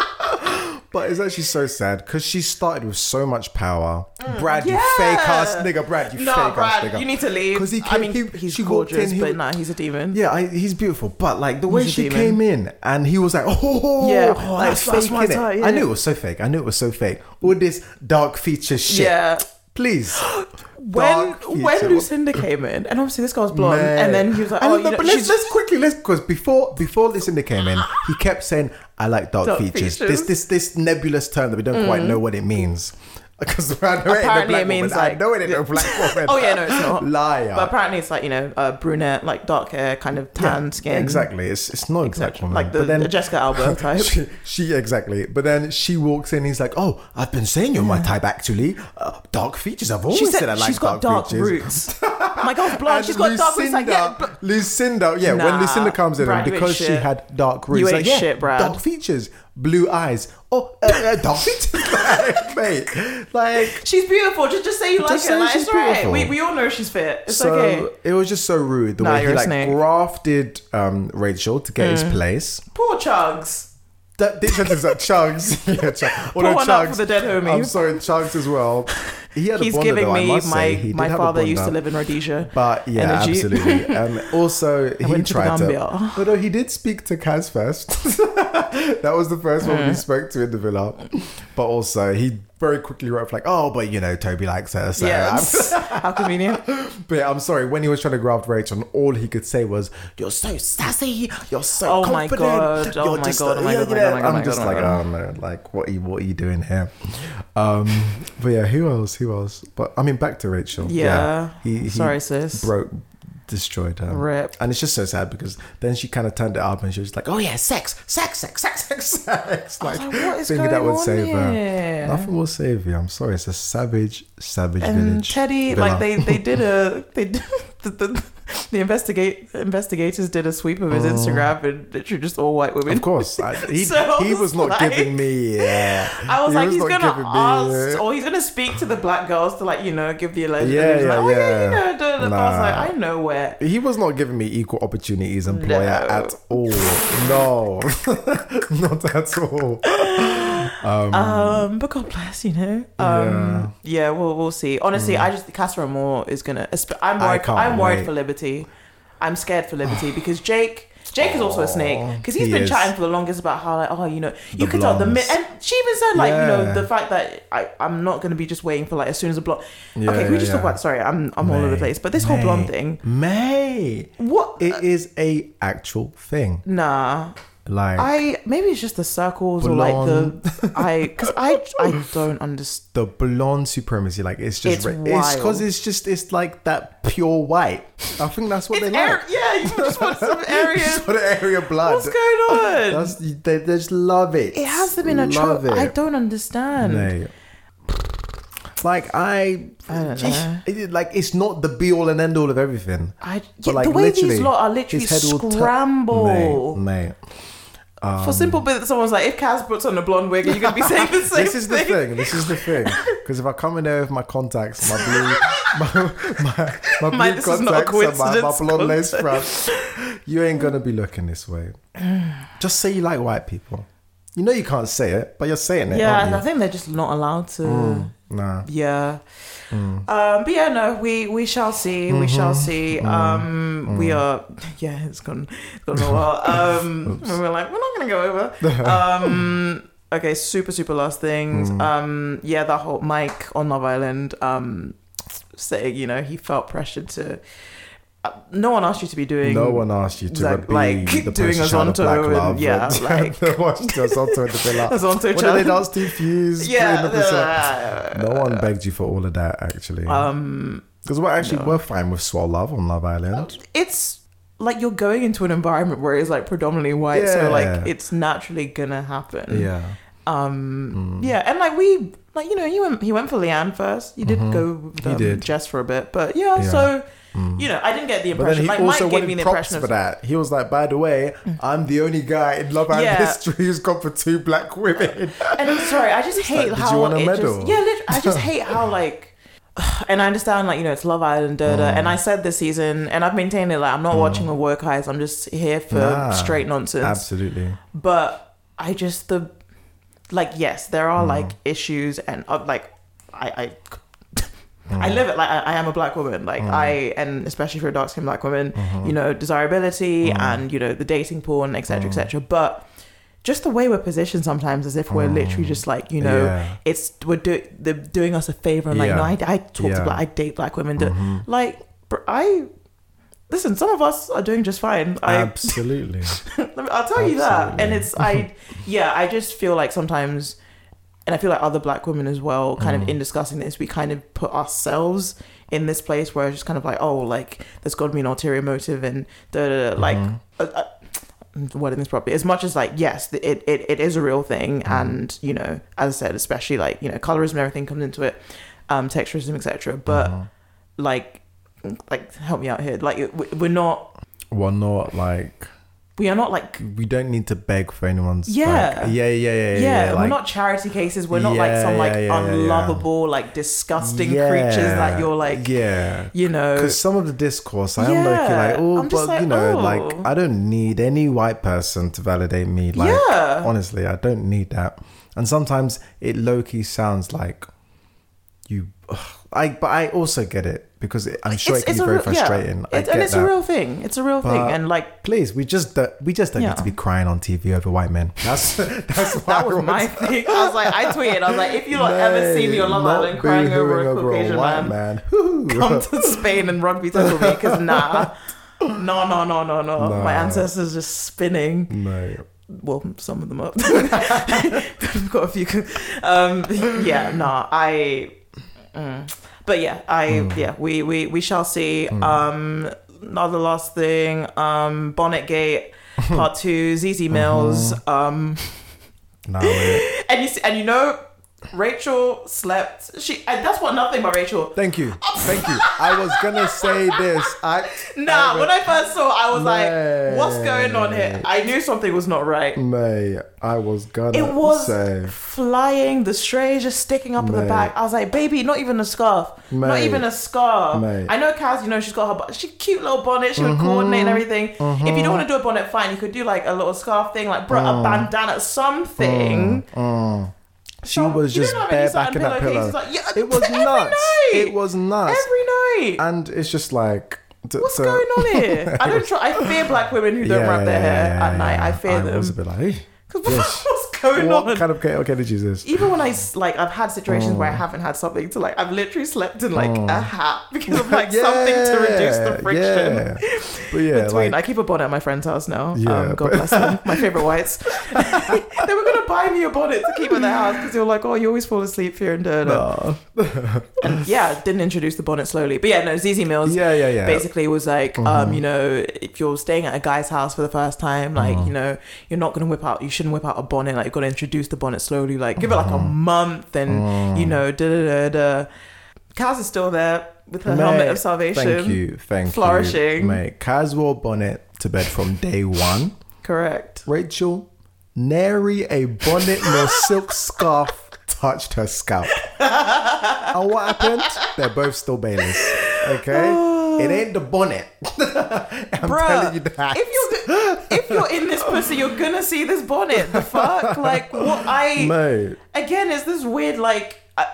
But it's actually so sad because she started with so much power. Brad, you Mm. Fake ass nigga, Brad, you No, fake ass nigga. you need to leave. Because he I came- mean, he- he's she gorgeous, in, he but nah, he's a demon. Yeah, I, he's beautiful, but like the way He's she came in and he was like, <laughs> oh, Yeah, like oh, that's- that's my type, yeah. I knew it was so fake. I knew it was so fake. All this dark feature shit. Yeah. Please. <gasps> When when. Lucinda came in, and obviously this girl's blonde, Man. and then he was like, And "Oh, you know, let's, let's quickly let's because before before Lucinda came in, he kept saying, "I like dark, Dark features." features. Mm. This this this nebulous term that we don't quite know what it means. <laughs> Because I know it ain't a Apparently it means woman. I like- know it ain't a black woman. <laughs> Oh yeah, no, it's not. Liar. But apparently it's like you know, uh, brunette, like dark hair, kind of tan skin. Exactly. It's it's not a black Exactly. woman. Like the, but then the Jessica Alba <laughs> type. she, she exactly. But then she walks in. He's like, "Oh, I've been saying you're my type. Actually, uh, dark features. I've always She said, said I like she's got dark features." roots. My God, blonde. She's got dark roots. Like, yeah, Lucinda, Lucinda, yeah, when Lucinda comes in, because she had dark roots, You like, yeah, shit, Brad. dark features, blue eyes, oh, uh, uh, <laughs> like, mate, like. she's beautiful. Just just say you like her. Like, it's alright. We we all know she's fit. It's so okay. it was just so rude the Nah, way he like snake. grafted um, Rachel to get his Mm. place. Poor Chuggs. That this sentence like Chuggs. <laughs> yeah, Chuggs. Although one Chuggs, for the dead homie. I'm sorry, Chuggs as well. He had he's giving though, me my my father used to live in Rhodesia. But yeah, absolutely. <laughs> And also, he went to tried to. Gambia. But no, he did speak to Kaz first. <laughs> that was the first one he spoke to in the villa. But also, he very quickly wrote like, "Oh, but you know, Toby likes her." So <laughs> how convenient. But yeah, I'm sorry. When he was trying to graft Rachel, all he could say was, "You're so sassy. You're so Oh my confident. God, oh You're my just God, oh my yeah, God, oh my yeah." God, oh my God, I'm oh just oh like, my oh no, like what are you, what are you doing here? Um, but yeah, who else? Who else? But I mean, back to Rachel. Yeah. he, he Sorry, sis. broke, destroyed her. Rip. And it's just so sad because then she kind of turned it up and she was like, "Oh yeah, sex, sex, sex, sex, sex, sex." <laughs> Like, like, what is thinking that going would on save her. Nothing will save you. I'm sorry. It's a savage, savage and village. Teddy, villa. like they they did a they did, <laughs> the, the <laughs> the investigate investigators did a sweep of his Instagram and literally just all white women. Oh. Of course, I, <laughs> he, So he was was not like- giving me. Yeah, <laughs> I was He like, he's gonna me, ask, uh, or he's gonna speak to the black girls to like, you know, give the alleged. Yeah, he was yeah, like, oh, yeah, yeah. you know, da, da, da. I was Nah. like, I know where. He was not giving me equal opportunities employer No. at all. No, not at all. Um, but God bless, you know. Um, yeah, we'll we'll see. Honestly, I just Casa Amor is gonna. I'm Mm. Worried. I'm worried wait. for Liberty. I'm scared for Liberty <sighs> because Jake. Jake is also a snake because he's he been is. chatting for the longest about how like oh you know you The could tell the mi- and she even said like you know the fact that I I'm not gonna be just waiting for like as soon as a blonde Yeah, okay can we yeah, just talk about sorry I'm I'm all over the place but this whole blonde thing May. what It is a actual thing. nah Like I maybe it's just the circles or like the I because <laughs> I I don't understand the blonde supremacy. Like it's just It's it's because it's just it's like that pure white. I think that's what it's they air, like. yeah you just want some <laughs> area Just the area blood. what's going <laughs> on That's they, they just love it. it has to be a trope. I don't understand Mate. Like I, I don't know. it- like it's not the be all and end all of everything. I yeah, like, the way these literally, lot are literally his head will tu- scramble mate, mate. for um, simple bit that someone's like if Kaz puts on a blonde wig are you gonna be saying the <laughs> same This is the thing thing. This is the thing. <laughs> Because if I come in there with my contacts, my blue, <laughs> my, my, my blue Mate, this is not a contacts, and my, my blonde lace fronts, you ain't gonna be looking this way. <sighs> Just say you like white people. You know you can't say it, but you're saying it. yeah I think they're just not allowed to mm. Nah. Yeah. Mm. Um, but yeah, no, we we shall see. We shall Mm-hmm. see. Mm. Um, we are. Yeah, it's gone. It's gone a while. <laughs> Um, and we're like, we're not gonna go over. <laughs> Um, okay, super super last things. Mm. Um, yeah, that whole Mike on Love Island. Um, saying you know he felt pressured to. Uh, no one asked you to be doing. No one asked you to Exact- be like, the doing poster child of Azonto and- yeah, and- like- Azonto in the villa. Azonto What did they dance to? Fuse. Yeah. 300%. no one begged you for all of that, actually. Um, Because we're actually we're fine with swell love on Love Island. it's like you're going into an environment where it's like predominantly white, so like it's naturally gonna happen. Yeah. Um. Yeah, and like we, like you know, you went, he went for Leanne first. You did go with Mm-hmm. Um, did. Jess for a bit, but yeah. Yeah. Mm. You know, I didn't get the impression. But then he Like also Mike gave me the impression for Mm. that. He was like, by the way, I'm the only guy in Love Island Yeah. history who's gone for two black women. And I'm sorry, I just hate like, did you how want a medal? just yeah, literally, I just <laughs> hate how like. <sighs> And I understand, like you know, it's Love Island, da, da, Mm. and I said this season, and I've maintained it. Like I'm not watching the work highs. I'm just here for Nah. straight nonsense. Absolutely. but I just the like yes, there Mm. are like issues and uh, like I I Mm. I live it like I, I am a black woman like I and especially for a dark skinned black woman Mm-hmm. you know desirability Mm. and you know the dating porn, etc etc but just the way we're positioned sometimes as if we're literally just like you know Mm. Yeah. it's we're do, they're doing us a favor and like Yeah. no I, I talk to Yeah. Mm-hmm. black I date black women do, like I listen some of us are doing just fine I <laughs> Absolutely. I'll tell you that. And it's I yeah, I just feel like sometimes and I feel like other black women as well, kind Mm. of in discussing this, we kind of put ourselves in this place where it's just kind of like, oh, like there's got to be an ulterior motive and da, da, da, like Mm-hmm. uh, uh, wording this properly. As much as like, yes, it, it, it is a real thing, Mm-hmm. and you know, as I said, especially like you know, colorism and everything comes into it, um, texturism, etc. But Mm-hmm. like, like help me out here. Like we- we're not, We're not like we are not like we don't need to beg for anyone's Yeah. like, yeah, yeah, yeah, yeah. yeah, we're not charity cases. We're not like some like yeah, yeah, yeah, yeah. unlovable, like disgusting yeah, creatures that you're like, yeah. you know. Because some of the discourse, I am like, Yeah. like, oh, I'm but like, you know, oh. like, I don't need any white person to validate me. Like, Yeah. honestly, I don't need that. And sometimes it low key sounds like you I but I also get it because it, I'm sure it can be very real- frustrating. I It- and it's that. a real thing. It's a real thing. And like Please, we just don't, we just don't Yeah. need to be crying on TV over white men. That's <laughs> that's <laughs> that was my thing. I was like, I tweeted. I was like, if you not ever <laughs> see me on Love Island crying over a Caucasian man, man. Come to Spain and rugby tackle me because nah, no, no, no, no, no. My Nah. ancestors just spinning. no. Well, some of them up. I've got a few. Um, yeah, no, I. mm. But yeah, I Mm. yeah, we we we shall see. Um, the last thing. Um, Bonnet Gate. <laughs> Part two, ZZ Mills. Mm-hmm. Um, No. <laughs> and you see, and you know, Rachel slept. She and that's what nothing about Rachel. Thank you. Thank you. I was gonna say this. I <laughs> Nah, when I first saw, I was Mate. like, "What's going on here?" I knew something was not right. May I was gonna It was say flying. The stray just sticking up in the back. I was like, "Baby, not even a scarf. Not even a scarf." I know Kaz. You know she's got her, bo- she cute little bonnet. She would Mm-hmm. coordinate and everything. If you don't want to do a bonnet, fine. You could do like a little scarf thing, like bro, Mm. a bandana, something. She Some- was just don't have any bareback in that pillow. like, yeah, it was nuts. night. It was nuts. Every night. and it's just like to- What's to- going on here? <laughs> I don't try. I fear black women who don't Yeah, wrap their hair at night. I fear them. was a bit like, hey, <laughs> What's going what on? kind of chaotic energy is this? Even when I like, I've had situations Mm. where I haven't had something to like. I've literally slept in like a hat <laughs> because of like <laughs> something to reduce the friction. Yeah. But yeah, Between, like, I keep a bonnet at my friend's house now. Yeah, um, God but- bless them. My favorite whites. they were gonna buy me a bonnet to keep in the house because they were like, "Oh, you always fall asleep here and there." And yeah, didn't introduce the bonnet slowly. But yeah, no, ZZ Mills. yeah, yeah, yeah. basically was like um you know if you're staying at a guy's house for the first time like you know you're not gonna whip out you shouldn't whip out a bonnet like you're gonna introduce the bonnet slowly like give it like a oh. month and you oh. know da da da da Kaz is still there with her helmet Mate, of salvation Thank you, thank flourishing. you, mate. Casual bonnet to bed from day one. correct Rachel, nary a bonnet nor silk scarf touched her scalp. <laughs> and what happened? They're both still Baileys. Okay, oh. It ain't the bonnet. <laughs> I'm Bruh, telling you that. if you're if you're in this pussy you're gonna see this bonnet the fuck like what I mate, again it's this weird like uh,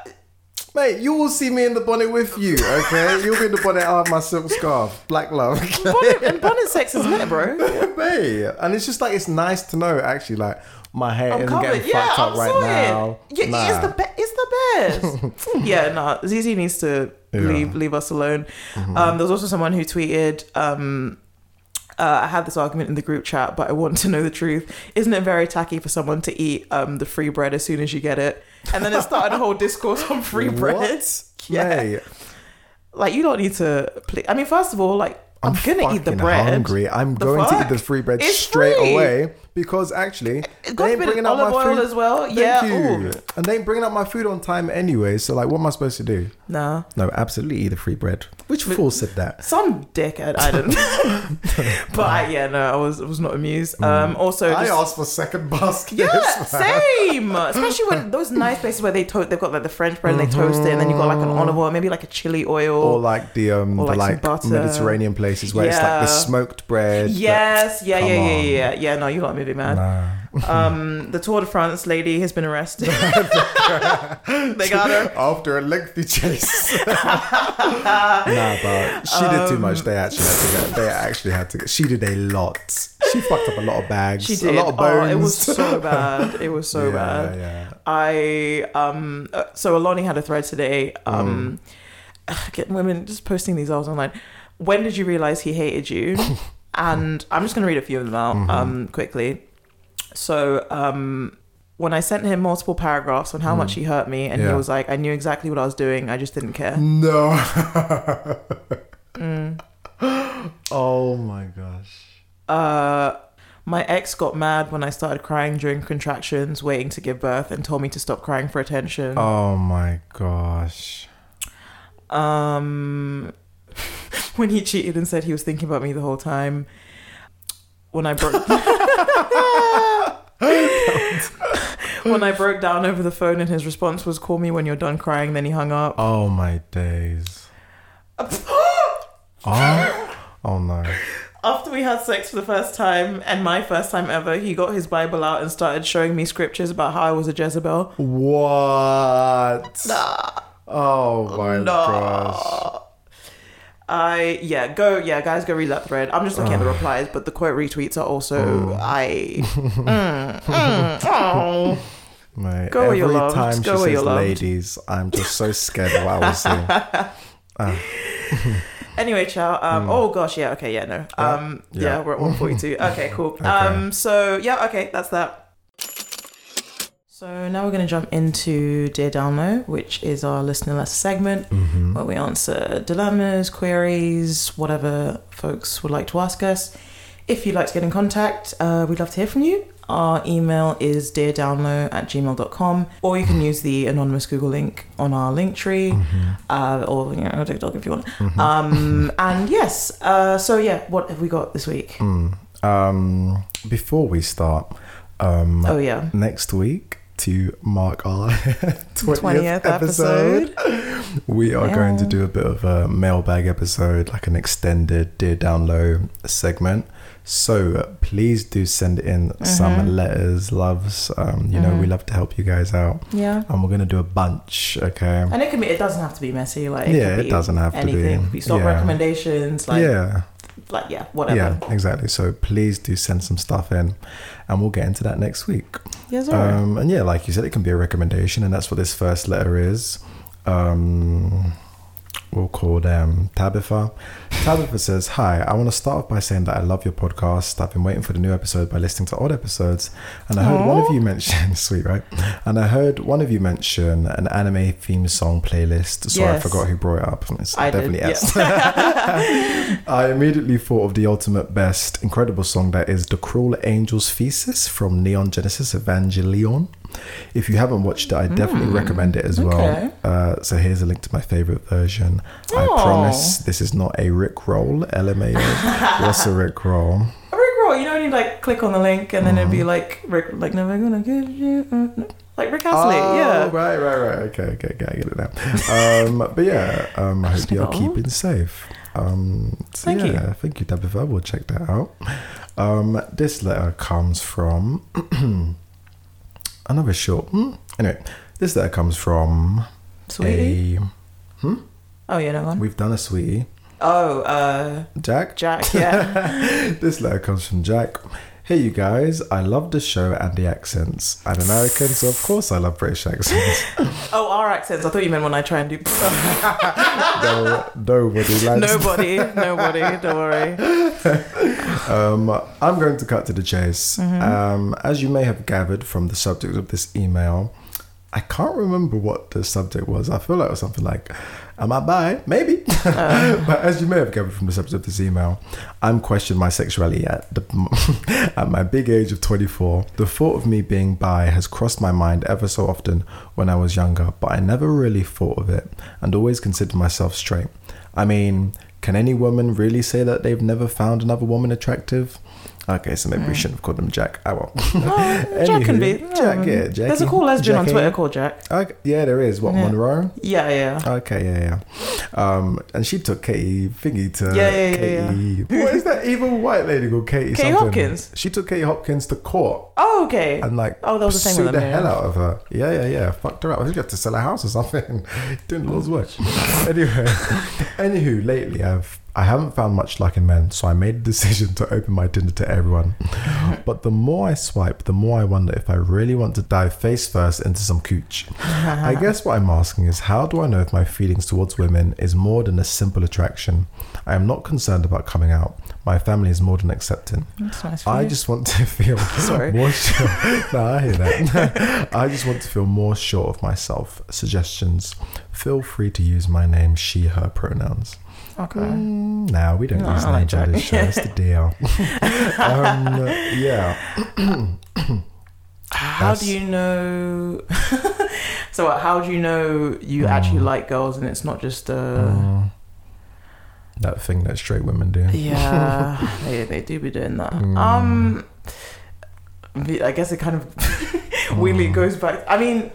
mate, you will see me in the bonnet with you. Okay, you'll be in the bonnet. I have my silk scarf, black love. bonnet <laughs> and bonnet sex is lit bro mate, and it's just like it's nice to know actually like my hair I'm isn't covered. getting Yeah, fucked up I'm right now. Yeah, Nah. it's the be- it's the best. <laughs> yeah, no, ZZ needs to Yeah. Mm-hmm. leave leave us alone. Um, there was also someone who tweeted. Um, uh, I had this argument in the group chat, but I want to know the truth. Isn't it very tacky for someone to eat um, the free bread as soon as you get it? And then it started a whole discourse on free bread. <laughs> Yeah. Mate, Like you don't need to. Play. I mean, first of all, like I'm, gonna eat the bread. Hungry. I'm The going to eat fuck? the free bread It's straight free. away because actually they ain't bringing out my olive oil food. as well. Thank yeah. you. ooh. And they ain't bringing out my food on time anyway. So like, what am I supposed to do? No, No, absolutely eat the free bread. Which fool said that? Some dickhead. I didn't. <laughs> <laughs> but I, yeah, no, I was I was not amused. Um, also, Mm. I just- asked for second basket. yeah, same. Especially when those nice places where they to- they've got like the French bread and they toast it, and then you got like an olive oil, maybe like a chili oil. Or like the um Or the like some like. Mediterranean places where it's like the smoked bread. yes, yeah, yeah, yeah, yeah, yeah. No, you got movie man. Nah. Um, the Tour de France lady has been arrested. <laughs> they got her. After a lengthy chase. nah, but she did too much. They actually had to get. They actually had to get. She did a lot. She fucked up a lot of bags. She did. A lot of bones. Oh, it was so <laughs> bad. It was so yeah, bad. Yeah. I um uh, so Aloni had a thread today. Um Mm. <sighs> getting women just posting these hours online. When did you realize he hated you? <laughs> and I'm just gonna read a few of them out Mm-hmm. um quickly. So um when I sent him multiple paragraphs on how much he hurt me, and he Mm. Was like, I knew exactly what I was doing, I just didn't care. No. <laughs> Mm. Oh my gosh. Uh, my ex got mad when I started crying during contractions, waiting to give birth, and told me to stop crying for attention. Oh my gosh. Um, <laughs> when he cheated and said he was thinking about me the whole time. When I broke. <laughs> when I broke down over the phone and his response was "Call me when you're done crying." Then he hung up. Oh my days. <laughs> Oh. Oh no. After we had sex for the first time and my first time ever, he got his Bible out and started showing me scriptures about how I was a Jezebel. What? Oh my No. gosh. I yeah go yeah guys go read that thread. I'm just looking at the replies, but the quote retweets are also I. <laughs> Mm, mm, oh. Mate, Go where every loved. time Go she says ladies, I'm just so scared of what I was saying. <laughs> <laughs> Anyway, ciao. Um, Oh gosh, yeah, okay, yeah, no. Um, yeah. Yeah. we're at 142. okay, cool. Um, so yeah, okay, that's that. So now we're going to jump into Dear Download, which is our listener letter segment Mm-hmm. where we answer dilemmas, queries, whatever folks would like to ask us. If you'd like to get in contact, uh, we'd love to hear from you. Our email is deardownload at gmail.com, or you can use the anonymous Google link on our link tree, uh, or you know, TikTok if you want. Um, and yes, uh, so yeah, what have we got this week? Um, before we start, um, Oh, yeah. next week to mark our <laughs> 20th, 20th episode, we are going to do a bit of a mailbag episode, like an extended Dear Download segment. So please do send in Mm-hmm. some letters, loves. Um, you know, we love to help you guys out. Yeah. And we're going to do a bunch, okay? And it can be, it doesn't have to be messy. Like, Yeah, it doesn't have to be. anything. It could be stock Yeah. recommendations, like, yeah. Like, yeah, whatever. Yeah, exactly. So please do send some stuff in, and we'll get into that next week. Yes. Um, and yeah, like you said, it can be a recommendation, and that's what this first letter is. Um, we'll call them um, Tabitha. Tabitha says, Hi, I want to start off by saying that I love your podcast. I've been waiting for the new episode by listening to old episodes. And I heard one of you mention, <laughs> sweet, right? And I heard one of you mention an anime theme song playlist. Sorry, I forgot who brought it up. It's I did, definitely yeah. S. <laughs> I immediately thought of the ultimate best incredible song that is The Cruel Angel's Thesis from Neon Genesis Evangelion. If you haven't watched it, I definitely recommend it as okay. well. Uh, so here's a link to my favorite version. I Oh. promise this is not a Rick roll, LMAO. <laughs> What's a Rick roll? Rick Roll, you know when you like click on the link and then it'd Mm-hmm. be like Rick, like never gonna give you, uh, like Rick Astley, Oh, yeah. right, right, right. Okay, okay, okay. I get it now. Um, <laughs> but yeah, um, I hope you're Oh. keeping safe. Um, so Thank you. yeah, thank you, Tabitha. We'll check that out. Um, this letter comes from <clears throat> another short. Hmm? Anyway, this letter comes from Sweetie. a. Oh yeah, no one. We've done a sweetie, Oh, uh, Jack. Jack, yeah. <laughs> this letter comes from Jack. Hey, you guys, I love the show and the accents. I'm American, so of course I love British accents. <laughs> oh, our accents. I thought you meant when I try and do. <laughs> no, nobody likes nobody, <laughs> nobody. Don't worry. Um, I'm going to cut to the chase. Mm-hmm. Um, as you may have gathered from the subject of this email, I can't remember what the subject was. I feel like it was something like, Am I bi? Maybe. <laughs> Uh. <laughs> but as you may have gathered from the subject of this email, I'm questioning my sexuality at, the, <laughs> at my big age of 24. The thought of me being bi has crossed my mind ever so often when I was younger, but I never really thought of it and always considered myself straight. I mean, can any woman really say that they've never found another woman attractive? Okay, so maybe we shouldn't have called him Jack. I will. <laughs> Oh, Jack can be. Jack, yeah, Jackie. There's a cool lesbian on Twitter called Jack. Okay, yeah, there is. What, Yeah. Monroe? Yeah, yeah. Okay, yeah, yeah. Um, and she took Katie Thingy to Yeah, yeah, yeah, Katie. What is that evil white lady called Katie? Katie something? Hopkins? She took Katie Hopkins to court Oh, okay. and like Oh, that was the thing sued with the them, hell out of her. Yeah, yeah, yeah. Fucked her up. I think you have to sell a house or something. Doing Lord's work. anyway, anywho, lately I've I haven't found much luck in men, so I made a <laughs> decision to open my Tinder to everyone. <laughs> but the more I swipe, the more I wonder if I really want to dive face first into some cooch. I guess what I'm asking is how do I know if my feelings towards women is more than a simple attraction? I am not concerned about coming out. My family is more than accepting. Nice I you. just want to <laughs> feel Sorry. more sure. no, I hear that. I just want to feel more sure of myself. Suggestions. Feel free to use my name, she, her pronouns. Okay. Mm, no, we don't No, use names on this show. That's the <laughs> deal. <laughs> um, yeah. How do you know? <laughs> so, what, how do you know you actually Mm. like girls and it's not just uh Mm, that thing that straight women do. Yeah, they they do be doing that. Mm. Um, I guess it kind of weirdly goes back. I mean,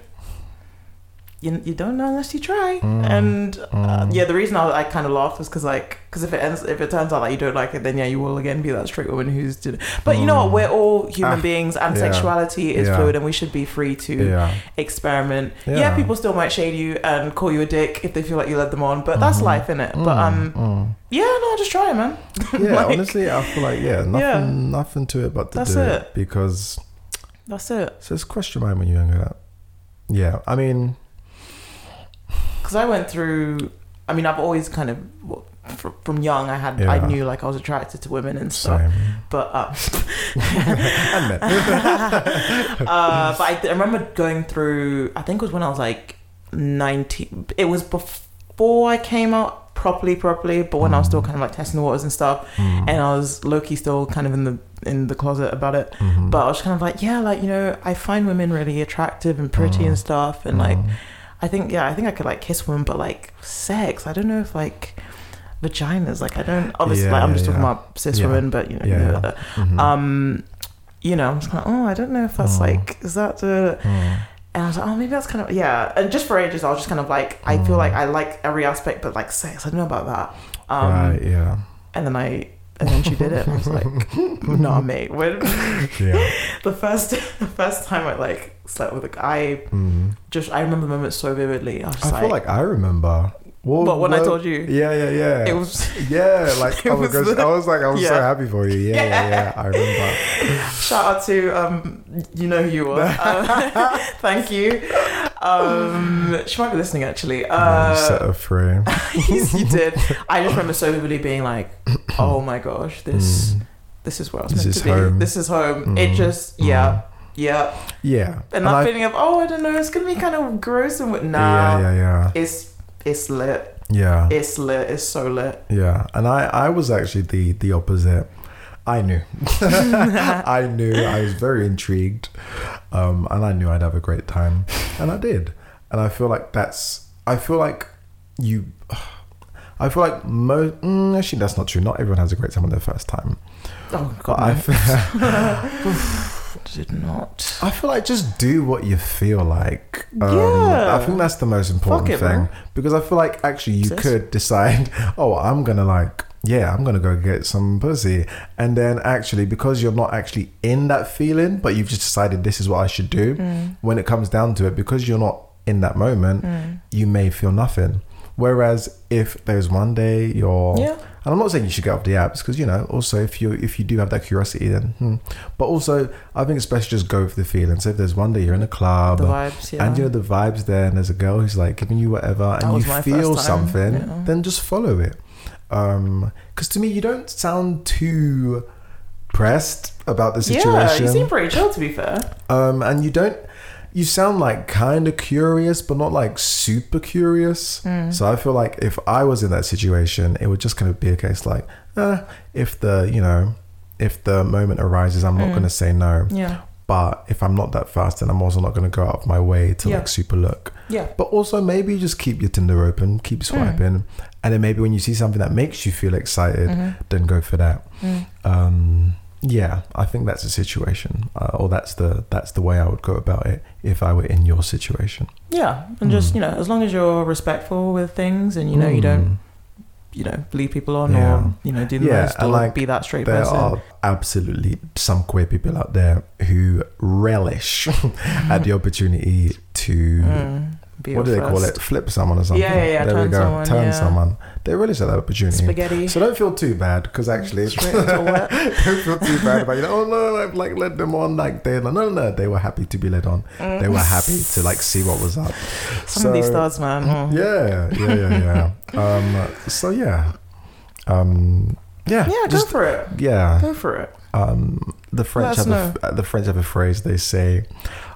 you, you don't know unless you try. Mm. And uh, yeah, the reason I, I kind of laughed was because like because if it ends if it turns out that you don't like it, then yeah, you will again be that straight woman who's did. But you know what? We're all human Ah, beings, and yeah. sexuality is Yeah. fluid, and we should be free to Yeah. experiment. Yeah. People still might shade you and call you a dick if they feel like you led them on, but that's Mhm. life, in it. But um, Mm. yeah, no, just try it, man. <laughs> Yeah, Like, honestly, I feel like yeah, nothing, nothing to it but to That's do it. it. because that's it. so it's question mind when you're younger. Yeah, I mean, because I went through. I mean, I've always kind of from young. I had I knew like I was attracted to women and stuff. same. But <laughs> uh, <laughs> uh, but I, I remember going through. I think it was when I was like nineteen. It was before I came out properly, properly. But when I was still kind of like testing the waters and stuff, Mm. and I was low key still kind of in the in the closet about it. Mhm. But I was kind of like, yeah, like you know, I find women really attractive and pretty Mm. and stuff, and like. I think yeah, I think I could like kiss women, but like sex, I don't know if like vaginas, like I don't obviously Yeah, like I'm yeah, just talking yeah. about cis women, but you know, Yeah, uh, Mhm. um, you know, I'm just of oh, I don't know if that's Mm. like is that the Mm. and I was like oh maybe that's kind of yeah, and just for ages I was just kind of like I feel Mm. like I like every aspect, but like sex, I don't know about that. Um, right, yeah, and then I eventually did it, and I was like, <laughs> nah, mate, when <laughs> yeah. <laughs> the first the first time I like slept with a guy, Mm. just I remember the moment so vividly. I I just feel like I remember. Well, But when I told you, yeah, yeah, yeah, it was <laughs> yeah, like it oh my was the- I was like, I was so happy for you. Yeah, yeah, yeah. I <laughs> remember. shout out to um you know who you are. <laughs> Uh, thank you. Um, she might be listening actually. Yeah, you set Uh, her free. you did. I just remember so vividly being like, <clears throat> oh my gosh, this Mm. this is where I was This meant to be. This is home. It Mm. just yeah yeah, Yeah, and that I- feeling of oh I don't know, it's gonna be kind of gross and what. Nah, yeah, yeah, yeah, it's it's lit. yeah. It's lit. It's so lit. Yeah, and I, I was actually the the opposite. I knew, <laughs> I knew. I was very intrigued, um, and I knew I'd have a great time, and I did. And I feel like that's. I feel like you. <sighs> I feel like mo. Mm, actually, that's not true. Not everyone has a great time on their first time. Oh god, I, feel, <laughs> <laughs> did not. I feel like just do what you feel like. Um, Yeah. I think that's the most important it, thing man. because I feel like actually you Sis. could decide, <laughs> oh, I'm gonna like, yeah, I'm gonna go get some pussy, and then actually because you're not actually in that feeling, but you've just decided this is what I should do. Mm. When it comes down to it, because you're not in that moment, Mm. you may feel nothing. Whereas if there's one day you're Yeah. And I'm not saying you should get off the apps because you know also if you if you do have that curiosity then hmm. but also I think it's best to just go for the feeling so if there's one day you're in a club vibes, yeah. and you know the vibes there and there's a girl who's like giving you whatever That and you feel something yeah. then just follow it um because to me you don't sound too pressed about the situation Yeah, you seem pretty chill to be fair. um, and you don't. You sound like kind of curious, but not like super curious. Hmm. So I feel like if I was in that situation, it would just kind of be a case like, eh, if the you know, if the moment arises, I'm Hmm. not going to say no. Yeah. But if I'm not that fast, then I'm also not going to go out of my way to Yeah. like super look. Yeah. But also maybe just keep your Tinder open, keep swiping, and then maybe when you see something that makes you feel excited, Mm-hmm. then go for that. Um, yeah, I think that's a situation, uh, or that's the that's the way I would go about it if I were in your situation. Yeah. And just, you know, as long as you're respectful with things and you know you don't, you know, lead people on. Yeah. or, you know, do the Yeah, most or like, be that straight There person. are absolutely some queer people out there who relish <laughs> at the opportunity to Mm, what do they call it? Flip someone or something. Yeah, yeah, yeah, There we go. someone, turn yeah. someone. They really at that opportunity. Spaghetti. So don't feel too bad because actually <laughs> don't feel too bad about you know, oh no, I've like led them on like they like, no no no they were happy to be led on. They were happy to like see what was up. Mm. Some of these stars, man. mm. Yeah, yeah, yeah, yeah. <laughs> um so yeah. Um yeah. Yeah, go for it. yeah. Go for it. Um the French have a, the French have a phrase they say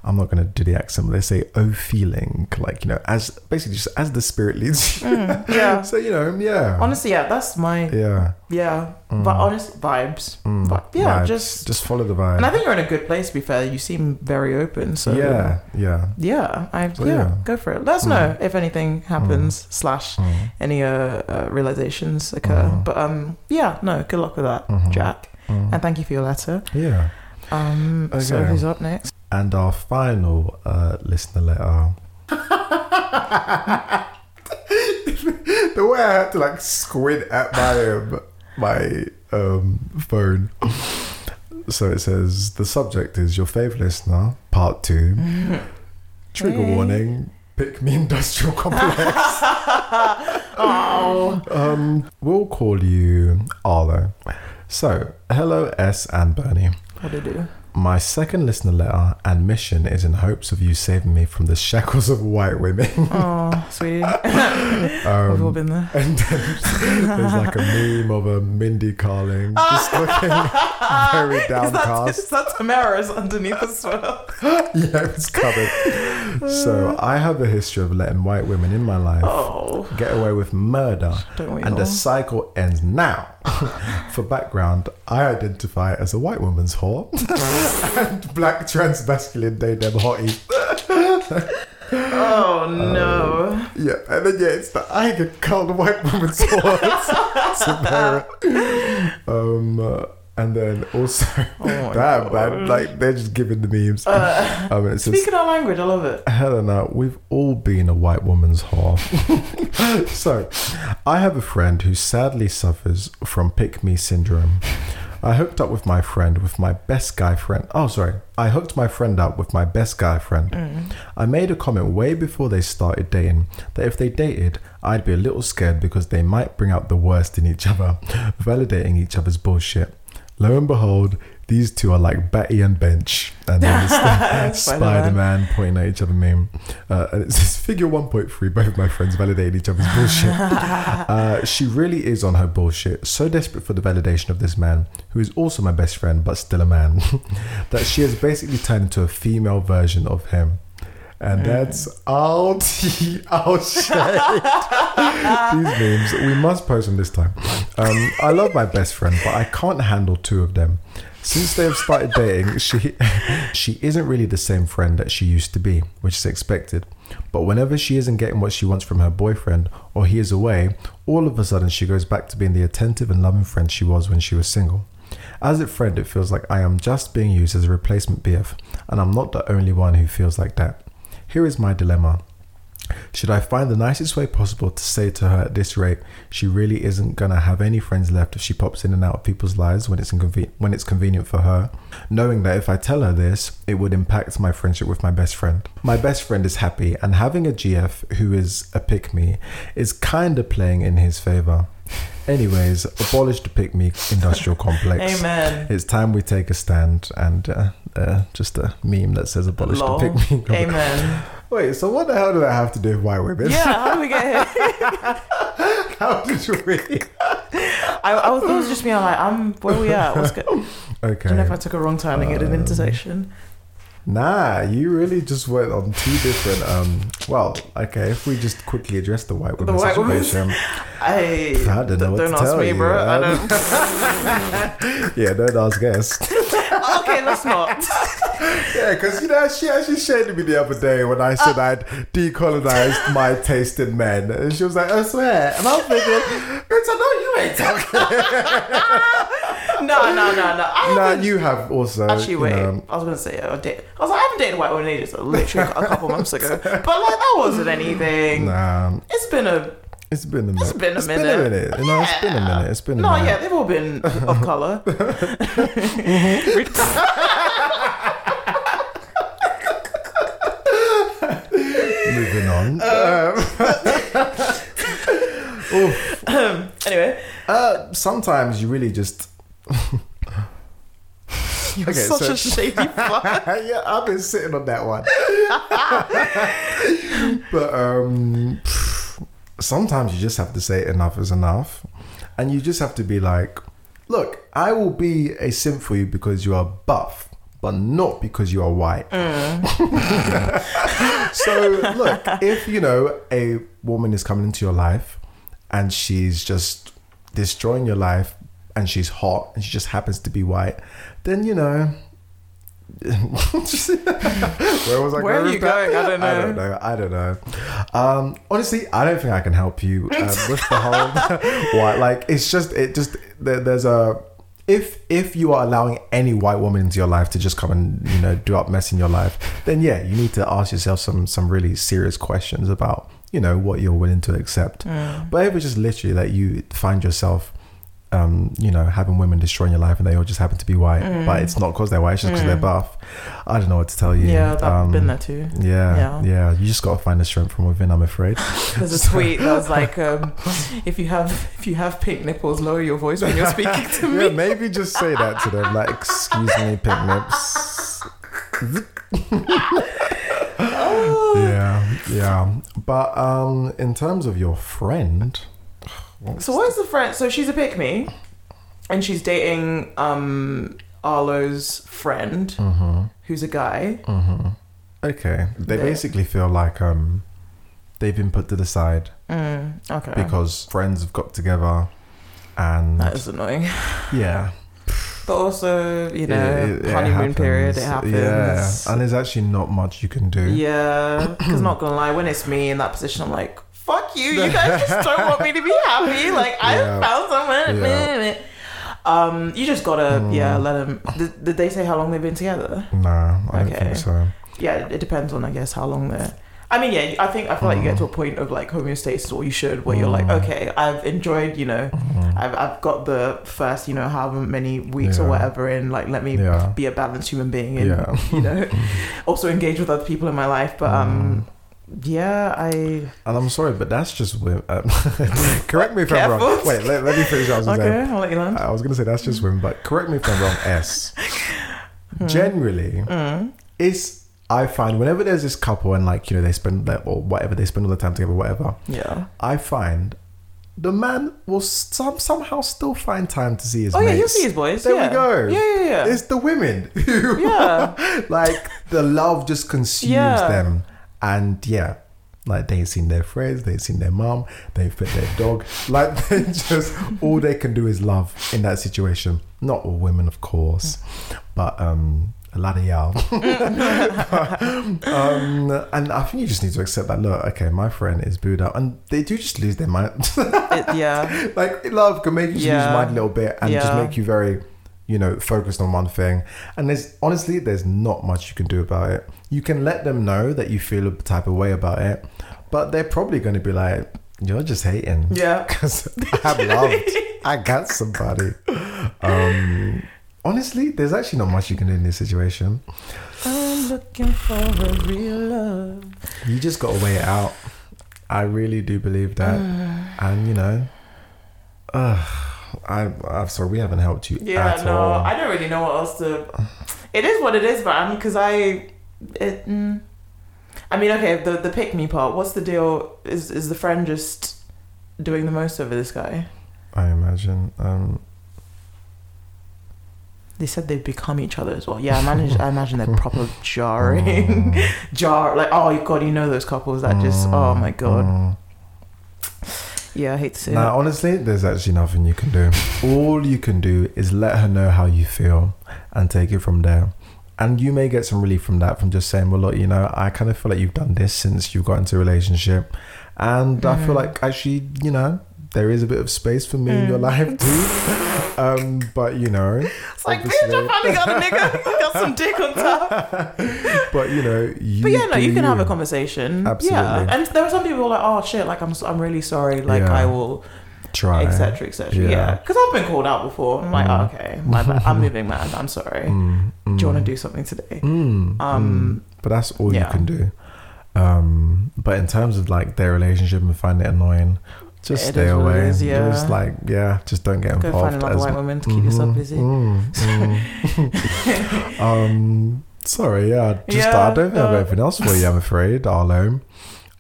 I'm not gonna do the accent, but they say oh feeling like, you know, as basically just as the spirit leads you. Mm, <laughs> yeah. so, you know, yeah. Honestly, yeah, that's my yeah. yeah. But honest vibes. Mm, But yeah, vibes. just just follow the vibe. and I think you're in a good place. To be fair, you seem very open. So yeah, yeah. yeah, I So, yeah, yeah. go for it. Let us know if anything happens slash Mm. any uh, uh realizations occur. Mhm. But um, yeah, no, good luck with that, Mhm. Jack, Mm. and thank you for your letter. Yeah. Um, so Okay. who's up next? And our final uh, listener letter <laughs> the way I had to like squint at my um, my um, phone. So it says the subject is your favorite listener, part 2 Trigger Hey. warning: pick me industrial complex. <laughs> Oh. um, we'll call you Arlo. So hello, S and Bernie. What to do? My second listener letter and mission is in hopes of you saving me from the shackles of white women. <laughs> Oh, sweetie. Um, <laughs> We've all been there. And there's like a meme of a Mindy Kaling just <laughs> looking very downcast. is that Tamara's underneath as well? yeah, it's covered. So I have a history of letting white women in my life Oh, get away with murder, don't we and all? the cycle ends now. <laughs> For background, I identify as a white woman's whore <laughs> and black trans masculine day them hottie. Oh <laughs> no. Yeah, and then yeah, it's the I get called a white woman's whore. Samara. Um, uh, and then also, <laughs> Oh man, like they're just giving the memes. Uh, <laughs> it says, Speaking our language, I love it. Helena, we've all been a white woman's whore. <laughs> so, I have a friend who sadly suffers from pick me syndrome. I hooked up with my friend with my best guy friend. Oh, sorry. I hooked my friend up with my best guy friend. I made a comment way before they started dating that if they dated, I'd be a little scared because they might bring out the worst in each other, validating each other's bullshit. Lo and behold, these two are like Betty and Bench, and then it's the <laughs> Spider-Man. Pointing at each other meme. Uh, and it says figure 1.3, both of my friends validating each other's bullshit. <laughs> uh, she really is on her bullshit, so desperate for the validation of this man, who is also my best friend, but still a man, <laughs> that she has basically turned into a female version of him. And that's all tea, all shade. These memes, we must post them this time. Um, I love my best friend, but I can't handle two of them. Since they have started dating, she <laughs> she isn't really the same friend that she used to be, which is expected. But whenever she isn't getting what she wants from her boyfriend or he is away, all of a sudden she goes back to being the attentive and loving friend she was when she was single. As a friend, it feels like I am just being used as a replacement BF, and I'm not the only one who feels like that. Here is my dilemma. Should I find the nicest way possible to say to her at this rate, she really isn't gonna have any friends left if she pops in and out of people's lives when it's inconven- when it's convenient for her, knowing that if I tell her this, it would impact my friendship with my best friend. My best friend is happy, and having a GF who is a pick me is kinda playing in his favor. Anyways, abolish the pick me industrial complex. Amen. It's time we take a stand and uh, uh, just a meme that says abolish Lol. the pick me. Amen. <laughs> Wait, so what the hell did that have to do with white women? Yeah, how do we get here? <laughs> How did we? I, I was, that was just me. I'm like, I'm where we at? What's good? I <laughs> Okay. don't know if I took a wrong turning at an Um, intersection. Nah, you really just went on two different. Um. Well, okay. If we just quickly address the white women white women. situation, <laughs> I, I don't know what don't to ask tell me, you, bro. I um, don't. <laughs> yeah, don't ask us. <laughs> okay, let's not. <laughs> Yeah, because you know she actually shared me the other day when I said uh. I'd decolonized my taste in men, and she was like, "I swear," and I'm thinking, "Bitch, I know you ain't talking." <laughs> No, no, no, no. I Nah, you have also. Actually, wait. know, I was gonna say uh, I date. I was like, I haven't dated white woman in ages. Literally a couple months ago. But like that wasn't anything. nah, It's been a. it's been a minute. It's been a It's minute. been a minute. You know, it's been a minute. It's been a No, minute. yeah, they've all been of color. <laughs> Moving on. <laughs> Um, anyway, uh, sometimes you really just. <laughs> you're Okay, such so- a shady fuck. yeah, I've been sitting on that one. but um, sometimes you just have to say enough is enough, and you just have to be like, "Look, I will be a simp for you because you are buff." But not because you are white. Mm. <laughs> so, look, if you know a woman is coming into your life and she's just destroying your life and she's hot and she just happens to be white, then you know. <laughs> Where was I Where going are you going? I don't know. I don't know. I don't know. Um, honestly, I don't think I can help you um, <laughs> with the whole <laughs> white. Like, it's just, it just there, there's a if if you are allowing any white woman into your life to just come and you know do up mess in your life, then yeah, you need to ask yourself some some really serious questions about you know what you're willing to accept. But if it's just literally that you find yourself um, you know, having women destroying your life and they all just happen to be white, but it's not because they're white, it's just because they're buff. I don't know what to tell you. Yeah, I've Um, been there too. Yeah, yeah, Yeah. You just got to find the strength from within. I'm afraid. <laughs> There's a tweet that was like, um, if you have if you have pink nipples, lower your voice when you're <laughs> speaking to me. yeah, maybe just say that to them. Like, excuse me, pink nips. <laughs> yeah, yeah. But um, in terms of your friend, So what is the friend? So she's a pick me, and she's dating um Arlo's friend, Mm-hmm. who's a guy. okay, they basically feel like um, they've been put to the side Mm, okay, because friends have got together, and that is annoying. <laughs> yeah, But also, you know, it- it honeymoon period, it happens. happens. Yeah, and there's actually not much you can do. Yeah, because not <laughs> gonna lie, when it's me in that position, I'm like, fuck you. You <laughs> guys just don't want me to be happy. Like I Yeah. found someone. Yeah. Um, you just gotta, yeah, Mm. let them. Did, did they say how long they've been together? No, I don't Okay. think so. Yeah, it depends on, I guess, how long they're. I mean, yeah, I think I feel like you get to a point of like homeostasis, or you should, where you're like, Mm. okay, I've enjoyed, you know, I've I've got the first, you know, however many weeks or whatever in, like, let me Yeah. be a balanced human being and Yeah. <laughs> you know <laughs> also engage with other people in my life but um yeah i And I'm sorry, but that's just women. Um, <laughs> correct me if I'm wrong. Wait, let, let me finish what I was going to okay i'll let you learn I was going to say that's just women, but correct me if I'm wrong. S. Generally, Mm. it's I find whenever there's this couple and like you know they spend or whatever they spend all the time together, whatever. yeah I find the man will some, somehow still find time to see his. oh yeah he'll mates. see his boys There yeah. we go. yeah yeah yeah It's the women who Yeah. <laughs> like the love just consumes Yeah. them, and yeah, like they ain't seen their friends, they ain't seen their mom, they ain't fed their dog. Like <laughs> they just all they can do is love in that situation. Not all women, of course, but um. A lot of y'all, <laughs> um, and I think you just need to accept that. Look, okay, my friend is booed up, and they do just lose their mind. <laughs> It- yeah like love can make you just lose your mind a little bit and just make you very you know focused on one thing. And there's honestly there's not much you can do about it. You can let them know that you feel a type of way about it but they're probably going to be like you're just hating. Yeah. <laughs> Because i'm loved i got somebody. Um honestly there's actually not much you can do in this situation. I'm looking for a real love. You just got to weigh it out. I really do believe that. And you know uh, I, I'm sorry, we haven't helped you yeah no all. i don't really know what else to it is what it is man because i it mm, i mean okay the the pick me part what's the deal is is the friend just doing the most over this guy I imagine. Um, They said they'd become each other as well. Yeah, I manage. I imagine they're proper jarring, <laughs> <laughs> jar. Like, oh god, you know those couples that just. Oh my god. mm. Yeah, I hate to say Now, honestly, there's actually nothing you can do. All you can do is let her know how you feel and take it from there. And you may get some relief from that, from just saying, well, look, you know, I kind of feel like you've done this since you've got into a relationship. And I Mm. feel like actually, you know, there is a bit of space for me in your Mm. life too. Um, but, you know, It's like, bitch, I finally got a nigga. <laughs> got some dick on top. but, you know, you. But yeah, no, you can have a conversation. Absolutely. Yeah, and there were some people who like, oh shit, like I'm, I'm really sorry. Like Yeah. I will, Try. etc. etc. Yeah. Yeah, because I've been called out before. I'm like, Mm. oh, okay, my bad. I'm moving, man. I'm sorry. Mm, Do you want mm. to do something today? Mm, Um, mm. but that's all yeah. you can do. Um, but in terms of like their relationship and finding it annoying, just It stay is what it away. is, yeah. Just like yeah, just don't get Go involved. find another white woman to keep yourself Mhm, busy. mm, mm. <laughs> um, sorry, yeah, just Yeah, I don't have anything else for you. I'm afraid, Arlo.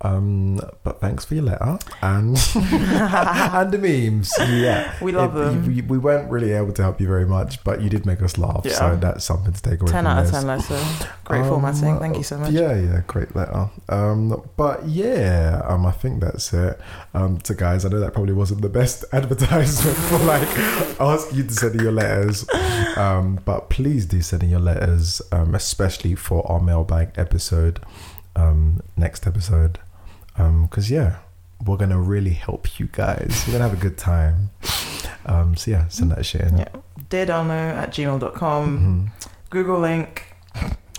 Um, but thanks for your letter and <laughs> and the memes. Yeah, We love It- them. We, we weren't really able to help you very much, but you did make us laugh. So that's something to take away. 10 from out of 10 letter. Great Um, formatting. Thank you so much. Yeah, yeah, great letter. Um, but yeah, um, I think that's it. Um, to guys, I know that probably wasn't the best <laughs> advertisement for like asking you to send in your letters. Um, but please do send in your letters, um, especially for our mailbag episode, um, next episode. Um, cause yeah, we're gonna really help you guys. We're gonna have a good time. Um, so yeah, send that shit in. Yeah. deardownload at gmail.com. Mm-hmm. Google link.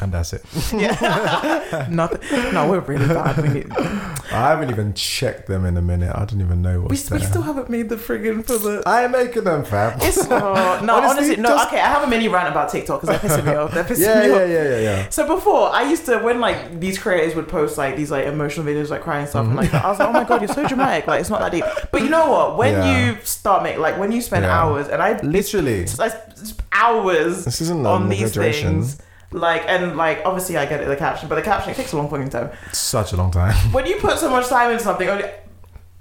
And that's it. Yeah. <laughs> Nothing. No, we're really bad. We need, I haven't even checked them in a minute. I don't even know we, what's we there. still haven't made the friggin' for the. I ain't making them, fam. It's <laughs> uh, no, honestly, Honestly, no. just- Okay, I have a mini rant about TikTok because they're pissing me off. They're pissing yeah, me yeah, off. yeah, yeah, yeah. yeah. So before, I used to when like these creators would post like these like emotional videos, like crying stuff, and like I was like, oh my god, you're so dramatic. Like it's not that deep. But you know what? When Yeah. you start making like when you spend hours, and I Literally. it's like hours This isn't on these things. Like and like obviously I get it the caption, but the caption it takes a long fucking time. Such a long time. When you put so much time into something, only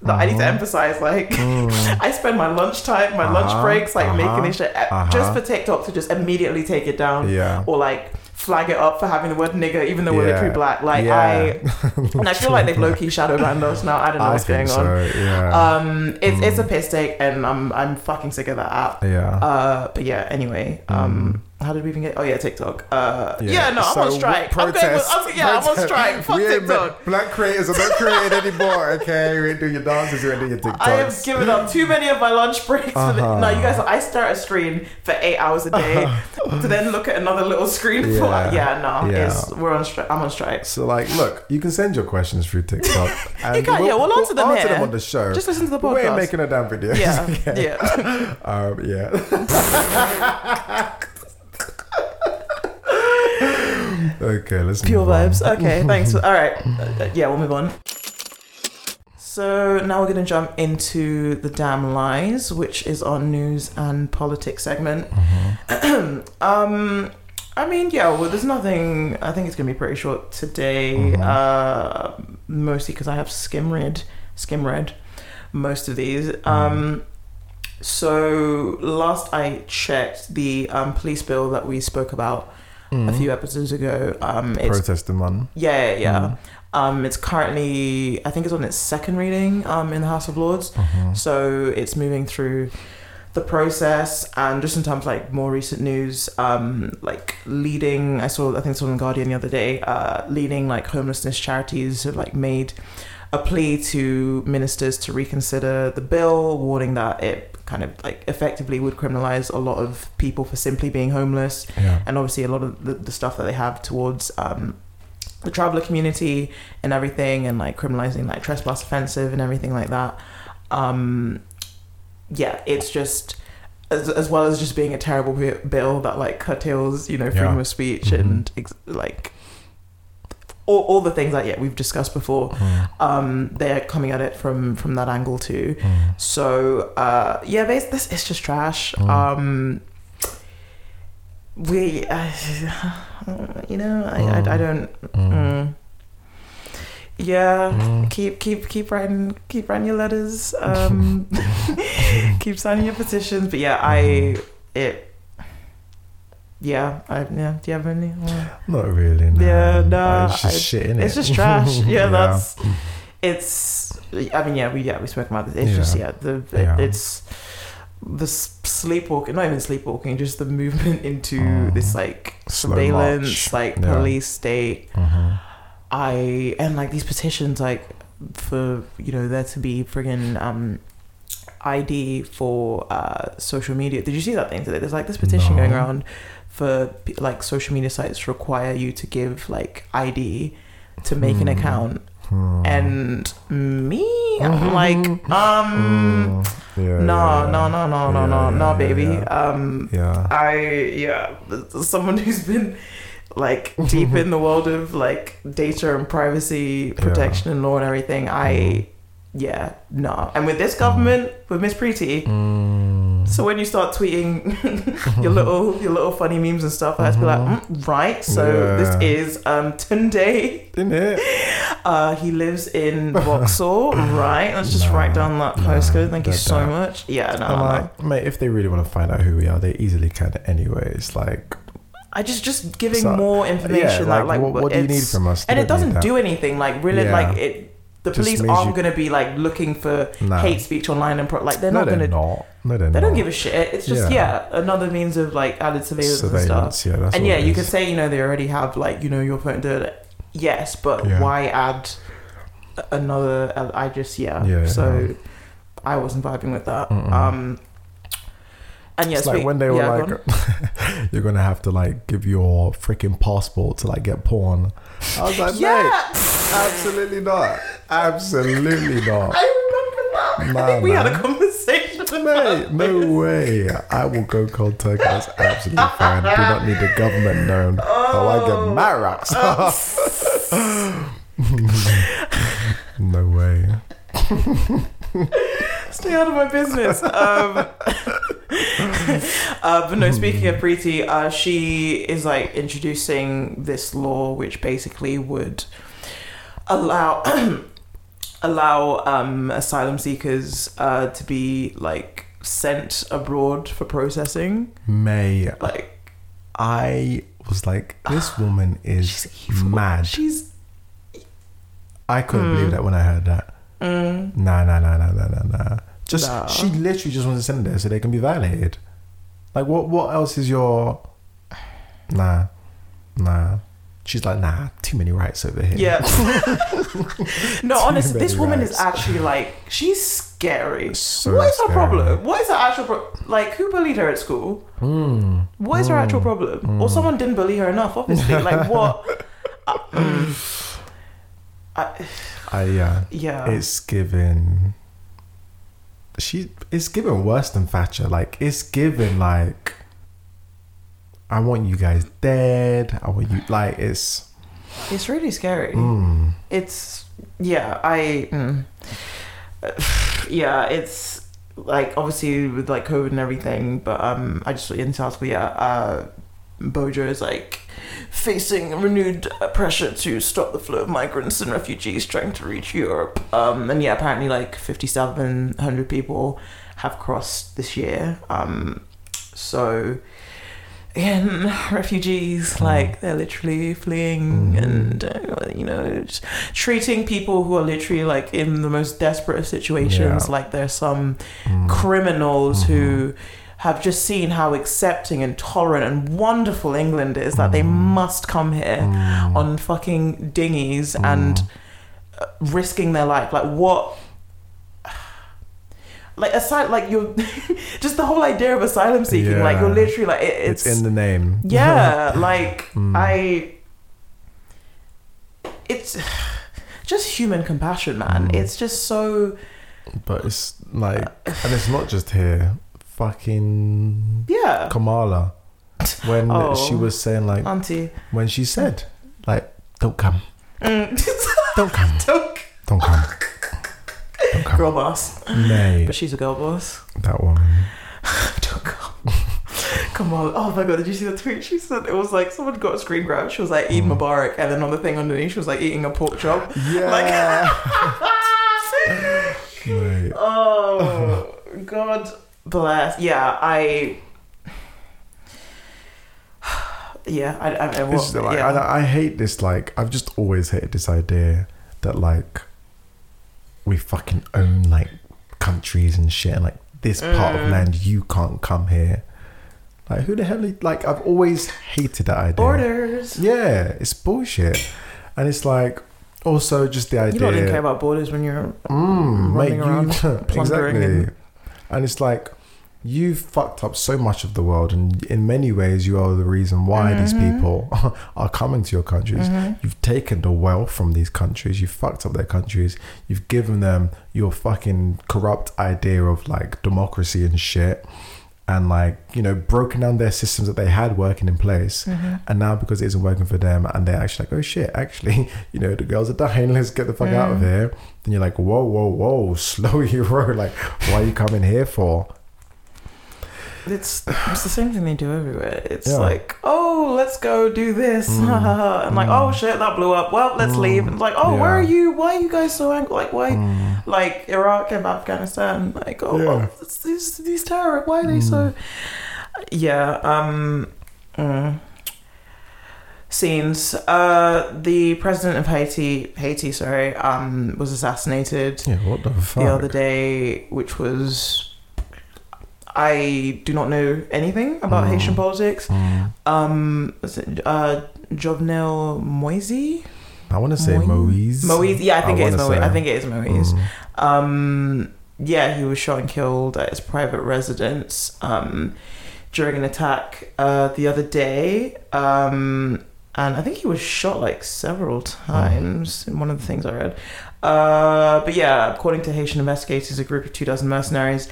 that I need to Mhm. emphasize, like Mm. <laughs> I spend my lunch time, my lunch Uh-huh, breaks, like uh-huh, making this shit uh, uh-huh. just for TikTok to just immediately take it down Yeah. or like flag it up for having the word nigger, even though we're literally black. Like Yeah. I, <laughs> and I feel like they've low key shadow banned us now. I don't know I what's going think on. Yeah. Um, it's it's a piss take, and I'm I'm fucking sick of that app. yeah. Uh, but yeah. Anyway, um, how did we even get? Oh yeah, TikTok. Uh, yeah, no, I'm So on strike. I'm with, I'm, yeah, I'm on strike. Fuck we TikTok. Black creators are not <laughs> creating anymore. Okay, we ain't doing your dances, we ain't doing your TikToks. I have given up too many of my lunch breaks. For the, Uh-huh. no, you guys. I stare at a screen for eight hours a day to then look at another little screen for. Yeah. Yeah, no, Yeah. it's we're on strike. I'm on strike. So like, look, you can send your questions through TikTok. <laughs> And can, yeah, we'll answer them answer here. them on the show. Just listen to the But We ain't podcast. making a damn video. Yeah, <laughs> yeah. Um, yeah. Okay, let's Pure vibes. Okay, <laughs> thanks. All right. Uh, yeah, we'll move on. So now we're going to jump into the damn lies, which is our news and politics segment. <clears throat> um, I mean, yeah. Well, there's nothing. I think it's going to be pretty short today. Mhm. Uh, mostly because I have skim read, skim read most of these. Um, so last I checked, the um, police bill that we spoke about a Mhm. few episodes ago. Um, it's protesting one. yeah, yeah. yeah. Mhm. Um, it's currently, I think it's on its second reading um, in the House of Lords. Mhm. So it's moving through the process, and just in terms of, like more recent news, um, like leading, I saw, I think it's on the Guardian the other day, uh, leading like homelessness charities have like made a plea to ministers to reconsider the bill, warning that it kind of like effectively would criminalize a lot of people for simply being homeless Yeah. and obviously a lot of the, the stuff that they have towards um, the traveler community and everything and like criminalizing like trespass offensive and everything like that um, yeah it's just as, as well as just being a terrible bill that like curtails you know freedom Yeah. of speech Mhm. and ex- like all, all the things that yeah we've discussed before Mm. um, they're coming at it from from that angle too Mm. so uh, yeah, this this is just trash. Mm. Um, we, uh, <sighs> you know, I, I, I don't. Mm. Mm. Yeah, Mm. keep keep keep writing keep writing your letters. Um, <laughs> <laughs> keep signing your petitions. But yeah, I it. Yeah, I yeah. Do you have any? Not really. No. Yeah, no. It's just I- shit in it. it's just trash. <laughs> Yeah, that's it's. I mean, yeah, we yeah we spoke about this. It's just Yeah. yeah the Yeah. it's the sleepwalking, not even sleepwalking, just the movement <laughs> into Mm. this like Slow surveillance, march. like Yeah. police state. Mhm. I and like these petitions, like for you know there to be friggin' um ID for uh social media. Did you see that thing today? There's like this petition No. going around for like social media sites require you to give like ID to make an Hmm. account Hmm. and me i'm <laughs> like um Mm. Yeah, no yeah. no no no no Yeah, no no baby yeah. um Yeah. i yeah someone <laughs> who's been like deep in the <laughs> world of like data and privacy protection and law and everything i Mhm. yeah no and with this government with miss Priti Mm. So when you start tweeting <laughs> your little your little funny memes and stuff, I have to be like, Mhm. mm, right. So Yeah. this is um Tunde. Didn't it? <laughs> Uh, he lives in Vauxhall, <laughs> right? Let's just Nah, write down that nah, postcode. Thank you so much. Yeah, no, I'm no. like, mate, if they really want to find out who we are, they easily can anyway. It's like, I just just giving So, more yeah, information. like, like what, what do you need from us? And it doesn't do anything. Like really, Yeah. like it. The Just police aren't you- going to be like looking for hate speech online and pro- like they're no, not going to. No, They not. don't give a shit. It's just Yeah. yeah, another means of like added surveillance, and stuff. Yeah, and yeah, you is. could say you know they already have like you know your phone. Da, yes, but Yeah. why add another? I just yeah. Yeah, so. I wasn't vibing with that. Mm-mm. Um, and yeah, It's like speak- when they were yeah, like, on. <laughs> "You're gonna have to like give your freaking passport to like get porn." I was like, Yeah. "Mate, absolutely not, absolutely not, I remember that. I think we had a conversation. mate, no way. I will go cold turkey. That's absolutely fine. Do not need the government known. Oh, I get oh. mad rocks. Oh. <laughs> no way. <laughs> Stay out of my business. Um, <laughs> uh, but no, speaking of Priti, uh, she is like introducing this law which basically would allow <clears throat> allow um, asylum seekers uh, to be like sent abroad for processing. May Like I was like, this <sighs> woman is she's mad. She's I couldn't believe that when I heard that. Mm, Nah, nah, nah, nah, nah, nah, nah. Just Nah. she literally just wants to send it there so they can be violated. Like what? What else is your? Nah, nah. She's like, nah. Too many rights over here. yeah. <laughs> no, honestly, this woman is actually like she's scary. So what is her problem? What is her actual pro- like? Who bullied her at school? Mm. What is her actual problem? Or someone didn't bully her enough, obviously. like what? Mm. <laughs> I, I yeah. yeah. It's given. She it's given worse than Thatcher. Like it's given like. I want you guys dead. I want you like it's. it's really scary. Mm. It's yeah. I mm. <sighs> yeah. It's like obviously with like COVID and everything, but um, I just saw in South yeah. Uh, Bojo is like facing renewed pressure to stop the flow of migrants and refugees trying to reach Europe. Um, and yeah, apparently like 5,700 people have crossed this year. Um, so again, <laughs> refugees like they're literally fleeing and uh, you know treating people who are literally like in the most desperate situations Yeah. like they're some criminals who have just seen how accepting and tolerant and wonderful England is that they mm. must come here mm. on fucking dinghies and mm. uh, risking their life. Like what? Like aside, like you're <laughs> just the whole idea of asylum seeking. Like you're literally like it, It's, it's, in the name. <laughs> yeah. Like I, it's <sighs> just human compassion, man. It's just so But it's like, <sighs> and it's not just here. Fucking yeah. Kamala, when <laughs> Oh. she was saying like, Auntie, when she said like, "Don't come, Mm. <laughs> don't come, <laughs> Don't- don't come, don't come." girl boss, Nay, but she's a girl boss. that one Don't go. Come on. Oh my god, did you see the tweet? She said it was like someone got a screen grab. She was like eating Mubarak and then on the thing underneath she was like eating a pork chop. Yeah. Mate. oh God bless. Yeah, I Yeah, I I, I well, like, yeah. I, I hate this. Like, I've just always hated this idea that like we fucking own like countries and shit, and like this part Mm. of land you can't come here. Like, who the hell? Is, like, I've always hated that idea. Borders. Yeah, it's bullshit, and it's like also just the idea. You don't even care about borders when you're Mm, mate, running around you, <laughs> plundering exactly. and- And it's like you've fucked up so much of the world, and in many ways, you are the reason why these Mm-hmm. people <laughs> are coming to your countries. You've taken the wealth from these countries. You've fucked up their countries. You've given them your fucking corrupt idea of like democracy and shit. And like you know, broken down their systems that they had working in place, Mm-hmm. and now because it isn't working for them, and they're actually like, oh shit, actually, <laughs> you know, the girls are dying. <laughs> Let's get the fuck out Mm. of here. Then you're like, whoa, whoa, whoa, <laughs> slow your roll. Like, why are you coming here for? It's it's the same thing they do everywhere. It's Yeah. like, oh, let's go do this, Mm. <laughs> and like, oh shit, that blew up. Well, let's leave. And it's like, oh, where are you? Why are you guys so angry? Like, why? Mm. Like Iraq and Afghanistan. Like, oh, Yeah. oh, it's these these terror. Why are they so? Yeah. Um. mm. Scenes. Uh, the president of Haiti, Haiti, sorry, um, was assassinated Yeah, what the fuck? the other day, which was I do not know anything about Mm. Haitian politics. Mm. Um, uh, Jovenel Moise? I want to say Moise? Moise. Yeah, I think it is Moise. I think it is Moise. Mm. Um, yeah, he was shot and killed at his private residence um, during an attack uh, the other day. Um, and I think he was shot like several times in one of the things I read. Uh, but yeah, according to Haitian investigators, a group of two dozen mercenaries,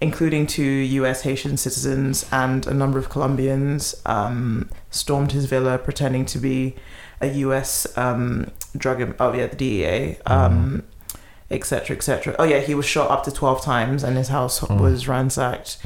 including two US Haitian citizens and a number of Colombians, um, stormed his villa pretending to be a US um, drug, em- oh yeah, the DEA, um, et cetera, et cetera. Oh yeah, he was shot up to 12 times and his house Mm. was ransacked.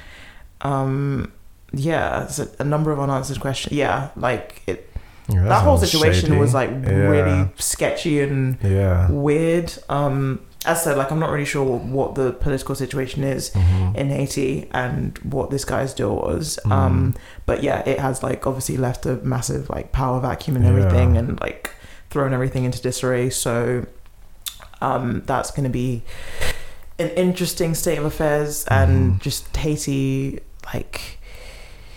Um, yeah, a, a number of unanswered questions. Yeah, like it, Yeah, that whole situation shady. was like Yeah. really sketchy and Yeah. weird. Um, as I said, like I'm not really sure what the political situation is Mhm. in Haiti and what this guy's deal was. Mm. Um, but yeah, it has like obviously left a massive like power vacuum and Yeah. everything, and like thrown everything into disarray. So um, that's going to be an interesting state of affairs, and Mhm. just Haiti, like.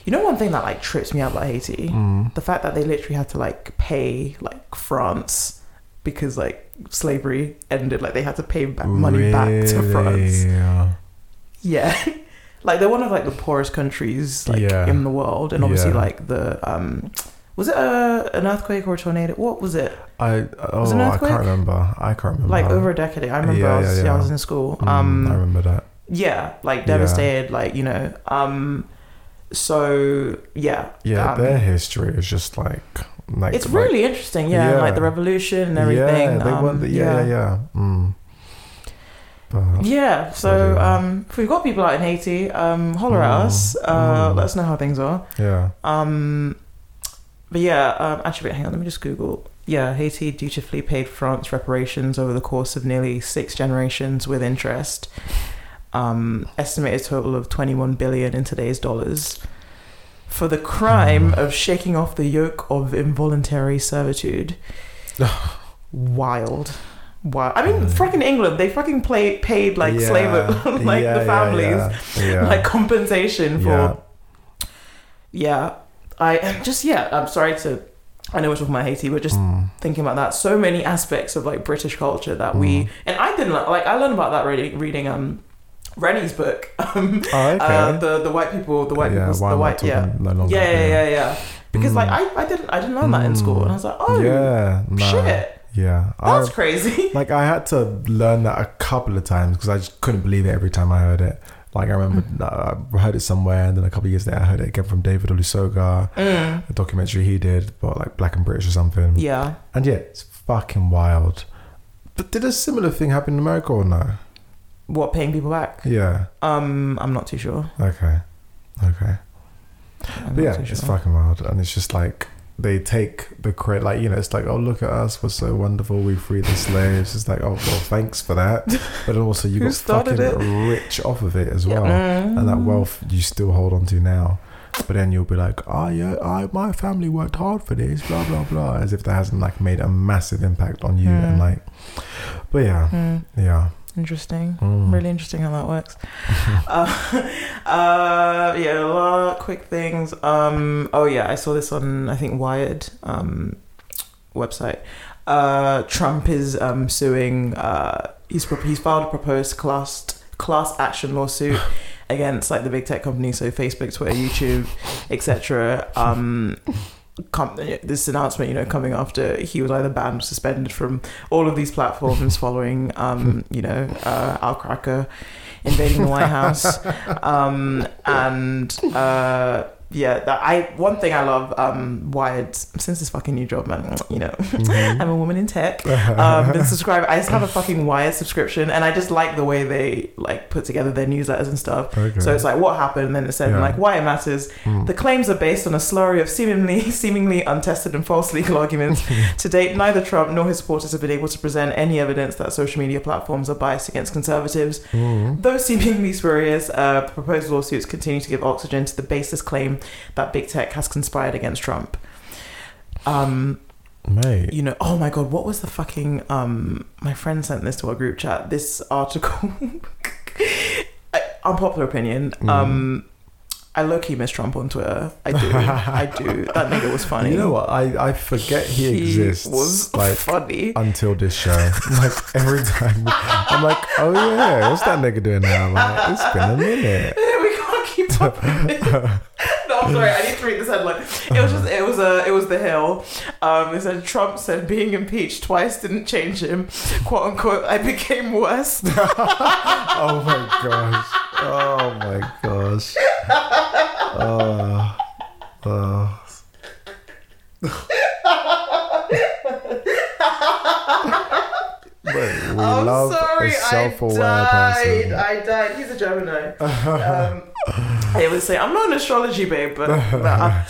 You know one thing that like trips me out about Haiti? Mm. the fact that they literally had to like pay like France because like slavery ended like they had to pay back money back to France Really? yeah <laughs> like they're one of like the poorest countries like Yeah. in the world and obviously Yeah. like the um was it a, an earthquake or a tornado what was it I oh Was it an I can't remember. I can't remember. like over a decade i remember Yeah, I, was, I was in school Mm, um I remember that. yeah like devastated like you know um so yeah Yeah, um, their history is just like like it's like- really interesting yeah, Yeah. like the revolution and everything Yeah, they um, the, yeah, yeah, yeah. Mm. But, Yeah, so um, if we've got people out in Haiti, um, holler at Mm, us. Uh, mm. Let us know how things are. yeah. Um, but yeah, um, actually, wait, hang on, let me just Google. Yeah, Haiti dutifully paid France reparations over the course of nearly six generations with interest. Um, estimated total of 21 billion in today's dollars for the crime of shaking off the yoke of involuntary servitude. <sighs> Wild. Wow. I mean, fucking England, they fucking play, paid like Yeah. slave, <laughs> like Yeah, the families, <laughs> Yeah. like compensation for. Yeah. Yeah. I just, yeah, I'm sorry to, I know we're talking about Haiti, but just Mm. thinking about that, so many aspects of like British culture that we, Mm. and I didn't, like, I learned about that reading, reading, um, Reni's book. <laughs> Um, Oh, okay. uh, the, the white people, the white yeah, people, the white, yeah. no longer? Yeah, yeah, yeah, yeah. Because like, Mm. I, I didn't, I didn't learn that in school. And I was like, oh, yeah, nah, shit. yeah. I, That's crazy. <laughs> like I had to learn that a couple of times because I just couldn't believe it every time I heard it. Like I remember Mm. uh, I heard it somewhere, and then a couple of years later I heard it again from David Olusoga, Mm. a documentary he did about like Black and British or something. Yeah. And yeah, it's fucking wild. But did a similar thing happen in America or no? What, paying people back? Yeah. Um, I'm not too sure. Okay. Okay. I'm But yeah, too it's fucking wild, and it's just like they take the credit, like you know, it's like, oh look at us, we're so wonderful, we freed the slaves. It's like, oh well, thanks for that, <laughs> but also you got fucking rich off of it as Yeah. well, and that Mm. wealth you still hold on to now. But then you'll be like, oh yeah, I my family worked hard for this, blah blah blah, as if that hasn't like made a massive impact on you, and Hmm. like, but yeah, Mm. yeah, Interesting. Mm. Really interesting how that works. <laughs> uh, uh, yeah, a lot of quick things. Um, oh yeah, I saw this on I think Wired um, website. Uh, Trump is um, suing. Uh, he's pro- he's filed a proposed class class action lawsuit <laughs> against like the big tech companies, so Facebook, Twitter, YouTube, etc. Com- this announcement, you know, coming after he was either banned or suspended from all of these platforms <laughs> following, um, you know, uh, Al Cracker invading the White House, <laughs> um, and uh, yeah, that I one thing I love um, Wired since this fucking new job, man. You know, Mhm. <laughs> I'm a woman in tech. <laughs> Um, been subscribed. I just have a fucking Wired subscription, and I just like the way they like put together their newsletters and stuff. okay. So it's like what happened, and then it said Yeah. like why it matters. Mm. The claims are based on a slurry of seemingly <laughs> seemingly untested and false legal arguments. to date, neither Trump nor his supporters have been able to present any evidence that social media platforms are biased against conservatives. Mm. Though seemingly spurious, uh, the proposed lawsuits continue to give oxygen to the baseless claim that big tech has conspired against Trump. Um, mate. you know, oh my god, what was the fucking um? My friend sent this to our group chat. This article, <laughs> unpopular opinion. Mm. Um, I low key miss Trump on Twitter. I do. <laughs> I do. That nigga was funny. You know what? I, I forget he, exists. was like funny. until this show. <laughs> like every time, I'm like, oh yeah, what's that nigga doing now? I'm like, it's been a minute. we can't keep up. With it. no, I'm sorry. I need to read this headline. It was just. It was a. It was the Hill. Um, it said Trump said being impeached twice didn't change him. "Quote unquote." I became worse. <laughs> Oh my gosh. Oh my gosh. Oh. Oh. <laughs> <laughs> I'm love sorry. a I self-aware died. person. I died. He's a Gemini. <laughs> um, I would say I'm not an astrology babe, but, but I'm,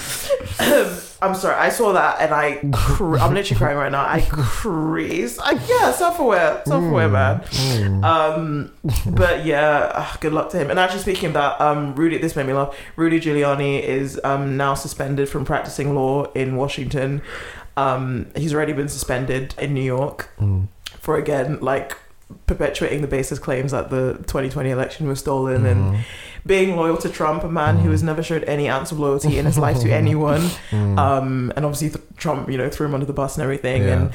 <laughs> I'm sorry. I saw that and I. Cr- I'm literally crying right now. I creased. I, yeah, self-aware, self-aware man. Um, but yeah, ah, good luck to him. And actually, speaking of that, um, Rudy, this made me laugh. Rudy Giuliani is um now suspended from practicing law in Washington. Um, he's already been suspended in New York for again like perpetuating the baseless claims that the 2020 election was stolen and being loyal to Trump, a man who has never showed any ounce of loyalty in his life to anyone. Um, and obviously th- Trump, you know, threw him under the bus and everything. Yeah. And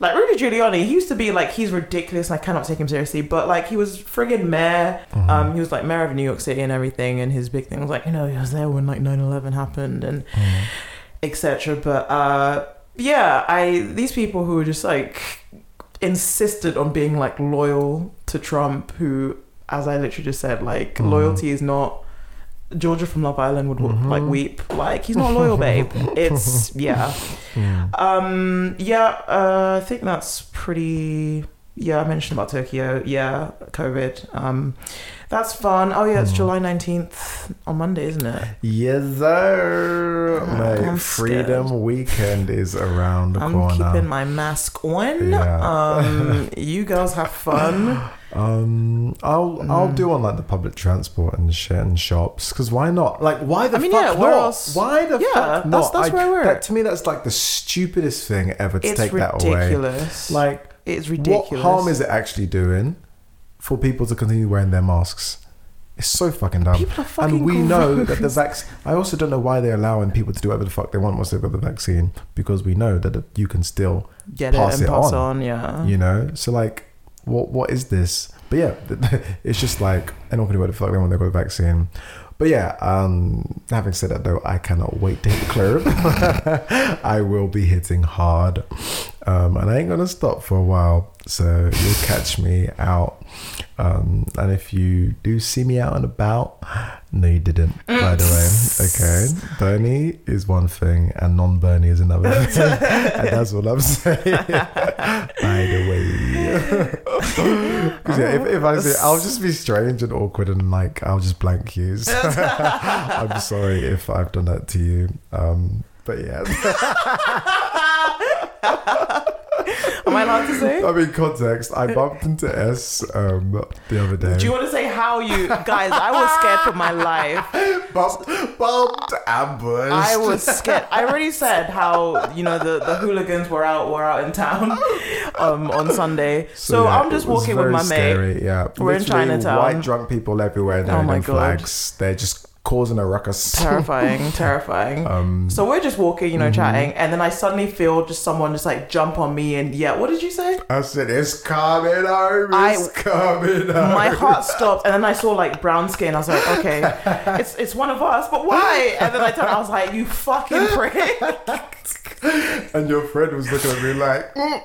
like Rudy Giuliani, he used to be like he's ridiculous. and I cannot take him seriously, but like he was friggin' mayor. Um, he was like mayor of New York City and everything. And his big thing was like, you know, he was there when like 9/11 happened and etc. But uh, yeah, I these people who are just like insisted on being like loyal to Trump, who, as I literally just said, like loyalty is not. Georgia from Love Island would like weep. Like he's not loyal, babe. <laughs> It's yeah, um, yeah. Uh, I think that's pretty. Yeah, I mentioned about Tokyo. Yeah, COVID. Um, that's fun. Oh yeah, it's July nineteenth on Monday, isn't it? Yes, sir. Mate, I'm Freedom scared. Weekend is around the corner. I'm keeping my mask on. Yeah. Um, <laughs> you girls have fun. Um, I'll I'll Mm. do on like the public transport and shit and shops because why not? Like, why the I mean, fuck yeah, where not? else- Why the Yeah, fuck that's- not? that's I- where we're that- at. to me, that's like the stupidest thing ever to It's take that away. ridiculous. Like, it's ridiculous. what harm is it actually doing for people to continue wearing their masks? It's so fucking dumb. People are fucking and we know that the gross. vaccine. I also don't know why they're allowing people to do whatever the fuck they want once they've got the vaccine because we know that you can still Get pass it it pass on, on. Yeah. you know so like what what is this but yeah <laughs> it's just like anyone can do what the fuck they want They've got the vaccine but yeah um having said that though i cannot wait to hit the club <laughs> i will be hitting hard. Um and i ain't gonna stop for a while so you'll catch me out um and if you do see me out and about no you didn't by the way. Okay bernie is one thing and non-bernie is another thing. <laughs> And that's what i'm saying. By the way. <laughs> 'Cause yeah, if, if I say, I'll just be strange and awkward and like I'll just blank you. So <laughs> I'm sorry if I've done that to you. Um, but yeah, <laughs> Am I allowed to say? I mean context. I bumped into S um, the other day. Do you want to say how you guys? I was scared for my life. <laughs> bumped, bumped, ambushed. I was scared. I already said how you know the, the hooligans were out were out in town um, on Sunday. So, yeah, I'm just walking with my mate. Yeah, We're in Chinatown. White drunk people everywhere. They're Oh my God. flags. They're just causing a ruckus. Terrifying, <laughs> terrifying. Um, so we're just walking, you know, Mm-hmm. chatting, and then I suddenly feel just someone just like jump on me and yeah. What did you say? I said, it's coming home. I- It's coming home. my heart stopped and then I saw like brown skin. I was like, okay, <laughs> it's it's one of us, but why? And then I turned, I was like, you fucking prick. <laughs> <laughs> And your friend was looking at me like, "Mm."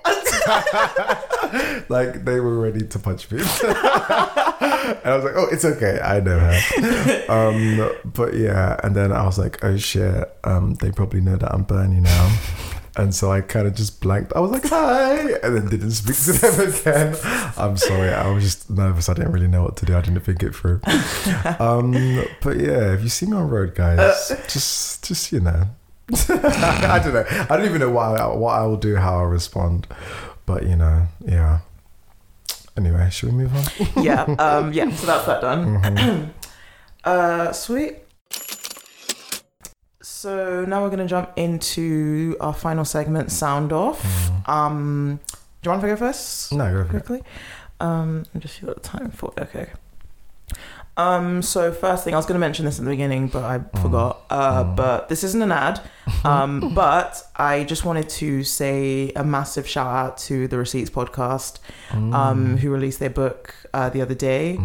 <laughs> like they were ready to punch me. <laughs> and I was like, oh, it's okay. I know her. Um, but yeah, and then I was like, oh shit, um, they probably know that I'm Bernie now. And so I kind of just blanked. I was like, hi, and then didn't speak to them again. I'm sorry. I was just nervous. I didn't really know what to do. I didn't think it through. Um, but yeah, if you see me on road, guys, just, just, you know, <laughs> I don't know. I don't even know what I, what I will do, how I'll respond. But you know, yeah. Anyway, should we move on? <laughs> yeah, um, yeah. So that's that done. Mm-hmm. <clears throat> uh, sweet. So now we're gonna jump into our final segment, sound off. Mm-hmm. Um, do you want to go first? No, go for it. quickly. Um, just see what the time for. Okay. Um, so first thing, I was going to mention this in the beginning, but I forgot. Uh, but this isn't an ad. <laughs> Um, but I just wanted to say a massive shout out to the Receipts podcast, um, who released their book uh, the other day.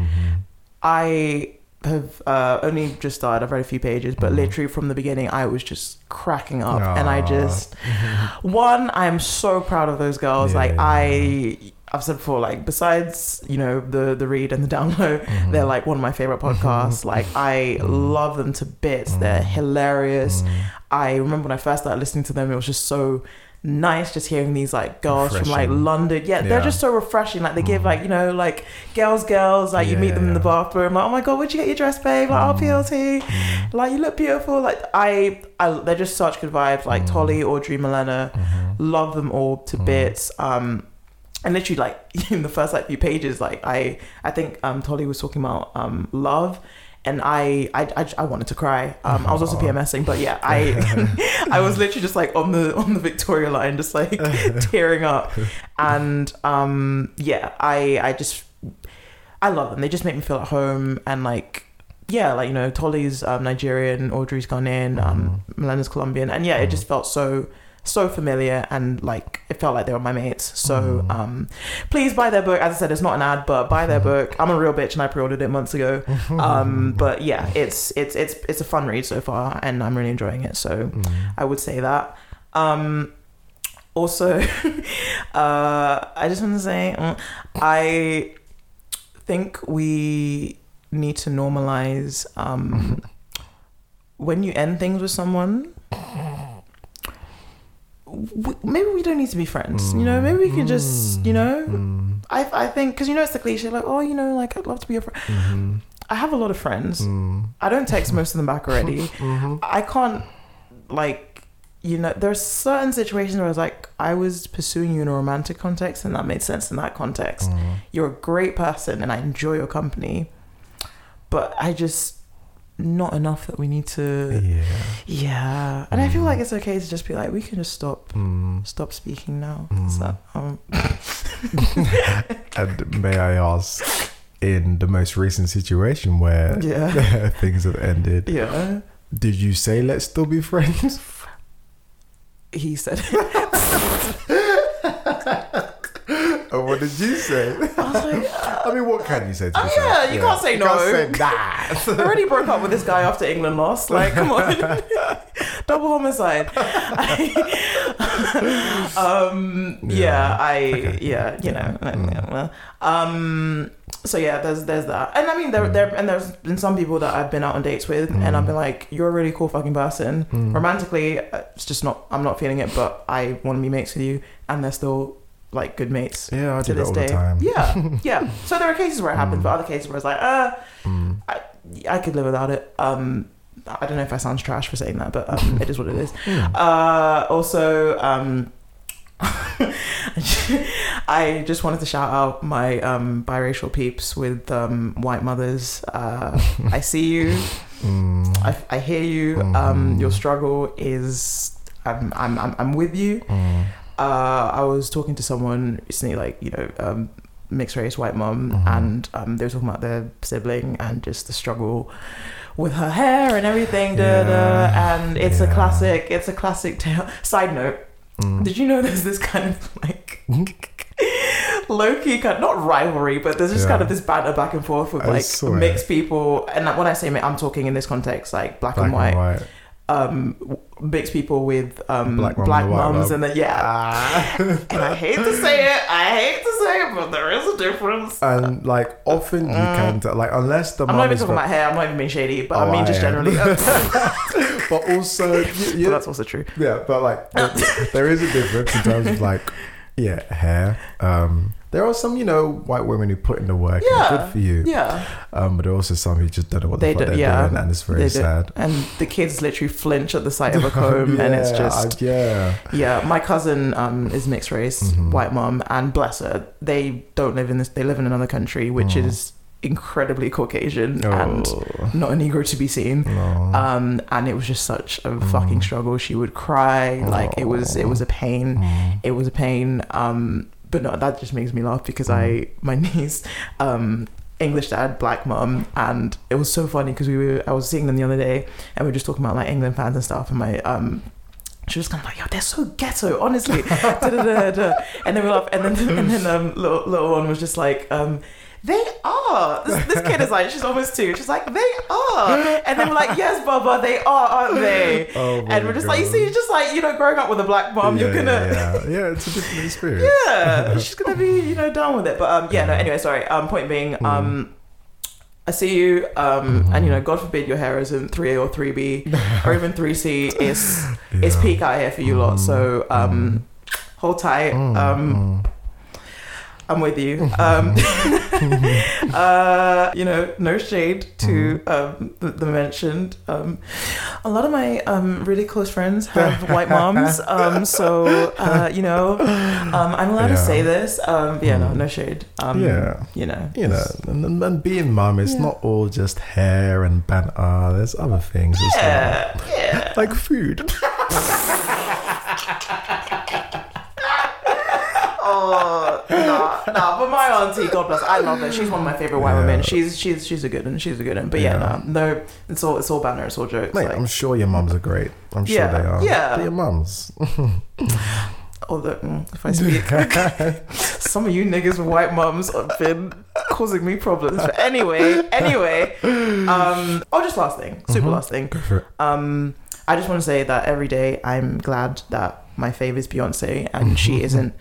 I have uh, only just started. I've read a few pages, but literally from the beginning, I was just cracking up, and I just <laughs> one, I am so proud of those girls. Yeah, like yeah, I, I've said before, like besides you know the the read and the download, Mm-hmm. they're like one of my favorite podcasts. like I love them to bits. They're Mm-hmm. hilarious. I remember when I first started listening to them, it was just so nice just hearing these like girls from like London. Yeah, they're Mm-hmm. just so refreshing. Like they give like you know like girls, girls. Like you meet them in the bathroom. Like oh my god, where'd you get your dress, babe? Like oh PLT. Mm-hmm. Like you look beautiful. Like I, I they're just such good vibes. Like Mm-hmm. Tolly, Audrey, Milena, love them all to bits. Um, and literally like <laughs> in the first like few pages, like I, I think um Tolly was talking about um love. And I, I, I, I wanted to cry. Um, I was also <laughs> PMSing, but yeah, I, <laughs> I was literally just like on the on the Victoria line, just like tearing up. And um, yeah, I, I just, I love them. They just make me feel at home and like yeah, like you know, Tolly's um, Nigerian, Audrey's Ghanaian, um, Milena's Colombian, and yeah, it just felt so so familiar and like it felt like they were my mates. So um, please buy their book. As I said, it's not an ad, but buy their book. I'm a real bitch, and I pre-ordered it months ago. <laughs> Um, but yeah, it's it's it's it's a fun read so far, and I'm really enjoying it. So I would say that. Um, also, <laughs> uh, I just want to say, mm, I think we need to normalize um, <laughs> when you end things with someone. W- Maybe we don't need to be friends. You know, maybe we can just, mm. you know, mm. I I think because you know it's the cliche like, oh, you know, like I'd love to be your friend. Mm-hmm. I have a lot of friends. Mm. I don't text most of them back already. <laughs> Mm-hmm. I can't like you know there are certain situations where I was like I was pursuing you in a romantic context and that made sense in that context. Mm-hmm. You're a great person and I enjoy your company, but I just not enough that we need to Yeah. yeah and I feel like it's okay to just be like we can just stop Mm. stop speaking now so um <laughs> <laughs> And may I ask, in the most recent situation where Yeah. <laughs> things have ended, yeah did you say let's still be friends? he said Or what did you say? <laughs> I like <laughs> I mean, what can you say to Oh, be yeah, you can't say You no. can't say that. I <laughs> already broke up with this guy after England lost. Like, come on. Double homicide. um, yeah, I, yeah, you know, well, um, so yeah, there's, there's that. And I mean, there, there, and there's been some people that I've been out on dates with and I've been like, you're a really cool fucking person. Romantically, uh, it's just not, I'm not feeling it, but I want to be mates with you. And they're still like good mates Yeah, I to this all day. the time. Yeah, <laughs> yeah. So there are cases where it happened, but other cases where it's like, uh, I, I could live without it. Um, I don't know if I sound trash for saying that, but um, it is what it <laughs> is. Uh, also, um, <laughs> I just wanted to shout out my um, biracial peeps with um, white mothers. Uh, I see you. Mm. I, I hear you. Um, your struggle is. I'm, I'm, I'm, I'm with you. Mm. Uh, I was talking to someone recently, like you know, um, mixed race white mom, Mm-hmm. and um, they were talking about their sibling and just the struggle with her hair and everything. Da, da, and it's a classic. It's a classic tale. Side note: Mm. Did you know there's this kind of like <laughs> low key kind of, not rivalry, but there's just Yeah. kind of this banter back and forth with I like mixed people. And when I say I'm talking in this context, like black, Black and white. and white. Um, mixed people with um, Black black, and mums, and then yeah, Ah. <laughs> and I hate to say it, I hate to say it, but there is a difference. and like often you can tell, like unless the Mm. I'm not even talking about hair. I'm not even being shady, but Oh, I mean just I am. generally. but <laughs> but also you, <laughs> you, that's also true. yeah but like there- there is a difference in terms of like yeah hair um there are some you know white women who put in the work and Yeah, good for you Yeah, um but there are also some who just don't know what They the fuck do- they're yeah. doing and it's very They sad and the kids literally flinch at the sight of a <laughs> comb, and it's just I- yeah yeah. My cousin um is mixed race, Mm-hmm. white mom, and bless her, they don't live in this. They live in another country, which is incredibly Caucasian and Oh. not a Negro to be seen. No. Um, and it was just such a fucking struggle. She would cry, like it was, it was a pain. It was a pain. Um, but no, that just makes me laugh because I, my <laughs> niece, um, English dad, black mum, and it was so funny because we were I was seeing them the other day and we were just talking about like England fans and stuff, and my um. She was kind of like, "Yo, they're so ghetto, honestly." <laughs> And then we laugh, and then and then <laughs> um, little, little one was just like, um, "They are." This, this kid is like, she's almost two. She's like, "They are," and then we're like, "Yes, Baba, they are, aren't they?" <laughs> Oh and we're just like, "You God. see, it's just like you know, growing up with a black mom, yeah, you're gonna." yeah, yeah. <laughs> yeah, it's a different experience. yeah, <laughs> she's gonna be, you know, down with it. But um, yeah, no. Anyway, sorry. Um, point being, Mm. um, I see you, um, and you Mm-hmm. know, God forbid your hair isn't three A or three B or even three C. It's it's peak out here for you lot. So um, hold tight. Mm, Um, I'm with you. <laughs> Um, <laughs> uh, you know, no shade to um, the, the mentioned. Um, a lot of my um, really close friends have white moms, <laughs> um, so uh, you know, um, I'm allowed to say this. Um, yeah, no, no shade. Um, Yeah. you know, You know, and, and- being mum, it's not all just hair and banter. There's other things as well. yeah, yeah. Like food. Oh, nah, <laughs> nah. But my auntie, God bless, I love her. She's one of my favorite white Yeah. women. She's she's she's a good one. She's a good one. But yeah, Yeah. no, no, it's all it's all banner. It's all jokes. Mate, like, I'm sure your mums are great. I'm sure Yeah, they are. yeah. They're your mums. <sighs> although mm, if I speak, <laughs> some of you niggas with white mums have been causing me problems. But anyway, anyway, um, oh, just last thing, super last thing. Um, I just want to say that every day I'm glad that my fave is Beyonce and she <laughs> isn't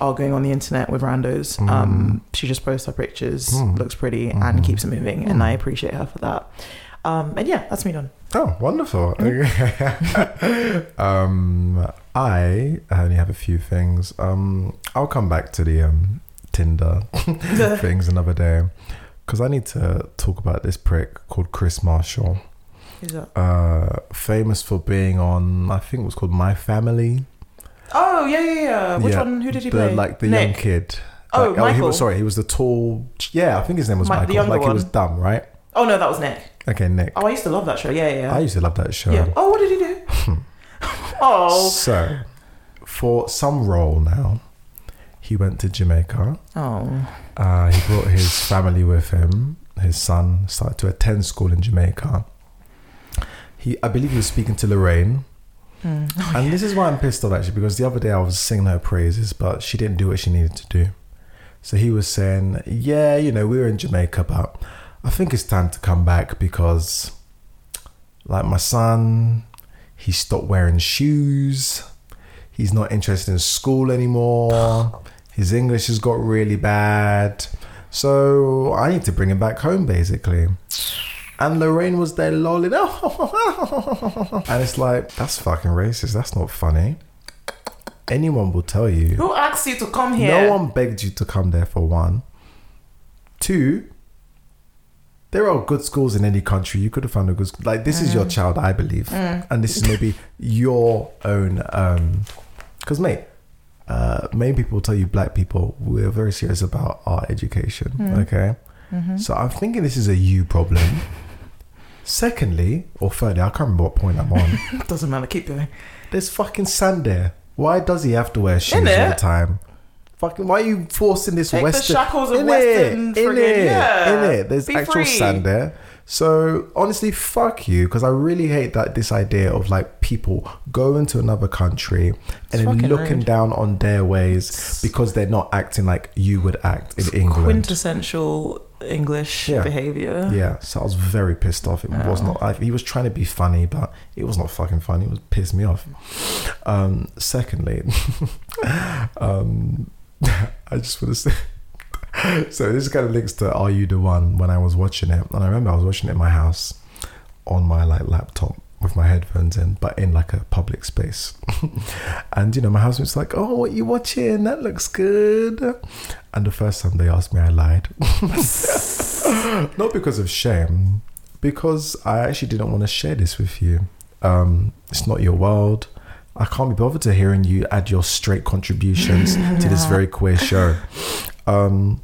arguing on the internet with randos. Um, she just posts her pictures, looks pretty, and keeps it moving, and I appreciate her for that. Um, and yeah, that's me done. Oh, wonderful. Mm-hmm. <laughs> um, I only have a few things. Um, I'll come back to the um, Tinder <laughs> things another day because I need to talk about this prick called Kris Marshall. Who's that? Uh, famous for being on, I think it was called My Family. Oh yeah, yeah, yeah. Which Yeah, one? Who did he the, play? Like the Nick. young kid. Oh, Like, he Michael. was sorry. He was the tall. Yeah, I think his name was Mi- the Michael. Like he was dumb, right? Oh no, that was Nick. Okay, Nick. Oh, I used to love that show. Yeah, yeah. I used to love that show. yeah. Oh, what did he do? <laughs> oh. So, for some role now, he went to Jamaica. Oh. Uh, he brought his family with him. His son started to attend school in Jamaica. He, I believe, he was speaking to Lorraine. Hmm. Oh, and this is why I'm pissed off actually, because the other day I was singing her praises, but she didn't do what she needed to do. So he was saying, "Yeah, you know, we were in Jamaica, but I think it's time to come back because, like my son, he stopped wearing shoes. He's not interested in school anymore. His English has got really bad. So I need to bring him back home, basically." And Lorraine was there lolling. <laughs> and it's like, that's fucking racist. That's not funny. Anyone will tell you. Who asked you to come here? No one begged you to come there for one. Two, there are good schools in any country. You could have found a good school. Like, this is your Mm. child, I believe. And this is maybe <laughs> your own. um Because, mate, uh, many people tell you black people, we're very serious about our education. Mm. Okay? Mm-hmm. So I'm thinking this is a you problem. <laughs> Secondly, or thirdly, I can't remember what point I'm on. <laughs> Doesn't matter. Keep going. There's fucking sand there. Why does he have to wear shoes all the time? Fucking, why are you forcing this Take the Western? shackles of In Western friggin- Innit? yeah. Innit? There's Be actual free. sand there. So honestly, fuck you, because I really hate that this idea of like people going to another country and then looking rude. down on their ways because they're not acting like you would act in England. Quintessential English Yeah. behavior. Yeah, so I was very pissed off. It was not. I, he was trying to be funny, but it was not fucking funny. It was pissed me off. Um, secondly, <laughs> um, <laughs> I just want to say. <laughs> So this kind of links to "Are You the One?" When I was watching it, and I remember I was watching it in my house on my like laptop with my headphones in, but in like a public space. <laughs> and you know, my housemate's like, "Oh, what you watching? That looks good." And the first time they asked me, I lied. <laughs> Not because of shame, because I actually didn't want to share this with you. Um, it's not your world. I can't be bothered to hearing you add your straight contributions to this very queer show. Um,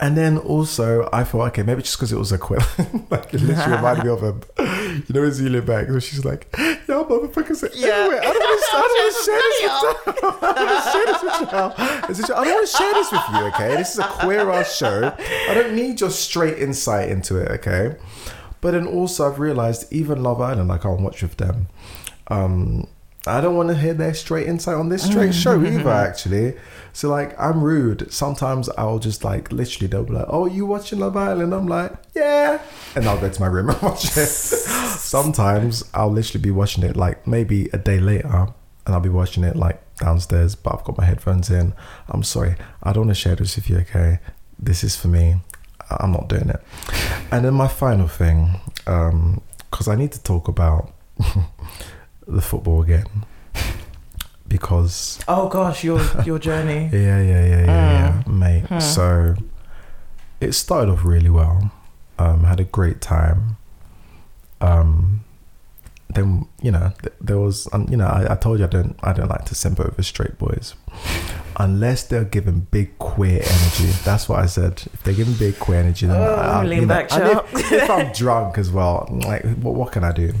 and then also, I thought, okay, maybe just because it was a queer, <laughs> like it literally <laughs> reminded me of a. you know, Azealia Banks, where she's like, "Yo, motherfuckers, Yeah. anyway, I don't want to, I don't want <laughs> to share this with y'all. I don't want to share this with y'all. I don't want to share this with you, okay? This is a queer ass show. I don't need your straight insight into it, okay? But then also, I've realized even Love Island, I can't watch with them. Um, I don't want to hear their straight insight on this straight show either, actually. So, like, I'm rude. Sometimes I'll just, like, literally, they'll be like, Oh, you watching Love Island? I'm like, Yeah. And I'll go to my room <laughs> and watch it. <laughs> Sometimes I'll literally be watching it, like, maybe a day later, and I'll be watching it, like, downstairs, but I've got my headphones in. I'm sorry. I don't want to share this with you, okay? This is for me. I'm not doing it. And then my final thing, um, because I need to talk about <laughs> the football again. Because Oh gosh, your <laughs> your journey. yeah, yeah, yeah, yeah, yeah, mate. So it started off really well. Um, had a great time. Um, then you know th- there was, um, you know, I, I told you I don't, I don't like to simp over straight boys, unless they're giving big queer energy. That's what I said. If they're giving big queer energy, then Oh, I, I- lean you know, back, if, if I'm drunk as well, like what, what can I do?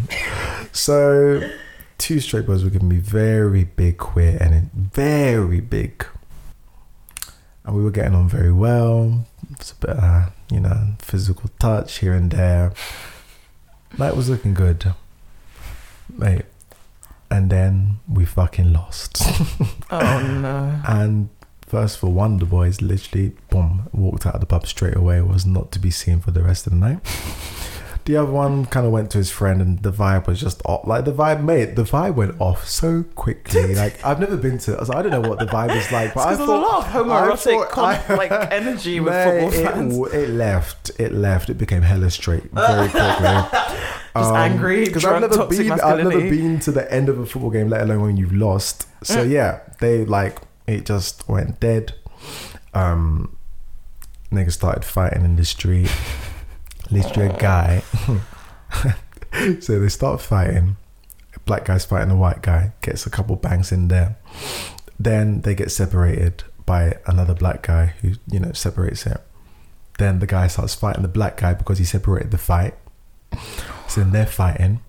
So two straight boys were giving me very big queer energy, very big and we were getting on very well. It's a bit, uh, you know, physical touch here and there. Night was looking good, mate. And then we fucking lost. Oh no. <laughs> and first of all, one of the boys literally, boom, walked out of the pub straight away. Was not to be seen for the rest of the night. The other one kind of went to his friend, and the vibe was just off. Like the vibe, mate, the vibe went off so quickly. like I've never been to. I, like, I don't know what the vibe is like, but I there's a lot of homoerotic I thought- like <laughs> energy with Mate, football fans. It, it left. It left. It became hella straight very quickly. <laughs> Just angry, Because I've never been. I've never been to the end of a football game, let alone when you've lost. So yeah, they like it just went dead. Um, niggas started fighting in the street. <laughs> Literally a guy. <laughs> so they start fighting. A black guy's fighting a white guy. Gets a couple bangs in there. Then they get separated by another black guy who you know separates it. Then the guy starts fighting the black guy because he separated the fight. So then they're fighting.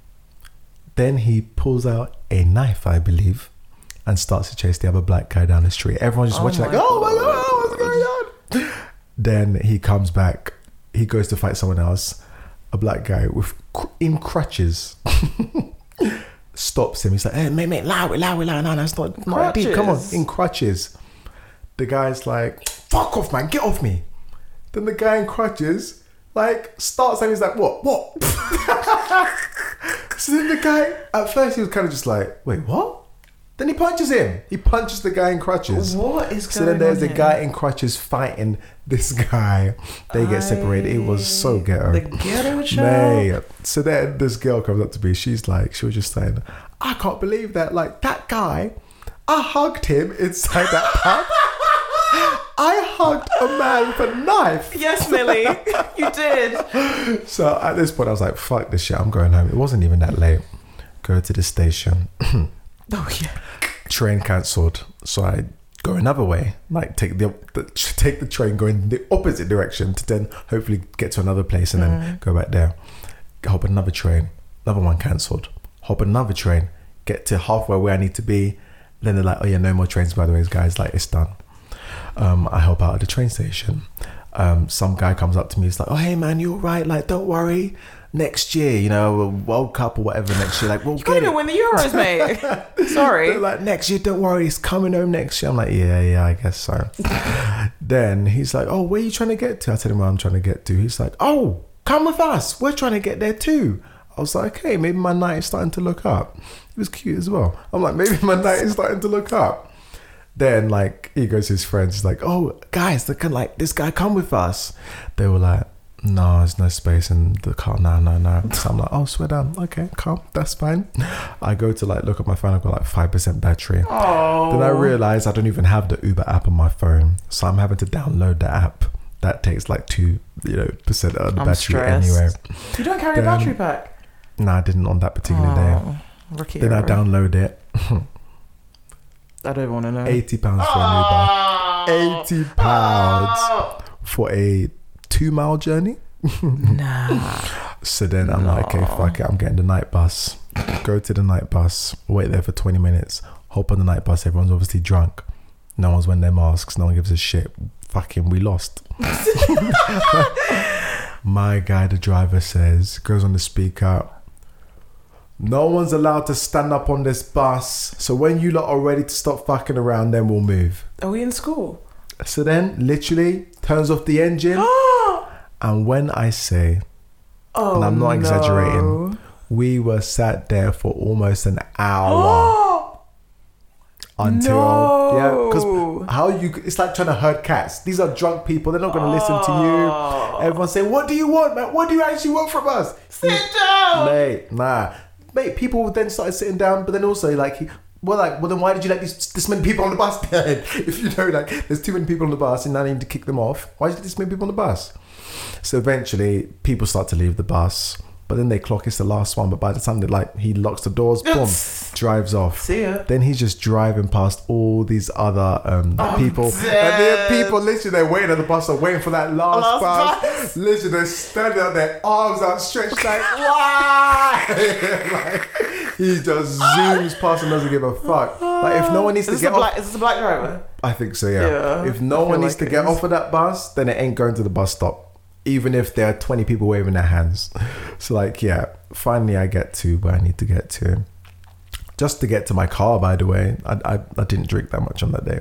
Then he pulls out a knife, I believe, and starts to chase the other black guy down the street. Everyone's just Oh watching, like, oh my god, what's going on? Then he comes back. He goes to fight someone else, a black guy with in crutches. <laughs> Stops him. He's like, "Hey, mate, mate, allow it, allow it, allow it. No, it's not, not deep. Come on, in crutches." The guy's like, "Fuck off, man, get off me." Then the guy in crutches like starts and he's like, "What? What?" <laughs> so then the guy at first he was kind of just like, "Wait, what?" Then he punches him. He punches the guy in crutches. What is So then there's on a here? guy in crutches fighting this guy. They get separated. It was so ghetto. The ghetto child. So then this girl comes up to me. She's like, she was just saying, I can't believe that. Like that guy, I hugged him inside that pub. <laughs> I hugged a man with a knife. Yes, Millie, you did. <laughs> So at this point, I was like, fuck this shit. I'm going home. It wasn't even that late. Go to the station. <clears throat> Oh yeah. train cancelled, so I go another way, like take the, the <laughs> take the train, go in the opposite direction to then hopefully get to another place and then go back there. Hop another train, another one cancelled. Hop another train, get to halfway where I need to be. Then they're like, oh yeah, no more trains by the way, guys. Like it's done. Um, I help out at the train station. Um, some guy comes up to me. He's like, "Oh, hey man, you're right. Like, don't worry. Next year, you know, World Cup or whatever. Next year, like, we'll You get it." win the Euros, <laughs> mate. Sorry. They're like, next year, don't worry, it's coming home next year. I'm like, yeah, yeah, I guess so. <laughs> then he's like, oh, where are you trying to get to? I tell him where I'm trying to get to. He's like, oh, come with us. We're trying to get there too. I was like, okay, maybe my night is starting to look up. He was cute as well. I'm like, maybe my night is starting to look up. Then like he goes to his friends. He's like, "Oh, guys, look at like this guy. Come with us." They were like, "No, there's no space in the car. No, no, no." So I'm like, "Oh, swear down. Um, okay, calm. That's fine." I go to like look at my phone. I've got like five percent battery. Oh. Then I oh. realize I don't even have the Uber app on my phone, so I'm having to download the app. That takes like two, you know, percent of the I'm battery stressed. anyway. You don't carry a battery pack. No, I didn't on that particular day. Oh, rookie Then I download it. I don't want to know. Eighty pounds for an Uber. Eighty pounds ah! for a two mile journey. <laughs> Nah. So then I'm like, okay, fuck it, I'm getting the night bus. Go to the night bus, wait there for 20 minutes, hop on the night bus. Everyone's obviously drunk. No one's wearing their masks. No one gives a shit. Fucking, we lost. <laughs> My guy, the driver, says, goes on the speaker. No one's allowed to stand up on this bus. So when you lot are ready to stop fucking around, then we'll move. Are we in school? So then, literally, turns off the engine. <gasps> <gasps> <gasps> and when I say, Oh, and I'm not oh, no. exaggerating, we were sat there for almost an hour <gasps> until No. yeah, because how you it's like trying to herd cats. These are drunk people. They're not going to listen to you. Ah. Everyone say, "What do you want, man? What do you actually want from us?" Sit down. mate. Nah, mate. People then started sitting down, but then also like. he- Well, like, well, then why did you let these, this many people on the bus? <laughs> If you know, like, there's too many people on the bus and now you need to kick them off. Why did you let this many people on the bus? So eventually, people start to leave the bus, but then they clock it's the last one. But by the time they like, he locks the doors, boom, drives off. See ya. Then he's just driving past all these other um, people, and there are people literally they're waiting at the bus, are waiting for that last, Last bus. bus. Literally, they're standing out there, arms outstretched, like <laughs> why? <laughs> like, he just zooms past and doesn't give a fuck. Like if no one needs Is to get a off, is this a black driver? I think so, yeah. Yeah, if no one needs like to get is. off of that bus, then it ain't going to the bus stop. Even if there are 20 people waving their hands. So, like, yeah, finally I get to where I need to get to. Just to get to my car, by the way. I, I, I didn't drink that much on that day.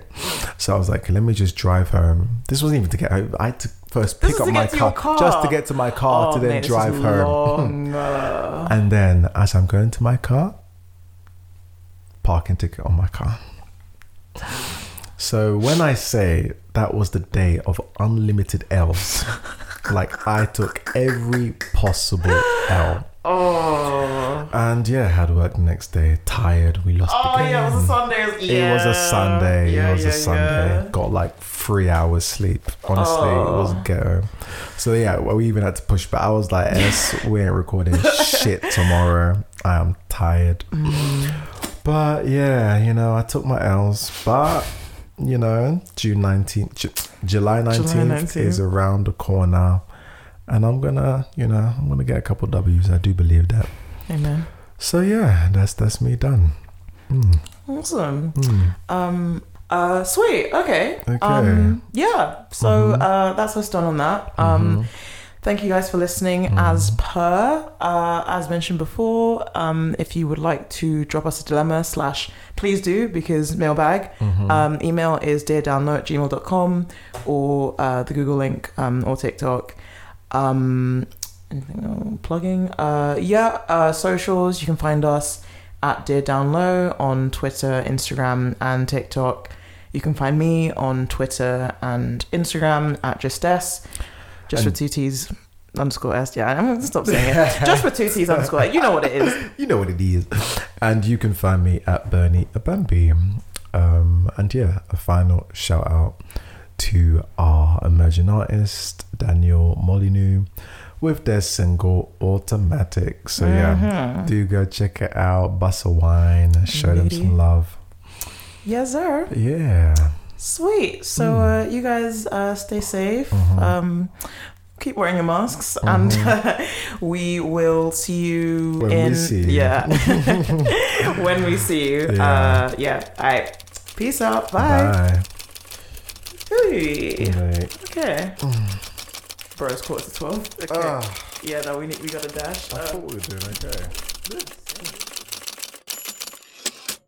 So I was like, let me just drive home. This wasn't even to get home. I had to first pick up my to car, car. Just to get to my car to Oh, then mate, drive home. And then as I'm going to my car, parking ticket on my car. So when I say that was the day of unlimited L's, <laughs> like I took every possible L. oh. And yeah, had work the next day, tired, we lost Oh, the game. yeah, it was a Sunday. It was a Sunday. Yeah, it was yeah, a Sunday. yeah. Got like three hours sleep. Honestly, it was Oh. ghetto. So yeah, we even had to push But I was like, <laughs> "S, we ain't recording shit tomorrow. I am tired." Mm. But yeah, you know, I took my L's. But you know, June nineteenth, Ju- July nineteenth 19th. is around the corner, and I'm gonna, you know, I'm gonna get a couple W's. I do believe that. Amen. So yeah, that's that's me done. Mm, Awesome. mm. Um. Uh. Sweet. Okay. Okay. Um. Yeah. So Mhm. uh, that's us done on that. Um. Mhm. Thank you guys for listening. As per, uh, as mentioned before, um, if you would like to drop us a dilemma, slash, please do because mailbag. Mm-hmm. Um, email is deardownload at gmail.com or uh, the Google link um, or TikTok. Um, anything else? plugging? Uh, yeah, uh, socials. You can find us at Dear Download on Twitter, Instagram, and TikTok. You can find me on Twitter and Instagram at just s, just And- with two t's underscore s. Yeah, I'm gonna stop saying it. <laughs> just with two t's underscore. You know what it is. You know what it is. And you can find me at Bernie Abambi. Um, and yeah, a final shout out to our emerging artist, Daniel Molyneux, with their single Automatic. So yeah, Mhm. do go check it out. Bust a wine, show them some love. Yes, sir. Yeah. Sweet. So uh, you guys uh, stay safe. Mhm. Um, keep wearing your masks, and <laughs> we will see you When we in see you. yeah <laughs> when we see you. Yeah. Uh, yeah. All right. Peace out. Bye. Bye. Hey. Right. Okay. <sighs> Bro, it's quarter to twelve. Okay. Ah, yeah. No, we need. We got a dash. I Uh, thought we were doing okay.